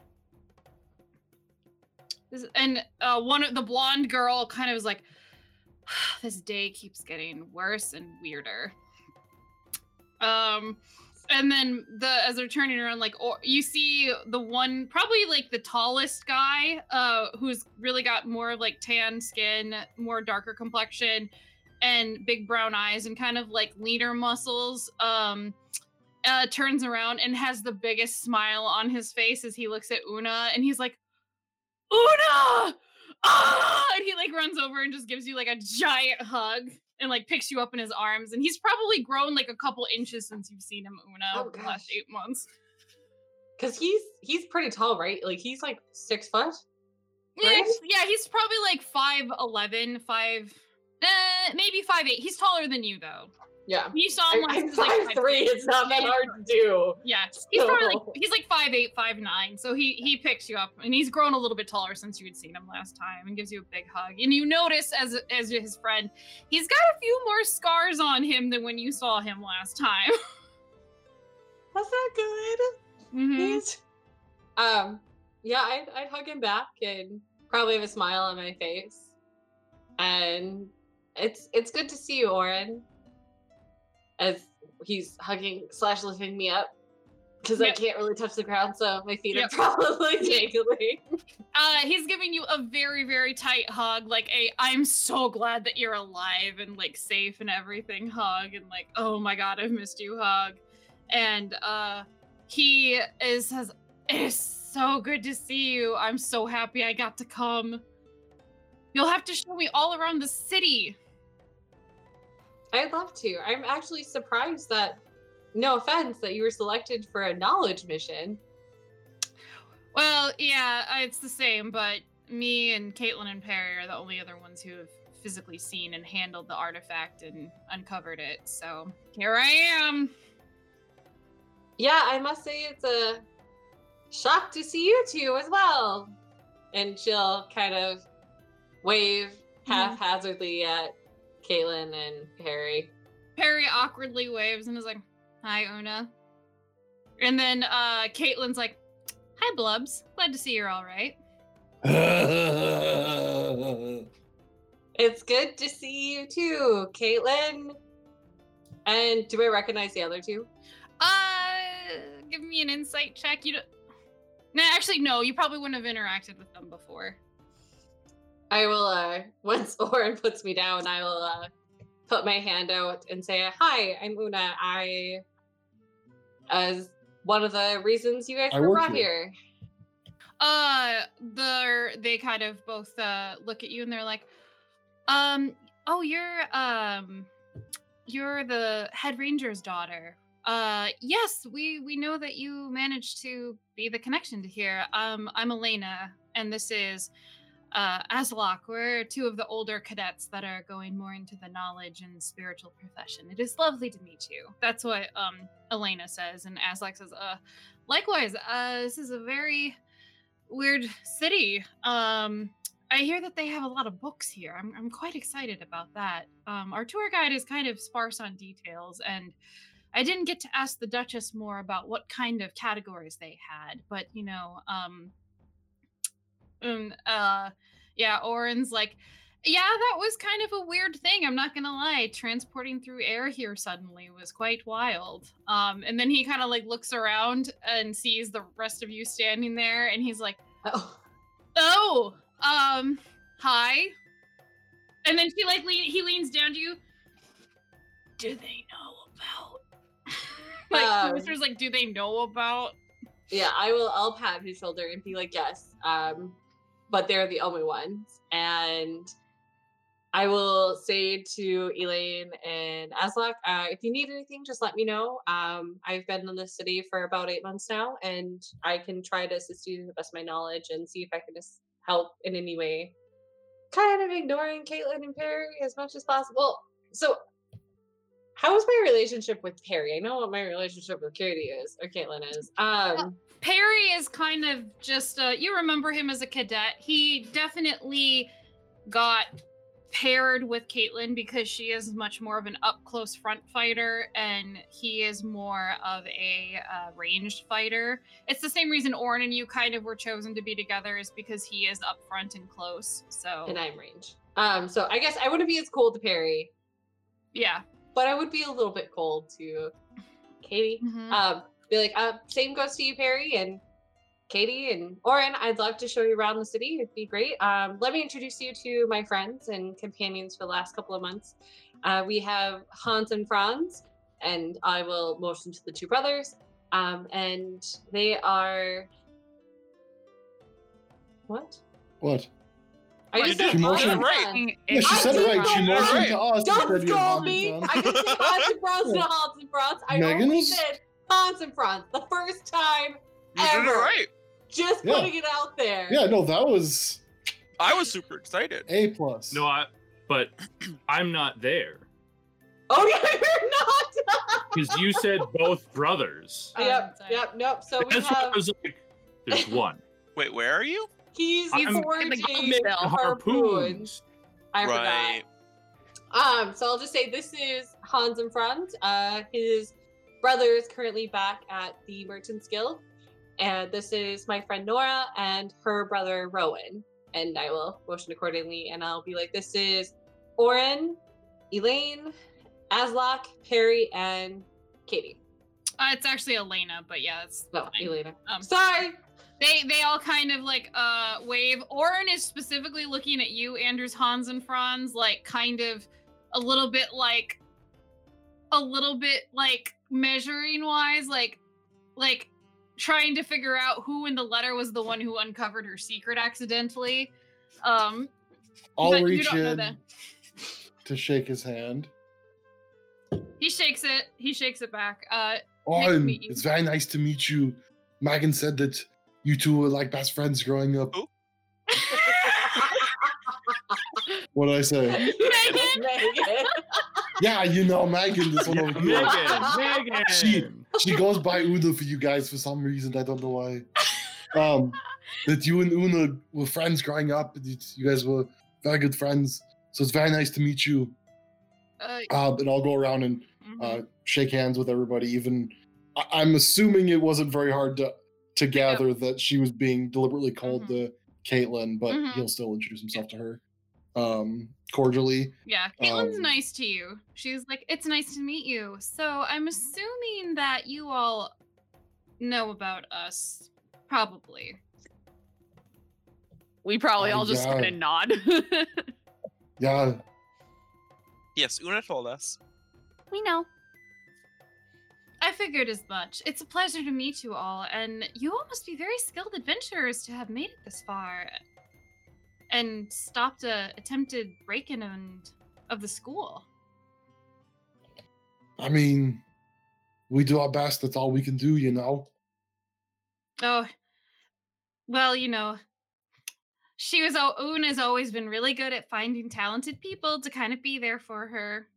this, and uh, one of the blonde girl kind of is like, this day keeps getting worse and weirder. Um, and then the as they're turning around, like or, you see the one probably like the tallest guy, uh, who's really got more of like tan skin, more darker complexion, and big brown eyes, and kind of like leaner muscles. Um, uh, turns around and has the biggest smile on his face as he looks at Una, and he's like, Una! Ah! And he like runs over and just gives you like a giant hug and like picks you up in his arms. And he's probably grown like a couple inches since you've seen him, Una,
Oh,
over the last
gosh.
eight months.
Cause he's he's pretty tall, right? Like he's like six foot.
Yeah,
Right?
he's- yeah, he's probably like 5'11, 5 uh, maybe five eight. He's taller than you though.
Yeah.
You saw him last
I'm
he like,
five three. It's not that hard to do.
Yeah, he's probably like he's like five eight, five nine. So he he picks you up, and he's grown a little bit taller since you had seen him last time, and gives you a big hug. And you notice as as his friend, he's got a few more scars on him than when you saw him last time.
That's not good.
Mhm.
He's- Um, yeah, I'd, I'd hug him back and probably have a smile on my face. And it's it's good to see you, Oren. As he's hugging slash lifting me up because I can't really touch the ground, so my feet
Yep.
are probably dangling.
Uh, he's giving you a very very tight hug, like a I'm so glad that you're alive and like safe and everything hug, and like oh my god I've missed you hug, and uh, he is says it is so good to see you. I'm so happy I got to come. You'll have to show me all around the city.
I'd love to. I'm actually surprised that, no offense, that you were selected for a knowledge mission.
Well, yeah, uh, it's the same, but me and Caitlin and Perry are the only other ones who have physically seen and handled the artifact and uncovered it. So here I am.
Yeah, I must say it's a shock to see you two as well. And she'll kind of wave haphazardly at Caitlin and Harry.
Perry awkwardly waves and is like, "Hi, Una." And then uh Caitlin's like, "Hi, Blubs. Glad to see you're all right."
It's good to see you too, Caitlin. And do I recognize the other two?
Uh, give me an insight check. You don't. No, actually, no. You probably wouldn't have interacted with them before.
I will, uh, once Oren puts me down, I will, uh, put my hand out and say, Hi, I'm Una. I, as one of the reasons you guys
I
were
work
brought
here.
here.
Uh, the they kind of both uh look at you and they're like, um, oh, you're um, you're the head ranger's daughter. Uh, yes, we we know that you managed to be the connection to here. Um, I'm Elena, and this is uh Aslak. We're two of the older cadets that are going more into the knowledge and spiritual profession. It is lovely to meet you. That's what um Elena says, and Aslak says, uh, likewise. Uh, this is a very weird city. Um, I hear that they have a lot of books here. I'm, I'm quite excited about that. Um, our tour guide is kind of sparse on details, and I didn't get to ask the Duchess more about what kind of categories they had. But you know, um, um uh, yeah, Oren's like, yeah, that was kind of a weird thing. I'm not gonna lie. Transporting through air here suddenly was quite wild. Um, and then he kind of like looks around and sees the rest of you standing there, and he's like,
Oh,
"Oh, um, hi." And then she like lean, he leans down to you. Do they know about? like
Um,
like, do they know about?
yeah, I will, I'll pat his shoulder and be like, Yes. Um, but they're the only ones. And I will say to Elaine and Aslak, uh, if you need anything, just let me know. Um, I've been in the city for about eight months now, and I can try to assist you to the best of my knowledge and see if I can just help in any way. Kind of ignoring Caitlin and Perry as much as possible. So, how is my relationship with Perry? I know what my relationship with Katie is, or Caitlin is. Um,
Perry is kind of just uh you remember him as a cadet. He definitely got paired with Caitlin because she is much more of an up close front fighter and he is more of a uh, ranged fighter. It's the same reason Oren and you kind of were chosen to be together is because he is up front and close. So
and I'm range. Um, so I guess I wouldn't be as cold to Perry,
yeah.
but I would be a little bit cold to Katie.
Mhm.
Um, be like, uh, same goes to you, Perry, and Katie and Oren. I'd love to show you around the city. It'd be great. Um, let me introduce you to my friends and companions for the last couple of months. Uh, we have Hans and Franz, and I will motion to the two brothers. Um, and they are. What?
What?
I
You
just
did-
said
you motioned-
and
right.
Yeah, she
I
said it right. She motioned
right.
to us.
Don't
instead of your
scold me. I didn't say Hans and Franz and Hans and Franz. I
Megan
only said Hans and Franz the first time
You did it
ever.
right.
Just
Yeah.
putting it out there.
Yeah, no, that was
I was super excited.
A plus.
No, I. But I'm not there
Oh yeah, you're not.
because you said both brothers.
yep,
Um,
yep, nope. So we
That's why I
have
was like, "There's one."
Wait, where are you?
he's
I'm-
forging
Still.
harpoons.
Harpoons.
I
right.
forgot. Um, so I'll just say this is Hans and Franz. Uh, his brother is currently back at the Merchants Guild, and this is my friend Nora and her brother Rowan. And I will motion accordingly, and I'll be like, "This is Oren, Elaine, Aslak, Perry, and Katie."
Uh, it's actually Elena, but yeah, it's
No,
fine.
Elena.
Um,
Sorry.
They they all kind of like uh wave. Oren is specifically looking at you, Anders, Hans, and Franz, like kind of a little bit like a little bit like measuring wise, like like trying to figure out who in the letter was the one who uncovered her secret accidentally. Um
I'll
but you
reach
don't
in
that.
to shake his hand.
he shakes it, he shakes it back. Uh
Oren,
meet you.
it's very nice to meet you. Megan said that you two were like best friends growing up.
Who?
What did I say?
Megan!
Megan.
yeah, you know Megan, this one over here.
Megan, Megan.
She she goes by Una for you guys for some reason. I don't know why. Um, that you and Una were friends growing up. and You you guys were very good friends. So it's very nice to meet you.
Uh,
Uh, and I'll go around and
mhm.
uh, shake hands with everybody. Even I- I'm assuming it wasn't very hard to to gather that she was being deliberately called
Mhm.
to Caitlin, but
Mhm.
he'll still introduce himself to her um, cordially.
Yeah, Caitlin's
Um,
nice to you. She's like, it's nice to meet you. So I'm assuming that you all know about us, probably.
We probably
Uh,
all just
yeah.
kind of nod.
Yeah,
Yes, Una told us.
We know.
I figured as much. It's a pleasure to meet you all, and you all must be very skilled adventurers to have made it this far and stopped a attempted break-in and of the school.
I mean, we do our best. That's all we can do, you know.
Oh, well, you know, she was. al- Una's always been really good at finding talented people to kind of be there for her.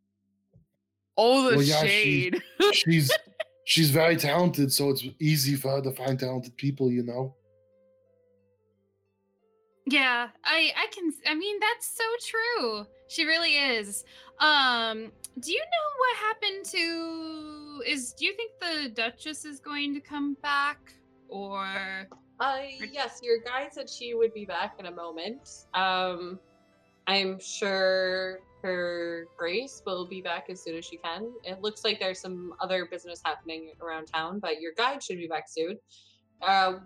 oh, the
Well, yeah, she-
shade.
She's she's very talented, so it's easy for her to find talented people, you know.
Yeah, I I can. I mean, that's so true. She really is. Um, do you know what happened to? Is do you think the Duchess is going to come back, or?
Uh, yes, your guide said she would be back in a moment. Um, I'm sure her Grace will be back as soon as she can. It looks like there's some other business happening around town, but your guide should be back soon. Uh,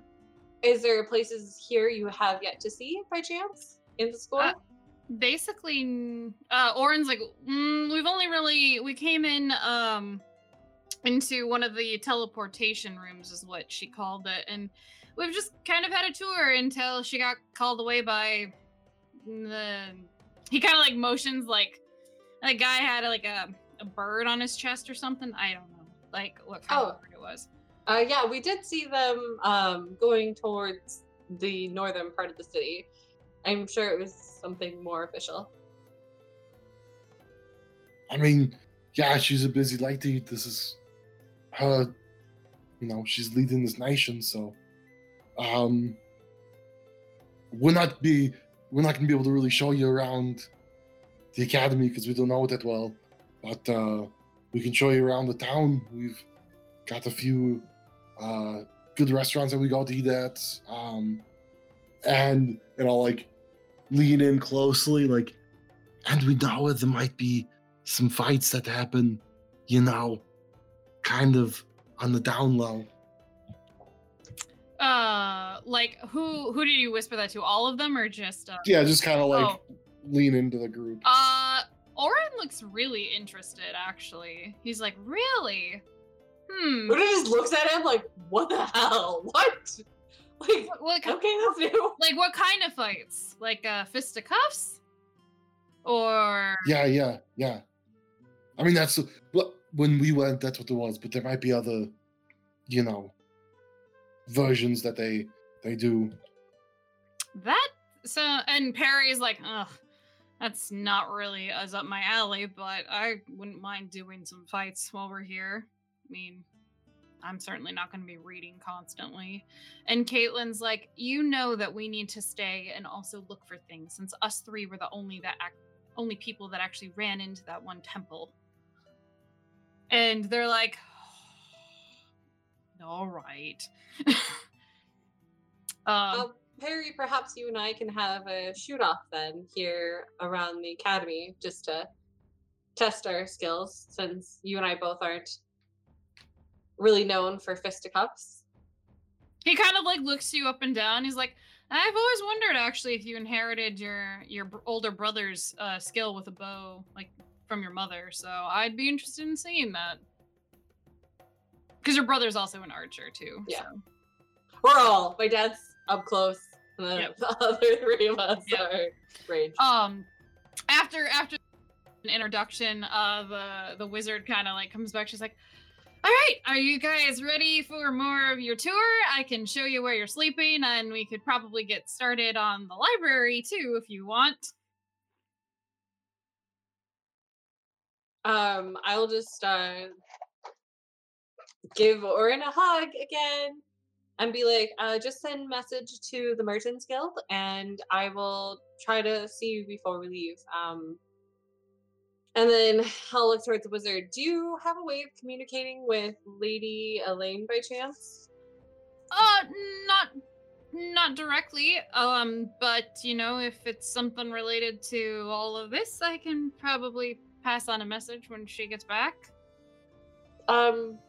is there places here you have yet to see by chance in the school?
Uh, basically uh Oren's like mm, we've only really we came in um into one of the teleportation rooms is what she called it and we've just kind of had a tour until she got called away by the he kind of like motions like that guy had like a, a bird on his chest or something i don't know like what kind
Oh.
of bird it was
Uh, yeah, we did see them um, going towards the northern part of the city. I'm sure it was something more official.
I mean, yeah, she's a busy lady. This is her, you know, she's leading this nation, so um we're not be we're not gonna be able to really show you around the academy because we don't know it that well. But uh, we can show you around the town. We've got a few uh, good restaurants that we go to eat at. Um, and and I'll like lean in closely, like, and we know there might be some fights that happen, you know, kind of on the down low.
Uh, like who who did you whisper that to? All of them or just? Uh,
Yeah, just kind of like
Oh.
lean into the group.
Uh, Oren looks really interested. Actually, he's like, really? Hmm.
Una just looks at him like, what the hell? What? Like,
What, what ki-
okay, that's new.
like what kind of fights? Like uh, fisticuffs? Or
Yeah, yeah, yeah. I mean, that's what when we went. That's what it was. But there might be other, you know, versions that they they do.
that? So and Perry's like, ugh, that's not really as up my alley, but I wouldn't mind doing some fights while we're here. I mean, I'm certainly not going to be reading constantly. And Caitlin's like, you know that we need to stay and also look for things, since us three were the only that ac- only people that actually ran into that one temple. And they're like, all right. um,
Um, Perry, perhaps you and I can have a shoot off then here around the academy just to test our skills since you and I both aren't really known for fisticuffs.
He kind of like looks you up and down. He's like, I've always wondered actually if you inherited your your older brother's uh, skill with a bow, like from your mother. So I'd be interested in seeing that. Because your brother's also an archer too.
Yeah.
so.
We're all my dad's up close, and then
Yep.
the other three of us
Yep.
are range.
Um, after after an introduction, uh, the the wizard kind of like comes back. She's like, "All right, are you guys ready for more of your tour? I can show you where you're sleeping, and we could probably get started on the library too if you want."
Um, I'll just uh, give Oren a hug again and be like, uh, just send message to the Merchants Guild and I will try to see you before we leave. Um, and then I'll look towards the wizard. Do you have a way of communicating with Lady Elaine by chance?
Uh, not not directly. Um, but you know, if it's something related to all of this, I can probably pass on a message when she gets back.
Um,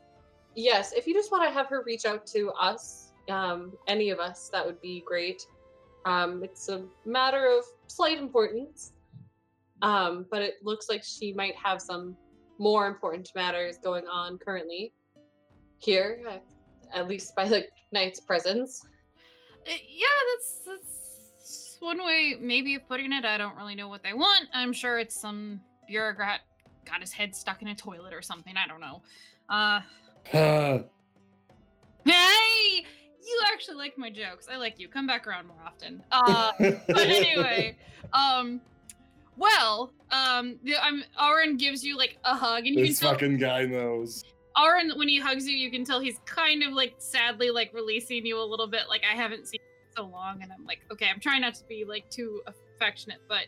yes, if you just want to have her reach out to us, um, any of us, that would be great. Um, it's a matter of slight importance, um, but it looks like she might have some more important matters going on currently here, uh, at least by the knight's presence.
Uh, yeah, that's that's one way maybe of putting it. I don't really know what they want. I'm sure it's some bureaucrat got his head stuck in a toilet or something. I don't know. Uh,
Uh,
hey, you actually like my jokes. I like you. Come back around more often. Uh, but anyway, um, well, um, the, um, Oren gives you like a hug, and you
this
can tell
fucking guy knows.
Oren, when he hugs you, you can tell he's kind of like sadly like releasing you a little bit. Like I haven't seen you in so long, and I'm like, okay, I'm trying not to be like too affectionate, but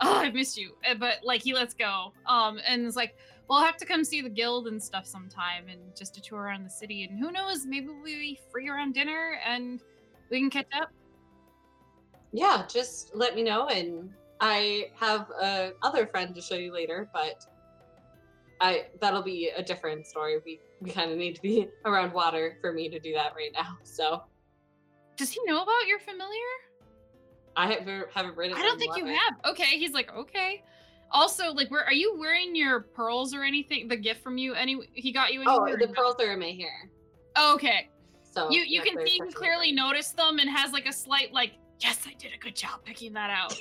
oh, I've missed you. Uh, But like he lets go, um, and it's like, we'll have to come see the guild and stuff sometime, and just a tour around the city, and who knows, maybe we'll be free around dinner, and we can catch up.
Yeah, just let me know, and I have a other friend to show you later, but I that'll be a different story. We we kind of need to be around water for me to do that right now. So
Does he know about your familiar?
I haven't haven't written.
I don't think you have. Okay, he's like, okay. Also, like, where are you wearing your pearls or anything? The gift from you? Any he got you?
Oh,
anywhere or
the
no?
pearls are in my hair.
Okay.
So
you you can see he clearly
my
noticed them and has like a slight like yes I did a good job picking that out,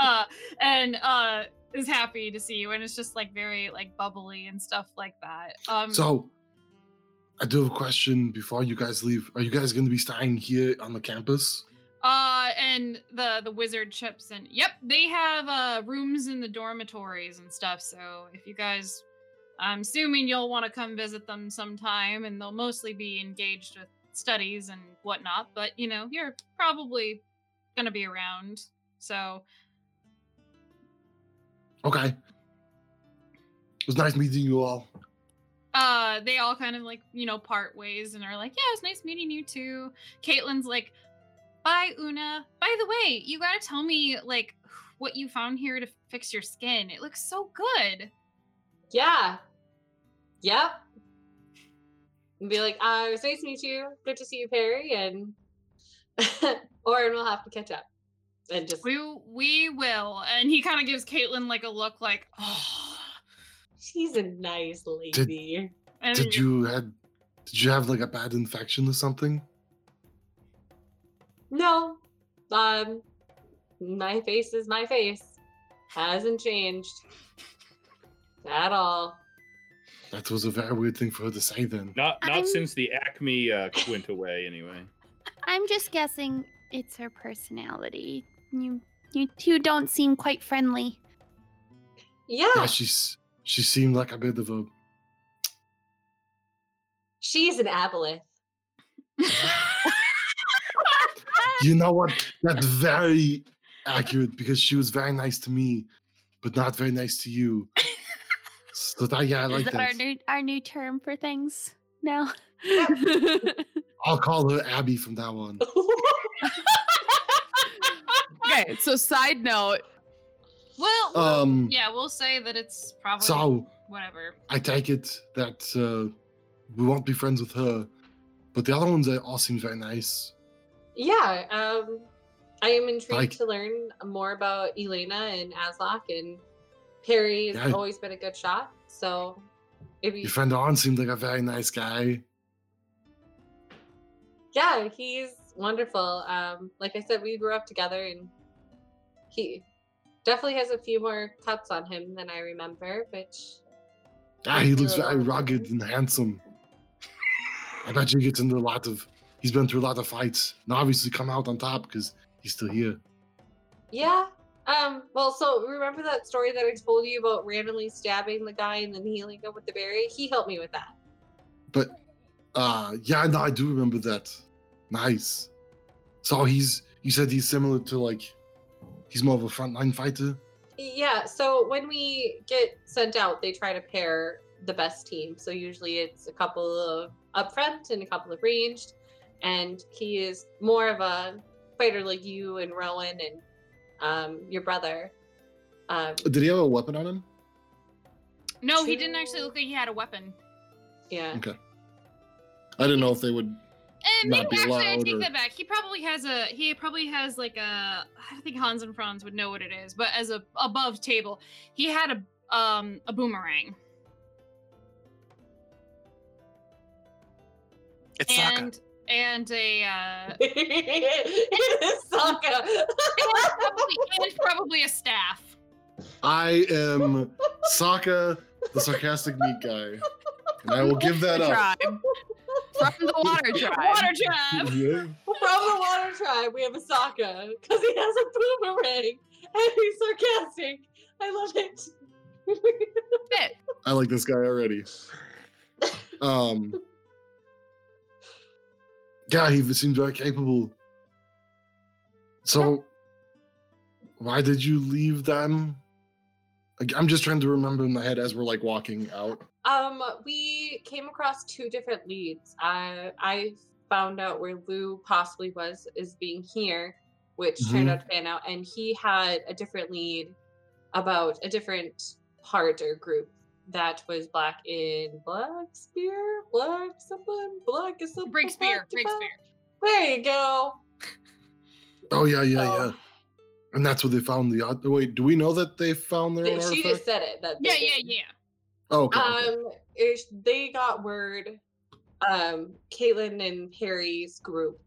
uh and uh is happy to see you and it's just like very like bubbly and stuff like that. Um,
So, I do have a question before you guys leave. Are you guys going to be staying here on the campus?
Uh, and the the wizard chips in. Yep, they have uh rooms in the dormitories and stuff. So if you guys, I'm assuming you'll want to come visit them sometime, and they'll mostly be engaged with studies and whatnot. But you know, you're probably gonna be around. So
Okay. It was nice meeting you all.
uh they all kind of like you know part ways and are like yeah it was nice meeting you too caitlin's like bye una by the way you gotta tell me like what you found here to fix your skin it looks so good
Yeah. Yep. And be like, uh, it was nice to meet you. Good to see you, Perry. And Oren will have to catch up. And just
we we will and he kind of gives caitlin like a look like oh
she's a nice lady.
and
Did you had did you have like a bad infection or something?
No. Um my face is my face. Hasn't changed. At all.
That was a very weird thing for her to say then.
Not not
I'm-
since the Acme uh, went away, anyway.
I'm just guessing it's her personality. You you two don't seem quite friendly.
Yeah.
Yeah, she's she seemed like a bit of a
She's an aboleth.
you know what? That's very accurate because she was very nice to me, but not very nice to you. So that yeah, I like
Is that, our new our new term for things now?
I'll call her Abby from that one.
Okay, so side note,
well we'll-
Um
yeah we'll say that it's probably
so
whatever
I take it that uh, we won't be friends with her, but the other ones they all seem very nice.
Yeah. Um I am intrigued
Like-
to learn more about Elena and Aslak and Perry has
Yeah.
always been a good shot. So if you
Your friend On seemed like a very nice guy.
yeah, he's wonderful. Um, like I said, we grew up together, and he definitely has a few more cuts on him than I remember. Which
Ah, he looks very rugged and handsome. I bet you gets into a lot of. He's been through a lot of fights, and obviously come out on top because he's still here.
yeah. Um, well, so remember that story that I told you about randomly stabbing the guy and then healing him with the berry? He helped me with that.
But uh yeah, no, I do remember that. Nice. So he's you said he's similar to like he's more of a frontline fighter.
Yeah, so when we get sent out, they try to pair the best team. So usually it's a couple of up front and a couple of ranged. And he is more of a fighter like you and Rowan and um, your brother. Um,
Did he have a weapon on him?
no he didn't actually look like he had a weapon
yeah.
Okay. I didn't know if they would
And
Not
maybe
be
actually I take
or-
that back. He probably has a he probably has like a I think Hans and Franz would know what it is, but as a above table, he had a um a boomerang.
It's Sokka.
And and a uh
Sokka.
and probably, and probably a staff.
I am Sokka, the sarcastic meat guy. And I will give that up.
tribe from the water tribe.
Water tribe.
Yeah.
From the water tribe, we have a Sokka because he has a boomerang and he's sarcastic. I love it.
Fit.
I like this guy already. Um, yeah, he seems very capable. So, why did you leave them? Like, I'm just trying to remember in my head as we're like walking out.
Um, we came across two different leads. I I found out where Lou possibly was is being here, which turned
Mhm.
out to pan out, and he had a different lead about a different part or group that was black in Black Spear, Black something, Black is something.
Break spear, break spear.
There you go.
Oh yeah, yeah,
Oh.
yeah. And that's where they found the. art- Wait, do we know that they found their
Th-
own
She
artifact?
just said it. That they
Yeah, yeah, yeah.
Oh, okay. okay.
Um, ish- they got word. Um, Caitlin and Harry's group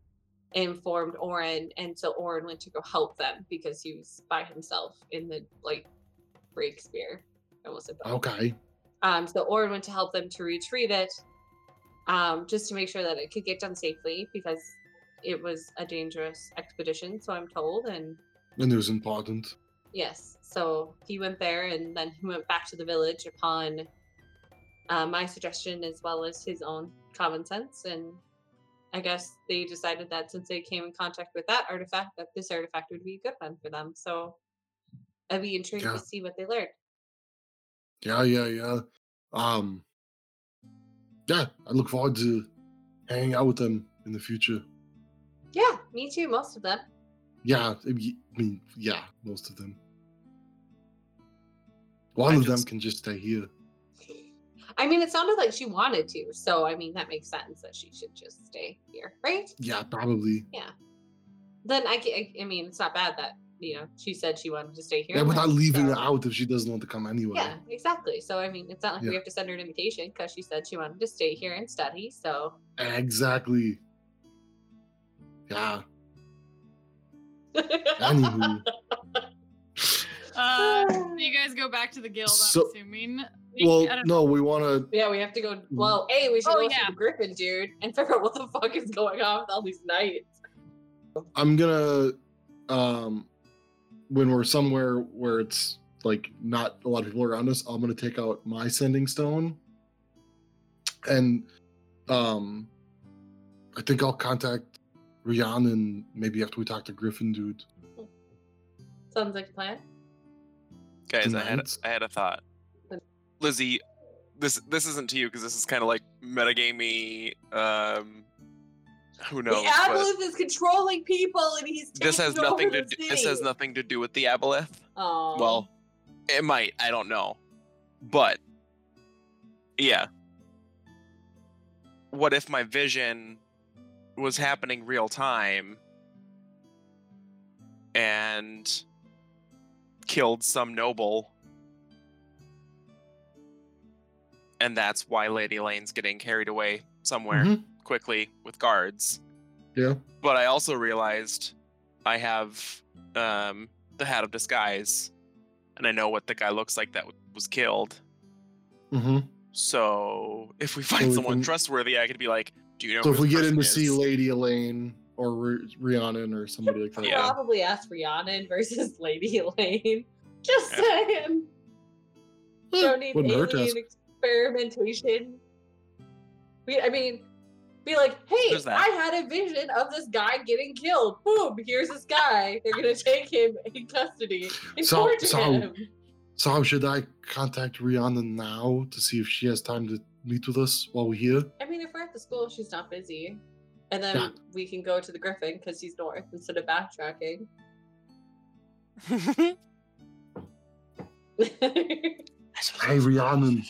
informed Oren, and so Oren went to go help them because he was by himself in the like break spear. I almost said that.
okay.
Um, so Oren went to help them to retrieve it, um, just to make sure that it could get done safely because it was a dangerous expedition. So I'm told, and
And it was important.
Yes. So he went there and then he went back to the village upon uh, my suggestion as well as his own common sense. And I guess they decided that since they came in contact with that artifact, that this artifact would be a good one for them. So I'd be intrigued
Yeah.
to see what they learned.
Yeah, yeah, yeah. Um, yeah, I look forward to hanging out with them in the future.
Yeah, me too. Most of them.
Yeah, I mean, yeah, most of them. One
I
of them can just stay here.
I mean, it sounded like she wanted to, so I mean, that makes sense that she should just stay here, right?
Yeah, probably. Yeah.
Then I, I, I mean, it's not bad that you know she said she wanted to stay here.
Yeah, we're not leaving her out if she doesn't want to come anyway.
Yeah, exactly. So I mean, it's not like
Yeah.
we have to send her an invitation because she said she wanted to stay here and study. So
Exactly. Yeah. Anywho.
Uh, you guys go back to the guild.
So-
I'm assuming.
Well,
I don't-
no, we want to.
yeah, we have to go. Well, a we should
Oh,
go
yeah.
see Griffin dude and figure out what the fuck is going on with all these knights.
I'm gonna, um, when we're somewhere where it's like not a lot of people around us, I'm gonna take out my sending stone, and um, I think I'll contact Rhiannon maybe after we talk to Griffin dude.
Sounds like a plan.
Guys, I had
Tonight?
I had a thought. Lizzie, this this isn't to you because this is kind of like metagamey. Um, who knows?
the Aboleth is controlling people, and he's
this has
taking
nothing to
the
do, this has nothing to do with the aboleth.
Oh,
Well, it might. I don't know, but yeah. What if my vision was happening real time and killed some noble? And that's why Lady Lane's getting carried away somewhere
Mhm.
Quickly with guards.
Yeah.
But I also realized I have um, the hat of disguise, and I know what the guy looks like that w- was killed.
Mm-hmm.
So if we find
we
someone
can-
trustworthy, I could be like, "Do you know?"
So
who
if we get in to
person
see? Lady Elaine or Rhi- Rhiannon or somebody like that.
Yeah.
probably ask Rhiannon versus Lady Elaine. Just
Yeah.
saying.
Eh,
Don't need
wouldn't to
alien
ask.
experimentation. We, I mean, be like, hey, I had a vision of this guy getting killed. Boom, here's this guy. They're gonna take him in custody and
So-
torture
so-
him.
So how should I contact Rhiannon now to see if she has time to meet with us while we're here?
I mean, if we're at the school, she's not busy. And then
Yeah.
we can go to the Griffin because he's north instead of backtracking.
Hey Rhiannon,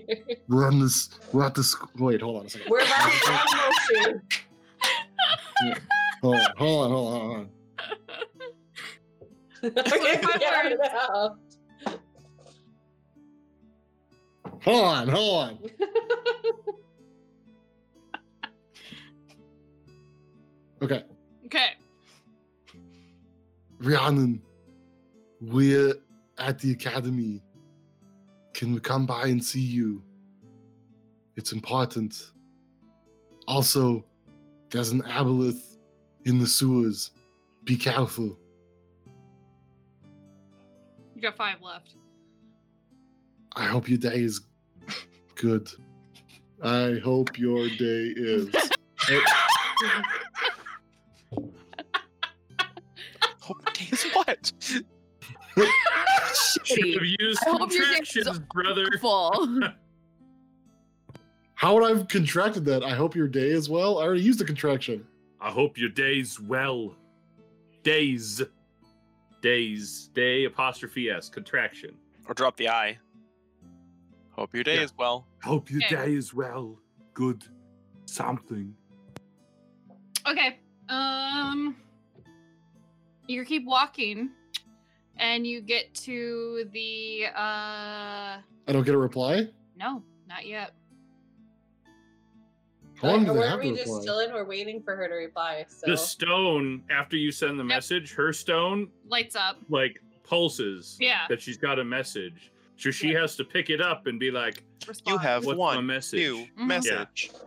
we're on this. We're at this. Wait, hold on a second.
we're about to animal shoot.
Hold on, hold on, hold on, hold on.
Okay,
my
get
words.
out.
Hold on, hold on. Okay,
Okay.
Rhiannon, we're at the academy. Can we come by and see you? It's important. Also, there's an aboleth in the sewers. Be careful.
You got five left.
I hope your day is good. I hope your day is.
Hope days what?
Should have used
I hope your dick's
contractions, brother.
Full.
How would I have contracted that? I hope your day is well. I already used the contraction.
I hope your day's well. Days. Days. Day apostrophe S. Contraction.
Or drop the I. Hope your day
Yeah.
is well.
Hope your
Okay.
day is well. Good. Something.
Okay. Um you keep walking and you get to the uh
I don't get a reply.
no, not yet.
How long
Like,
do they
where
have
are
to
we just
reply?
chilling? We're waiting for her to reply. So
The stone, after you send the
Yep.
message, her stone,
Lights up.
like, pulses
Yeah.
that she's got a message. So she has to pick it up and be like,
You have
What's
one
message?
new
Mhm.
message.
yeah,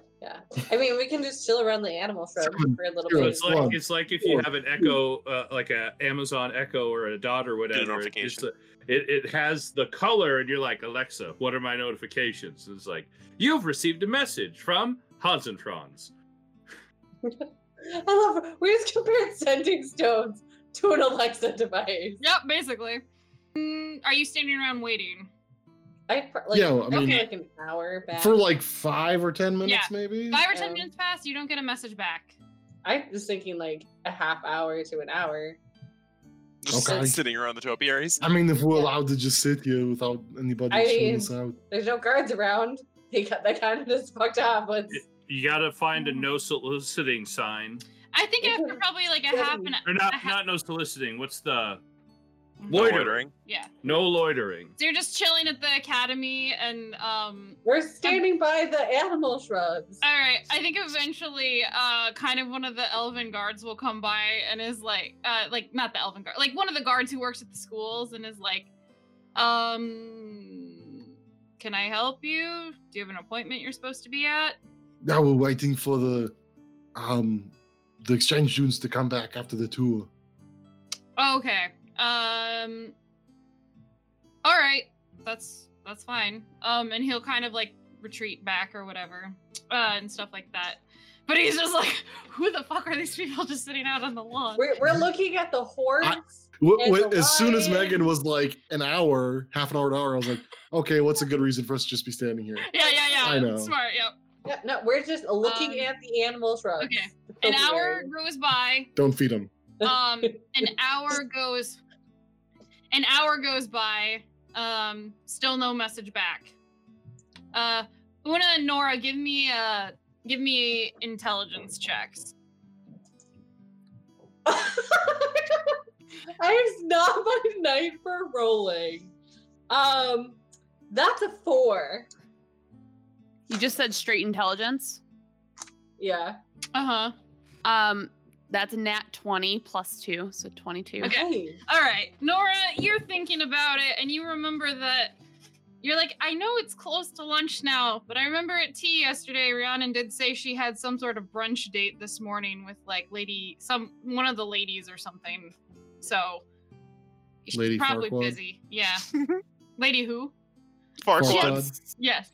I mean, we can just chill around the animal shrub
Seven,
for a little
zero,
bit.
it's like it's like if you have an Echo, uh, like a Amazon Echo or a Dot or whatever. It,
notification.
just, it it has the color, and you're like, Alexa, what are my notifications? And it's like, you've received a message from Hans and Franz.
I love. We just compared sending stones to an Alexa device.
Yep, basically. Mm, are you standing around waiting?
I pr- like,
Yeah, I
feel
mean-
like an hour back.
For like five or ten minutes,
Yeah.
maybe.
Five or ten
Um,
minutes pass, you don't get a message back.
I was thinking like a half hour to an hour.
Just
Okay.
sitting around the topiaries.
I mean, if we're
Yeah.
allowed to just sit here without anybody
I
showing
mean-
us out.
There's no guards around. They got that kind of just fucked up. But
You gotta find a no soliciting sign.
I think after probably like a half an
Or not
ha-
not no soliciting. What's the
No
loitering?
loitering.
yeah.
No loitering.
So you're just chilling at the academy and um
we're standing by the animal shrubs.
all right, I think eventually uh kind of one of the elven guards will come by and is like uh like not the elven guard, like one of the guards who works at the schools and is like um can I help you? Do you have an appointment you're supposed to be at?
Now we're waiting for the um the exchange students to come back after the tour.
Okay. Um All right. That's that's fine. Um and he'll kind of like retreat back or whatever. Uh and stuff like that. But he's just like who the fuck are these people just sitting out on the lawn?
We're, we're looking at the hordes.
Wh-
And
wh-
the
as soon as. Megan was like an hour, half an hour, an hour, I was like, okay, what's a good reason for us to just be standing here?
yeah, yeah, yeah.
I know.
Smart, yep.
Yeah, no, we're just looking
Um,
at the animal shrubs.
okay. An hour goes by.
Don't feed them.
Um an hour goes an hour goes by. Um still no message back. Uh Una and Nora, give me uh give me intelligence checks.
I am not my night for rolling. Um, that's a four.
You just said straight intelligence.
Yeah.
Uh-huh.
Um, that's a nat 20 plus two, so 22.
Okay. All right, Nora, you're thinking about it, and you remember that you're like, I know it's close to lunch now, but I remember at tea yesterday, Rhiannon did say she had some sort of brunch date this morning with like lady, some one of the ladies or something. So she's
Lady
probably
Farquaad?
busy. Yeah. lady who?
Farquaad.
Farquaad.
Yes.
Yes.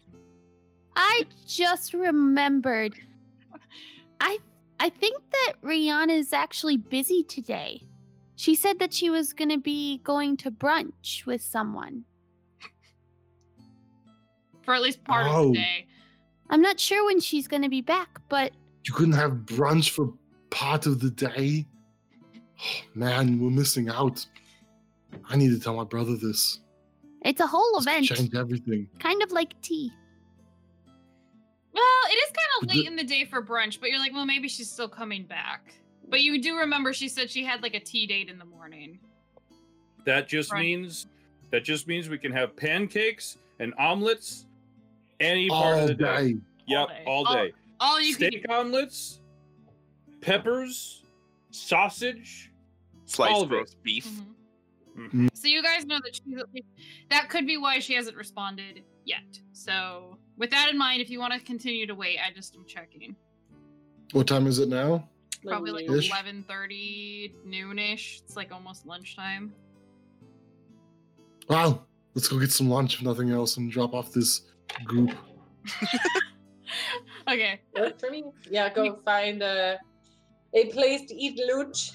I just remembered. I I think that Rhiannon is actually busy today. She said that she was going to be going to brunch with someone.
For at least part of
Oh.
the day.
I'm not sure when she's going to be back, but
You couldn't have brunch for part of the day? Oh, man, we're missing out. I need to tell my brother this.
it's a whole
This
event,
change everything.
kind of like tea.
Well, it is kind of late
the-
in the day for brunch, but you're like, well, maybe she's still coming back. But you do remember she said she had like a tea date in the morning.
That just
Right.
means that just means we can have pancakes and omelets any part of the day.
day.
Yep,
day.
all
All-
day.
All you can
Steak omelets, peppers, sausage.
Sliced
All of it.
roast beef.
Mhm.
Mhm.
So you guys know that she's that could be why she hasn't responded yet. So with that in mind, if you want to continue to wait, I just am checking.
What time is it now?
Probably like
Ish.
eleven thirty, noonish. It's like almost lunchtime.
Wow, let's go get some lunch, if nothing else, and drop off this group.
okay.
Work for me. Yeah, go find a a place to eat lunch.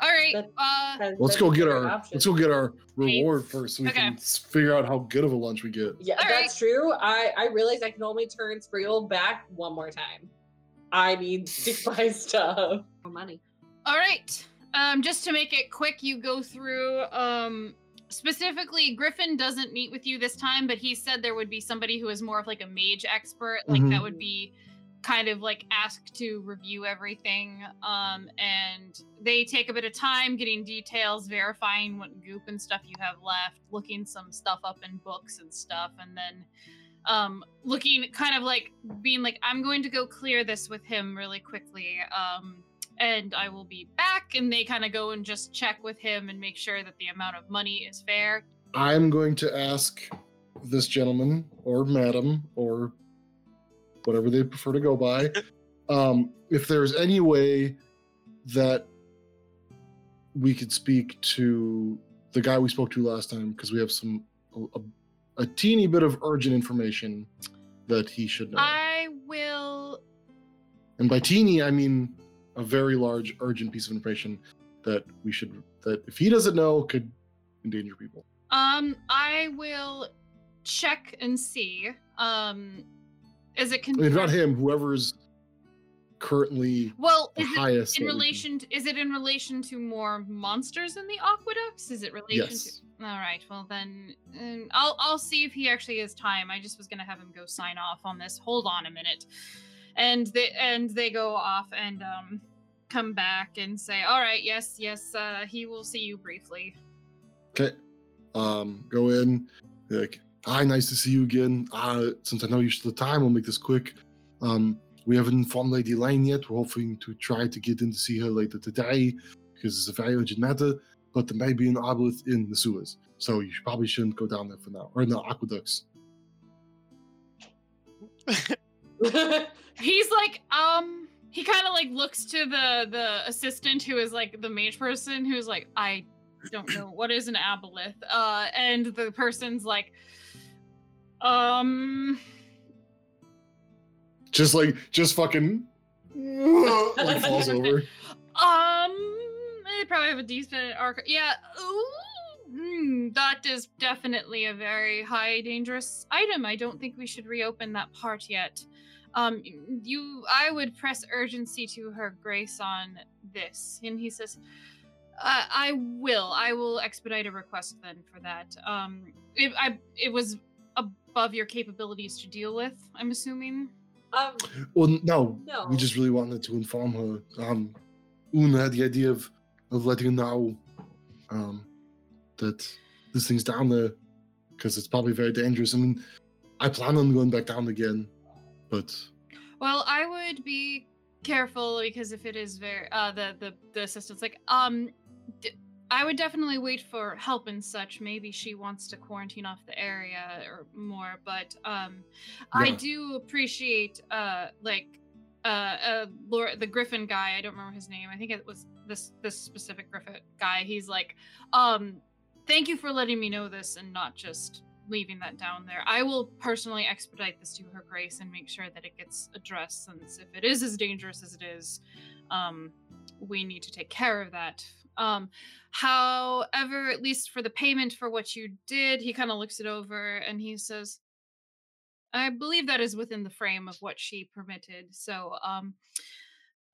All right.
That-
Uh
has
Let's go get our
options.
let's go get our reward first, so we
Okay.
can figure out how good of a lunch we get.
Yeah,
All
that's true. I I realized I can only turn Spriel back one more time. I need to buy stuff. More money.
All right. Um, just to make it quick, you go through. Um, specifically, Griffin doesn't meet with you this time, but he said there would be somebody who is more of like a mage expert, like
Mhm.
that would be kind of like asked to review everything. Um, and they take a bit of time getting details, verifying what goop and stuff you have left, looking some stuff up in books and stuff, and then um looking kind of like being like i'm going to go clear this with him really quickly um and i will be back and they kind of go and just check with him and make sure that the amount of money is fair
I'm going to ask this gentleman or madam or whatever they prefer to go by, um, if there's any way that we could speak to the guy we spoke to last time because we have some a, a teeny bit of urgent information that he should know.
i will
and by teeny, I mean a very large, urgent piece of information that we should that if he doesn't know could endanger people.
um i will check and see. Um, is it
I mean, not him. Whoever's currently
Well, is it
highest.
in
that we can-
relation? To, is it in relation to more monsters in the aqueducts? Is it relation
Yes.
to? All right. Well, then I'll I'll see if he actually has time. I just was gonna have him go sign off on this. Hold on a minute, and they and they go off and um come back and say, all right, yes, yes, uh, he will see you briefly.
Okay. Um, go in. Like, hi, nice to see you again. Uh, since I know you should the time, I'll make this quick. Um, we haven't informed Lady Lane yet. We're hoping to try to get in to see her later today because it's a very urgent matter. But there may be an obelisk in the sewers, so you probably shouldn't go down there for now, or the aqueducts.
He's like, um, he kind of like looks to the the assistant who is like the mage person who's like, I don't know what is an aboleth. Uh, and the person's like, um,
Just like, just fucking, like falls over.
um, they probably have a decent arc. Yeah. Ooh, mm, that is definitely a very high dangerous item. I don't think we should reopen that part yet. Um, you, I would press urgency to her grace on this. And he says, uh, I will. I will expedite a request then for that. Um, it, I, it was above your capabilities to deal with. I'm assuming.
um,
Well, no,
no.
we just really wanted to inform her. Um, Una had the idea of, of letting her know um, that this thing's down there because it's probably very dangerous. I mean, I plan on going back down again, but
Well, I would be careful because if it is very uh the the the assistant's like um d- I would definitely wait for help and such. Maybe she wants to quarantine off the area or more, but um I do appreciate uh like uh uh Lord, the Griffin guy, I don't remember his name. I think it was this this specific Griffin guy. He's like um thank you for letting me know this and not just leaving that down there. I will personally expedite this to her grace and make sure that it gets addressed since if it is as dangerous as it is, um, we need to take care of that. Um, however, at least for the payment for what you did, he kind of looks it over and he says, I believe that is within the frame of what she permitted. So, um,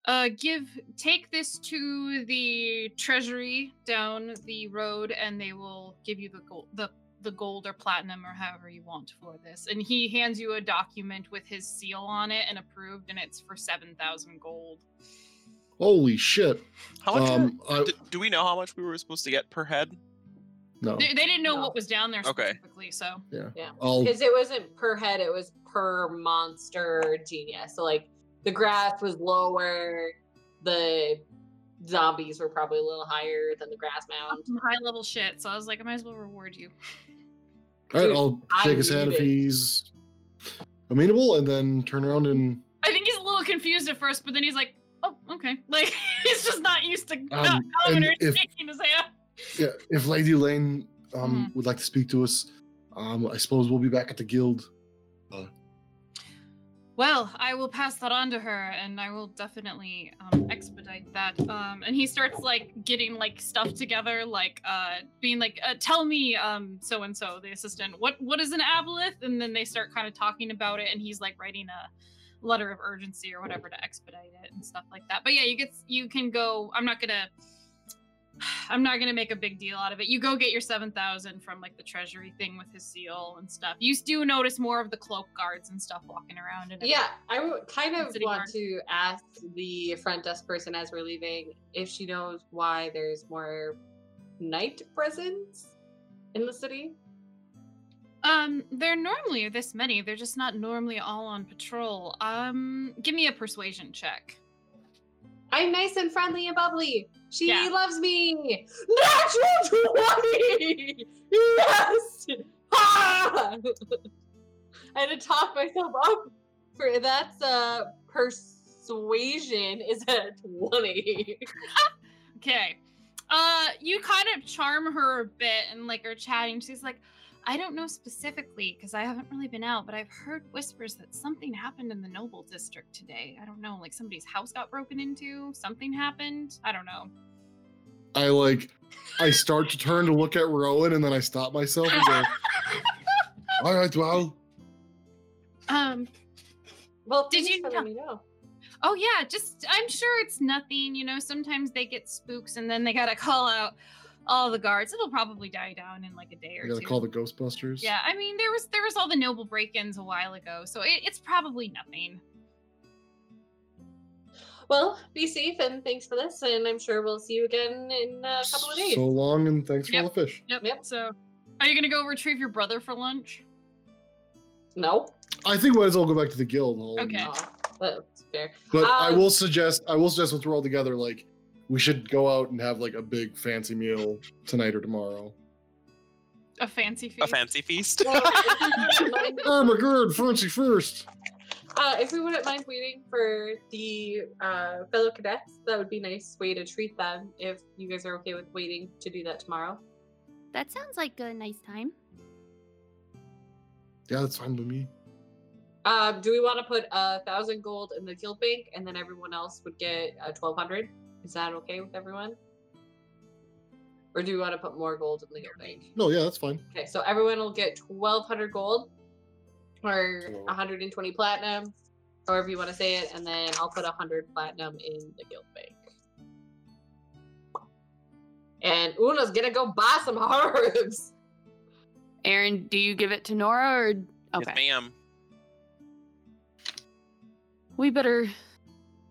uh, give take this to the treasury down the road, and they will give you the gold, the the gold or platinum or however you want for this. And he hands you a document with his seal on it and approved, and it's for seven thousand gold.
Holy shit!
How much?
Um, I,
do, do we know how much we were supposed to get per head?
no,
They, they didn't know
No.
what was down there
Okay.
specifically, so
Yeah.
I'll
Because it wasn't per head, it was per monster genius. So like the grass was lower, the zombies were probably a little higher than the grass mound.
some high level shit. So I was like, I might as well reward you.
all right, I'll
I
shake his hand if he's amenable, and then turn around and
I think he's a little confused at first, but then he's like, "Oh, okay." Like he's just not used to not
Um,
coming or shaking his hand.
yeah, if Lady Lane um
Mm-hmm.
would like to speak to us, um, I suppose we'll be back at the guild.
Well, I will pass that on to her, and I will definitely um, expedite that. Um, and he starts like getting like stuff together, like uh, being like, uh, "Tell me, um, so and so, the assistant, what what is an aboleth?" And then they start kind of talking about it, and he's like writing a letter of urgency or whatever to expedite it and stuff like that. But yeah, you get you can go. I'm not gonna. I'm not gonna make a big deal out of it. You go get your seven thousand from like the treasury thing with his seal and stuff. You do notice more of the cloak guards and stuff walking around. And
Yeah, I kind of want
guard.
to ask the front desk person as we're leaving if she knows why there's more night presence in the city.
Um, they're normally this many. They're just not normally all on patrol. Um, give me a persuasion check.
I'm nice and friendly and bubbly. She
Yeah.
loves me. Natural 20! Yes! Ha! I had to talk myself up for that's uh persuasion is a 20.
Okay. Uh, you kind of charm her a bit and like are chatting. She's like, I don't know specifically because I haven't really been out, but I've heard whispers that something happened in the Noble District today. I don't know, like somebody's house got broken into. Something happened. I don't know.
I like, I start to turn to look at Rowan, and then I stop myself and go, All right, well,
Um.
Well,
Did you
for me know.
Oh yeah, just I'm sure it's nothing. You know, sometimes they get spooks and then they gotta call out all the guards. It'll probably die down in like a day or
I gotta
two.
call the Ghostbusters.
Yeah, I mean there was there was all the noble break-ins a while ago, so it, it's probably nothing.
Well, be safe and thanks for this, and I'm sure we'll see you again in a couple of days.
So long and thanks for
Yep.
all the fish.
Yep.
Yep.
So, are you gonna go retrieve your brother for lunch?
no,
I think we might as well go back to the guild. hall and-
Okay.
That's fair.
But I
Um,
will suggest, I will suggest once we're all together, like we should go out and have like a big fancy meal tonight or tomorrow.
A fancy feast.
A fancy feast.
Well, if you wouldn't mind-
Oh my god, fancy first.
Uh, if we wouldn't mind waiting for the uh, fellow cadets, that would be a nice way to treat them. If you guys are okay with waiting to do that tomorrow.
That sounds like a nice time.
Yeah, that's fine with me.
Um, do we want to put a thousand gold in the guild bank, and then everyone else would get a twelve hundred? Is that okay with everyone? Or do we want to put more gold in the guild bank?
No, yeah, that's fine.
Okay, so everyone will get twelve hundred gold, or one hundred and twenty platinum, however you want to say it, and then I'll put hundred platinum in the guild bank. And Una's gonna go buy some herbs.
Aaron, do you give it to Nora or okay?
Yes, ma'am.
we better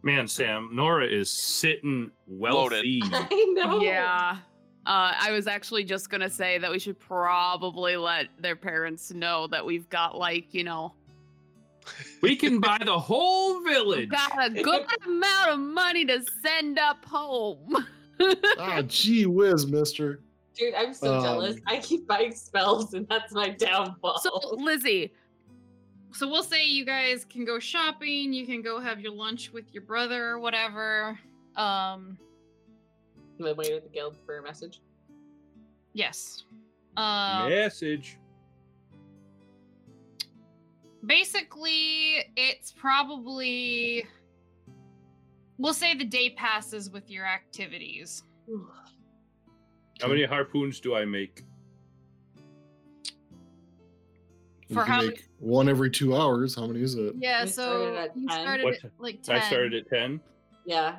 Man, Sam, Nora is sitting
Loaded.
wealthy.
I know.
Yeah. Uh, I was actually just gonna say that we should probably let their parents know that we've got like, you know,
we can buy the whole
we've
village.
got a good amount of money to send up home.
Ah, gee whiz, mister.
Dude, I'm so jealous.
Um,
I keep buying spells, and that's my downfall.
so Lizzie,
So we'll say you guys can go shopping. You can go have your lunch with your brother or whatever. Um.
I'm gonna wait at the guild for a message.
Yes. Um.
Message.
basically it's probably we'll say the day passes with your activities
How many harpoons do I make?
For
can
how
make one every two hours. How many is it?
yeah
We
so
started at
you started
What
at like 10
I started at 10.
Yeah.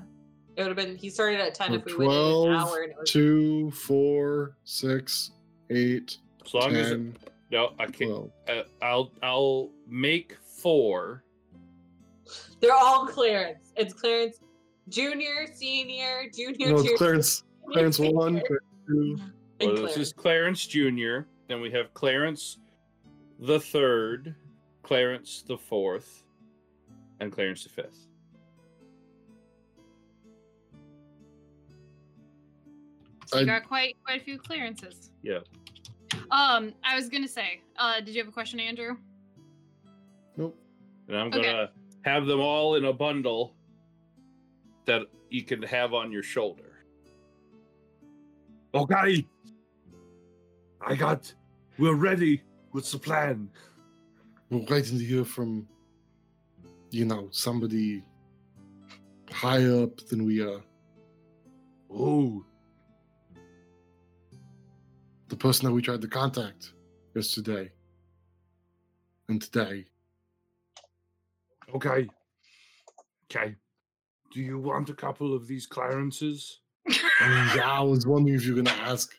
It would have been he started at ten
So
if we waited an
12,
hour and it was
Two, four, six, eight,
As long as
ten,
no, I can't. Uh, I'll I'll make four.
they're all clearance. It's clearance junior, senior, junior,
No, it's
junior,
Clarence. Clarence one, Clarence two.
Well, this is
Clarence.
Clarence Jr. Then we have Clarence the third, Clarence the fourth, and Clarence the fifth.
so you
I-
got quite quite a few clearances
Yeah.
um i was gonna say uh did you have a question andrew
Nope.
And I'm gonna have them all in a bundle that you can have on your shoulder.
Okay. I got. We're ready. What's the plan?
We're waiting to hear from, you know, somebody higher up than we are.
Oh,
The person that we tried to contact yesterday and today.
okay. Okay. Do you want a couple of these Clarences?
Yeah, I was wondering if you were gonna ask.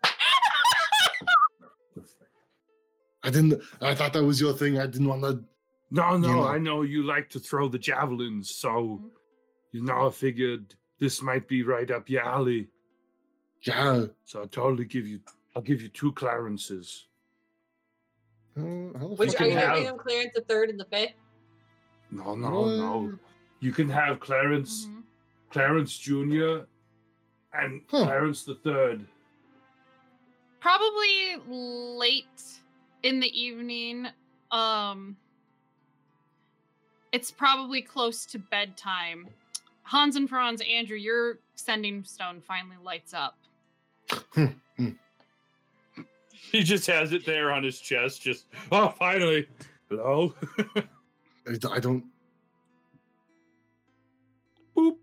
I didn't. I thought that was your thing. I didn't want to.
No, no,
know.
I know you like to throw the javelins, so you know I figured this might be right up your alley.
Yeah.
So I'll totally give you I'll give you two Clarences.
Uh,
Which
fuck
are you
do I-
giving them clearance the third and the fifth?
No, no, no. You can have Clarence
Mhm.
Clarence Jr. and
Huh.
Clarence the third.
probably late in the evening um it's probably close to bedtime hans and franz andrew your sending stone finally lights up
He just has it there on his chest, just oh finally.
Hello?
I don't.
Boop.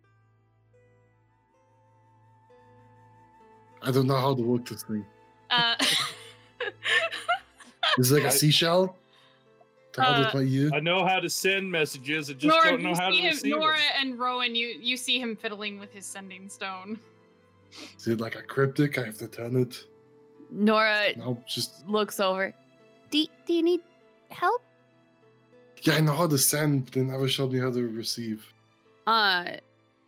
I don't know how to work this thing.
uh
Is it like a
I-
seashell? That was
Uh,
my year.
I know how to send messages. I just
Nora,
don't know how to
see him,
receive
Nora
them.
and Rowan, you you see him fiddling with his sending stone.
Is it like a cryptic? I have to turn it.
Nora
No, just
looks over. Do, do you need help?
yeah, I know how to send, but they never showed me how to receive.
Uh,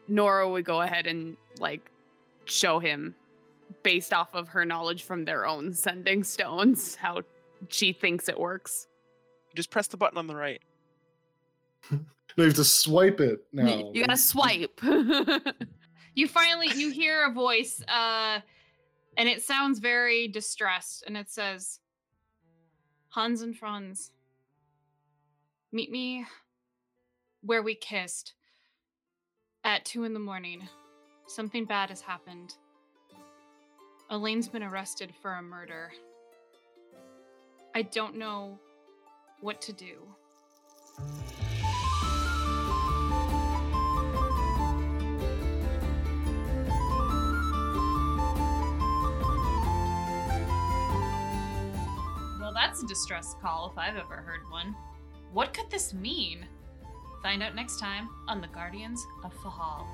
Nora would go ahead and like show him, based off of her knowledge from their own sending stones, how she thinks it works.
You just press the button on the right.
No, you have to swipe it
Y-
now.
You gotta swipe.
You finally you hear a voice, uh, and it sounds very distressed, and it says, "Hans and Franz, meet me where we kissed at two in the morning. Something bad has happened. Elaine's been arrested for a murder. I don't know what to do."
Well, that's a distress call if I've ever heard one. What could this mean? Find out next time on the Guardians of Fehal.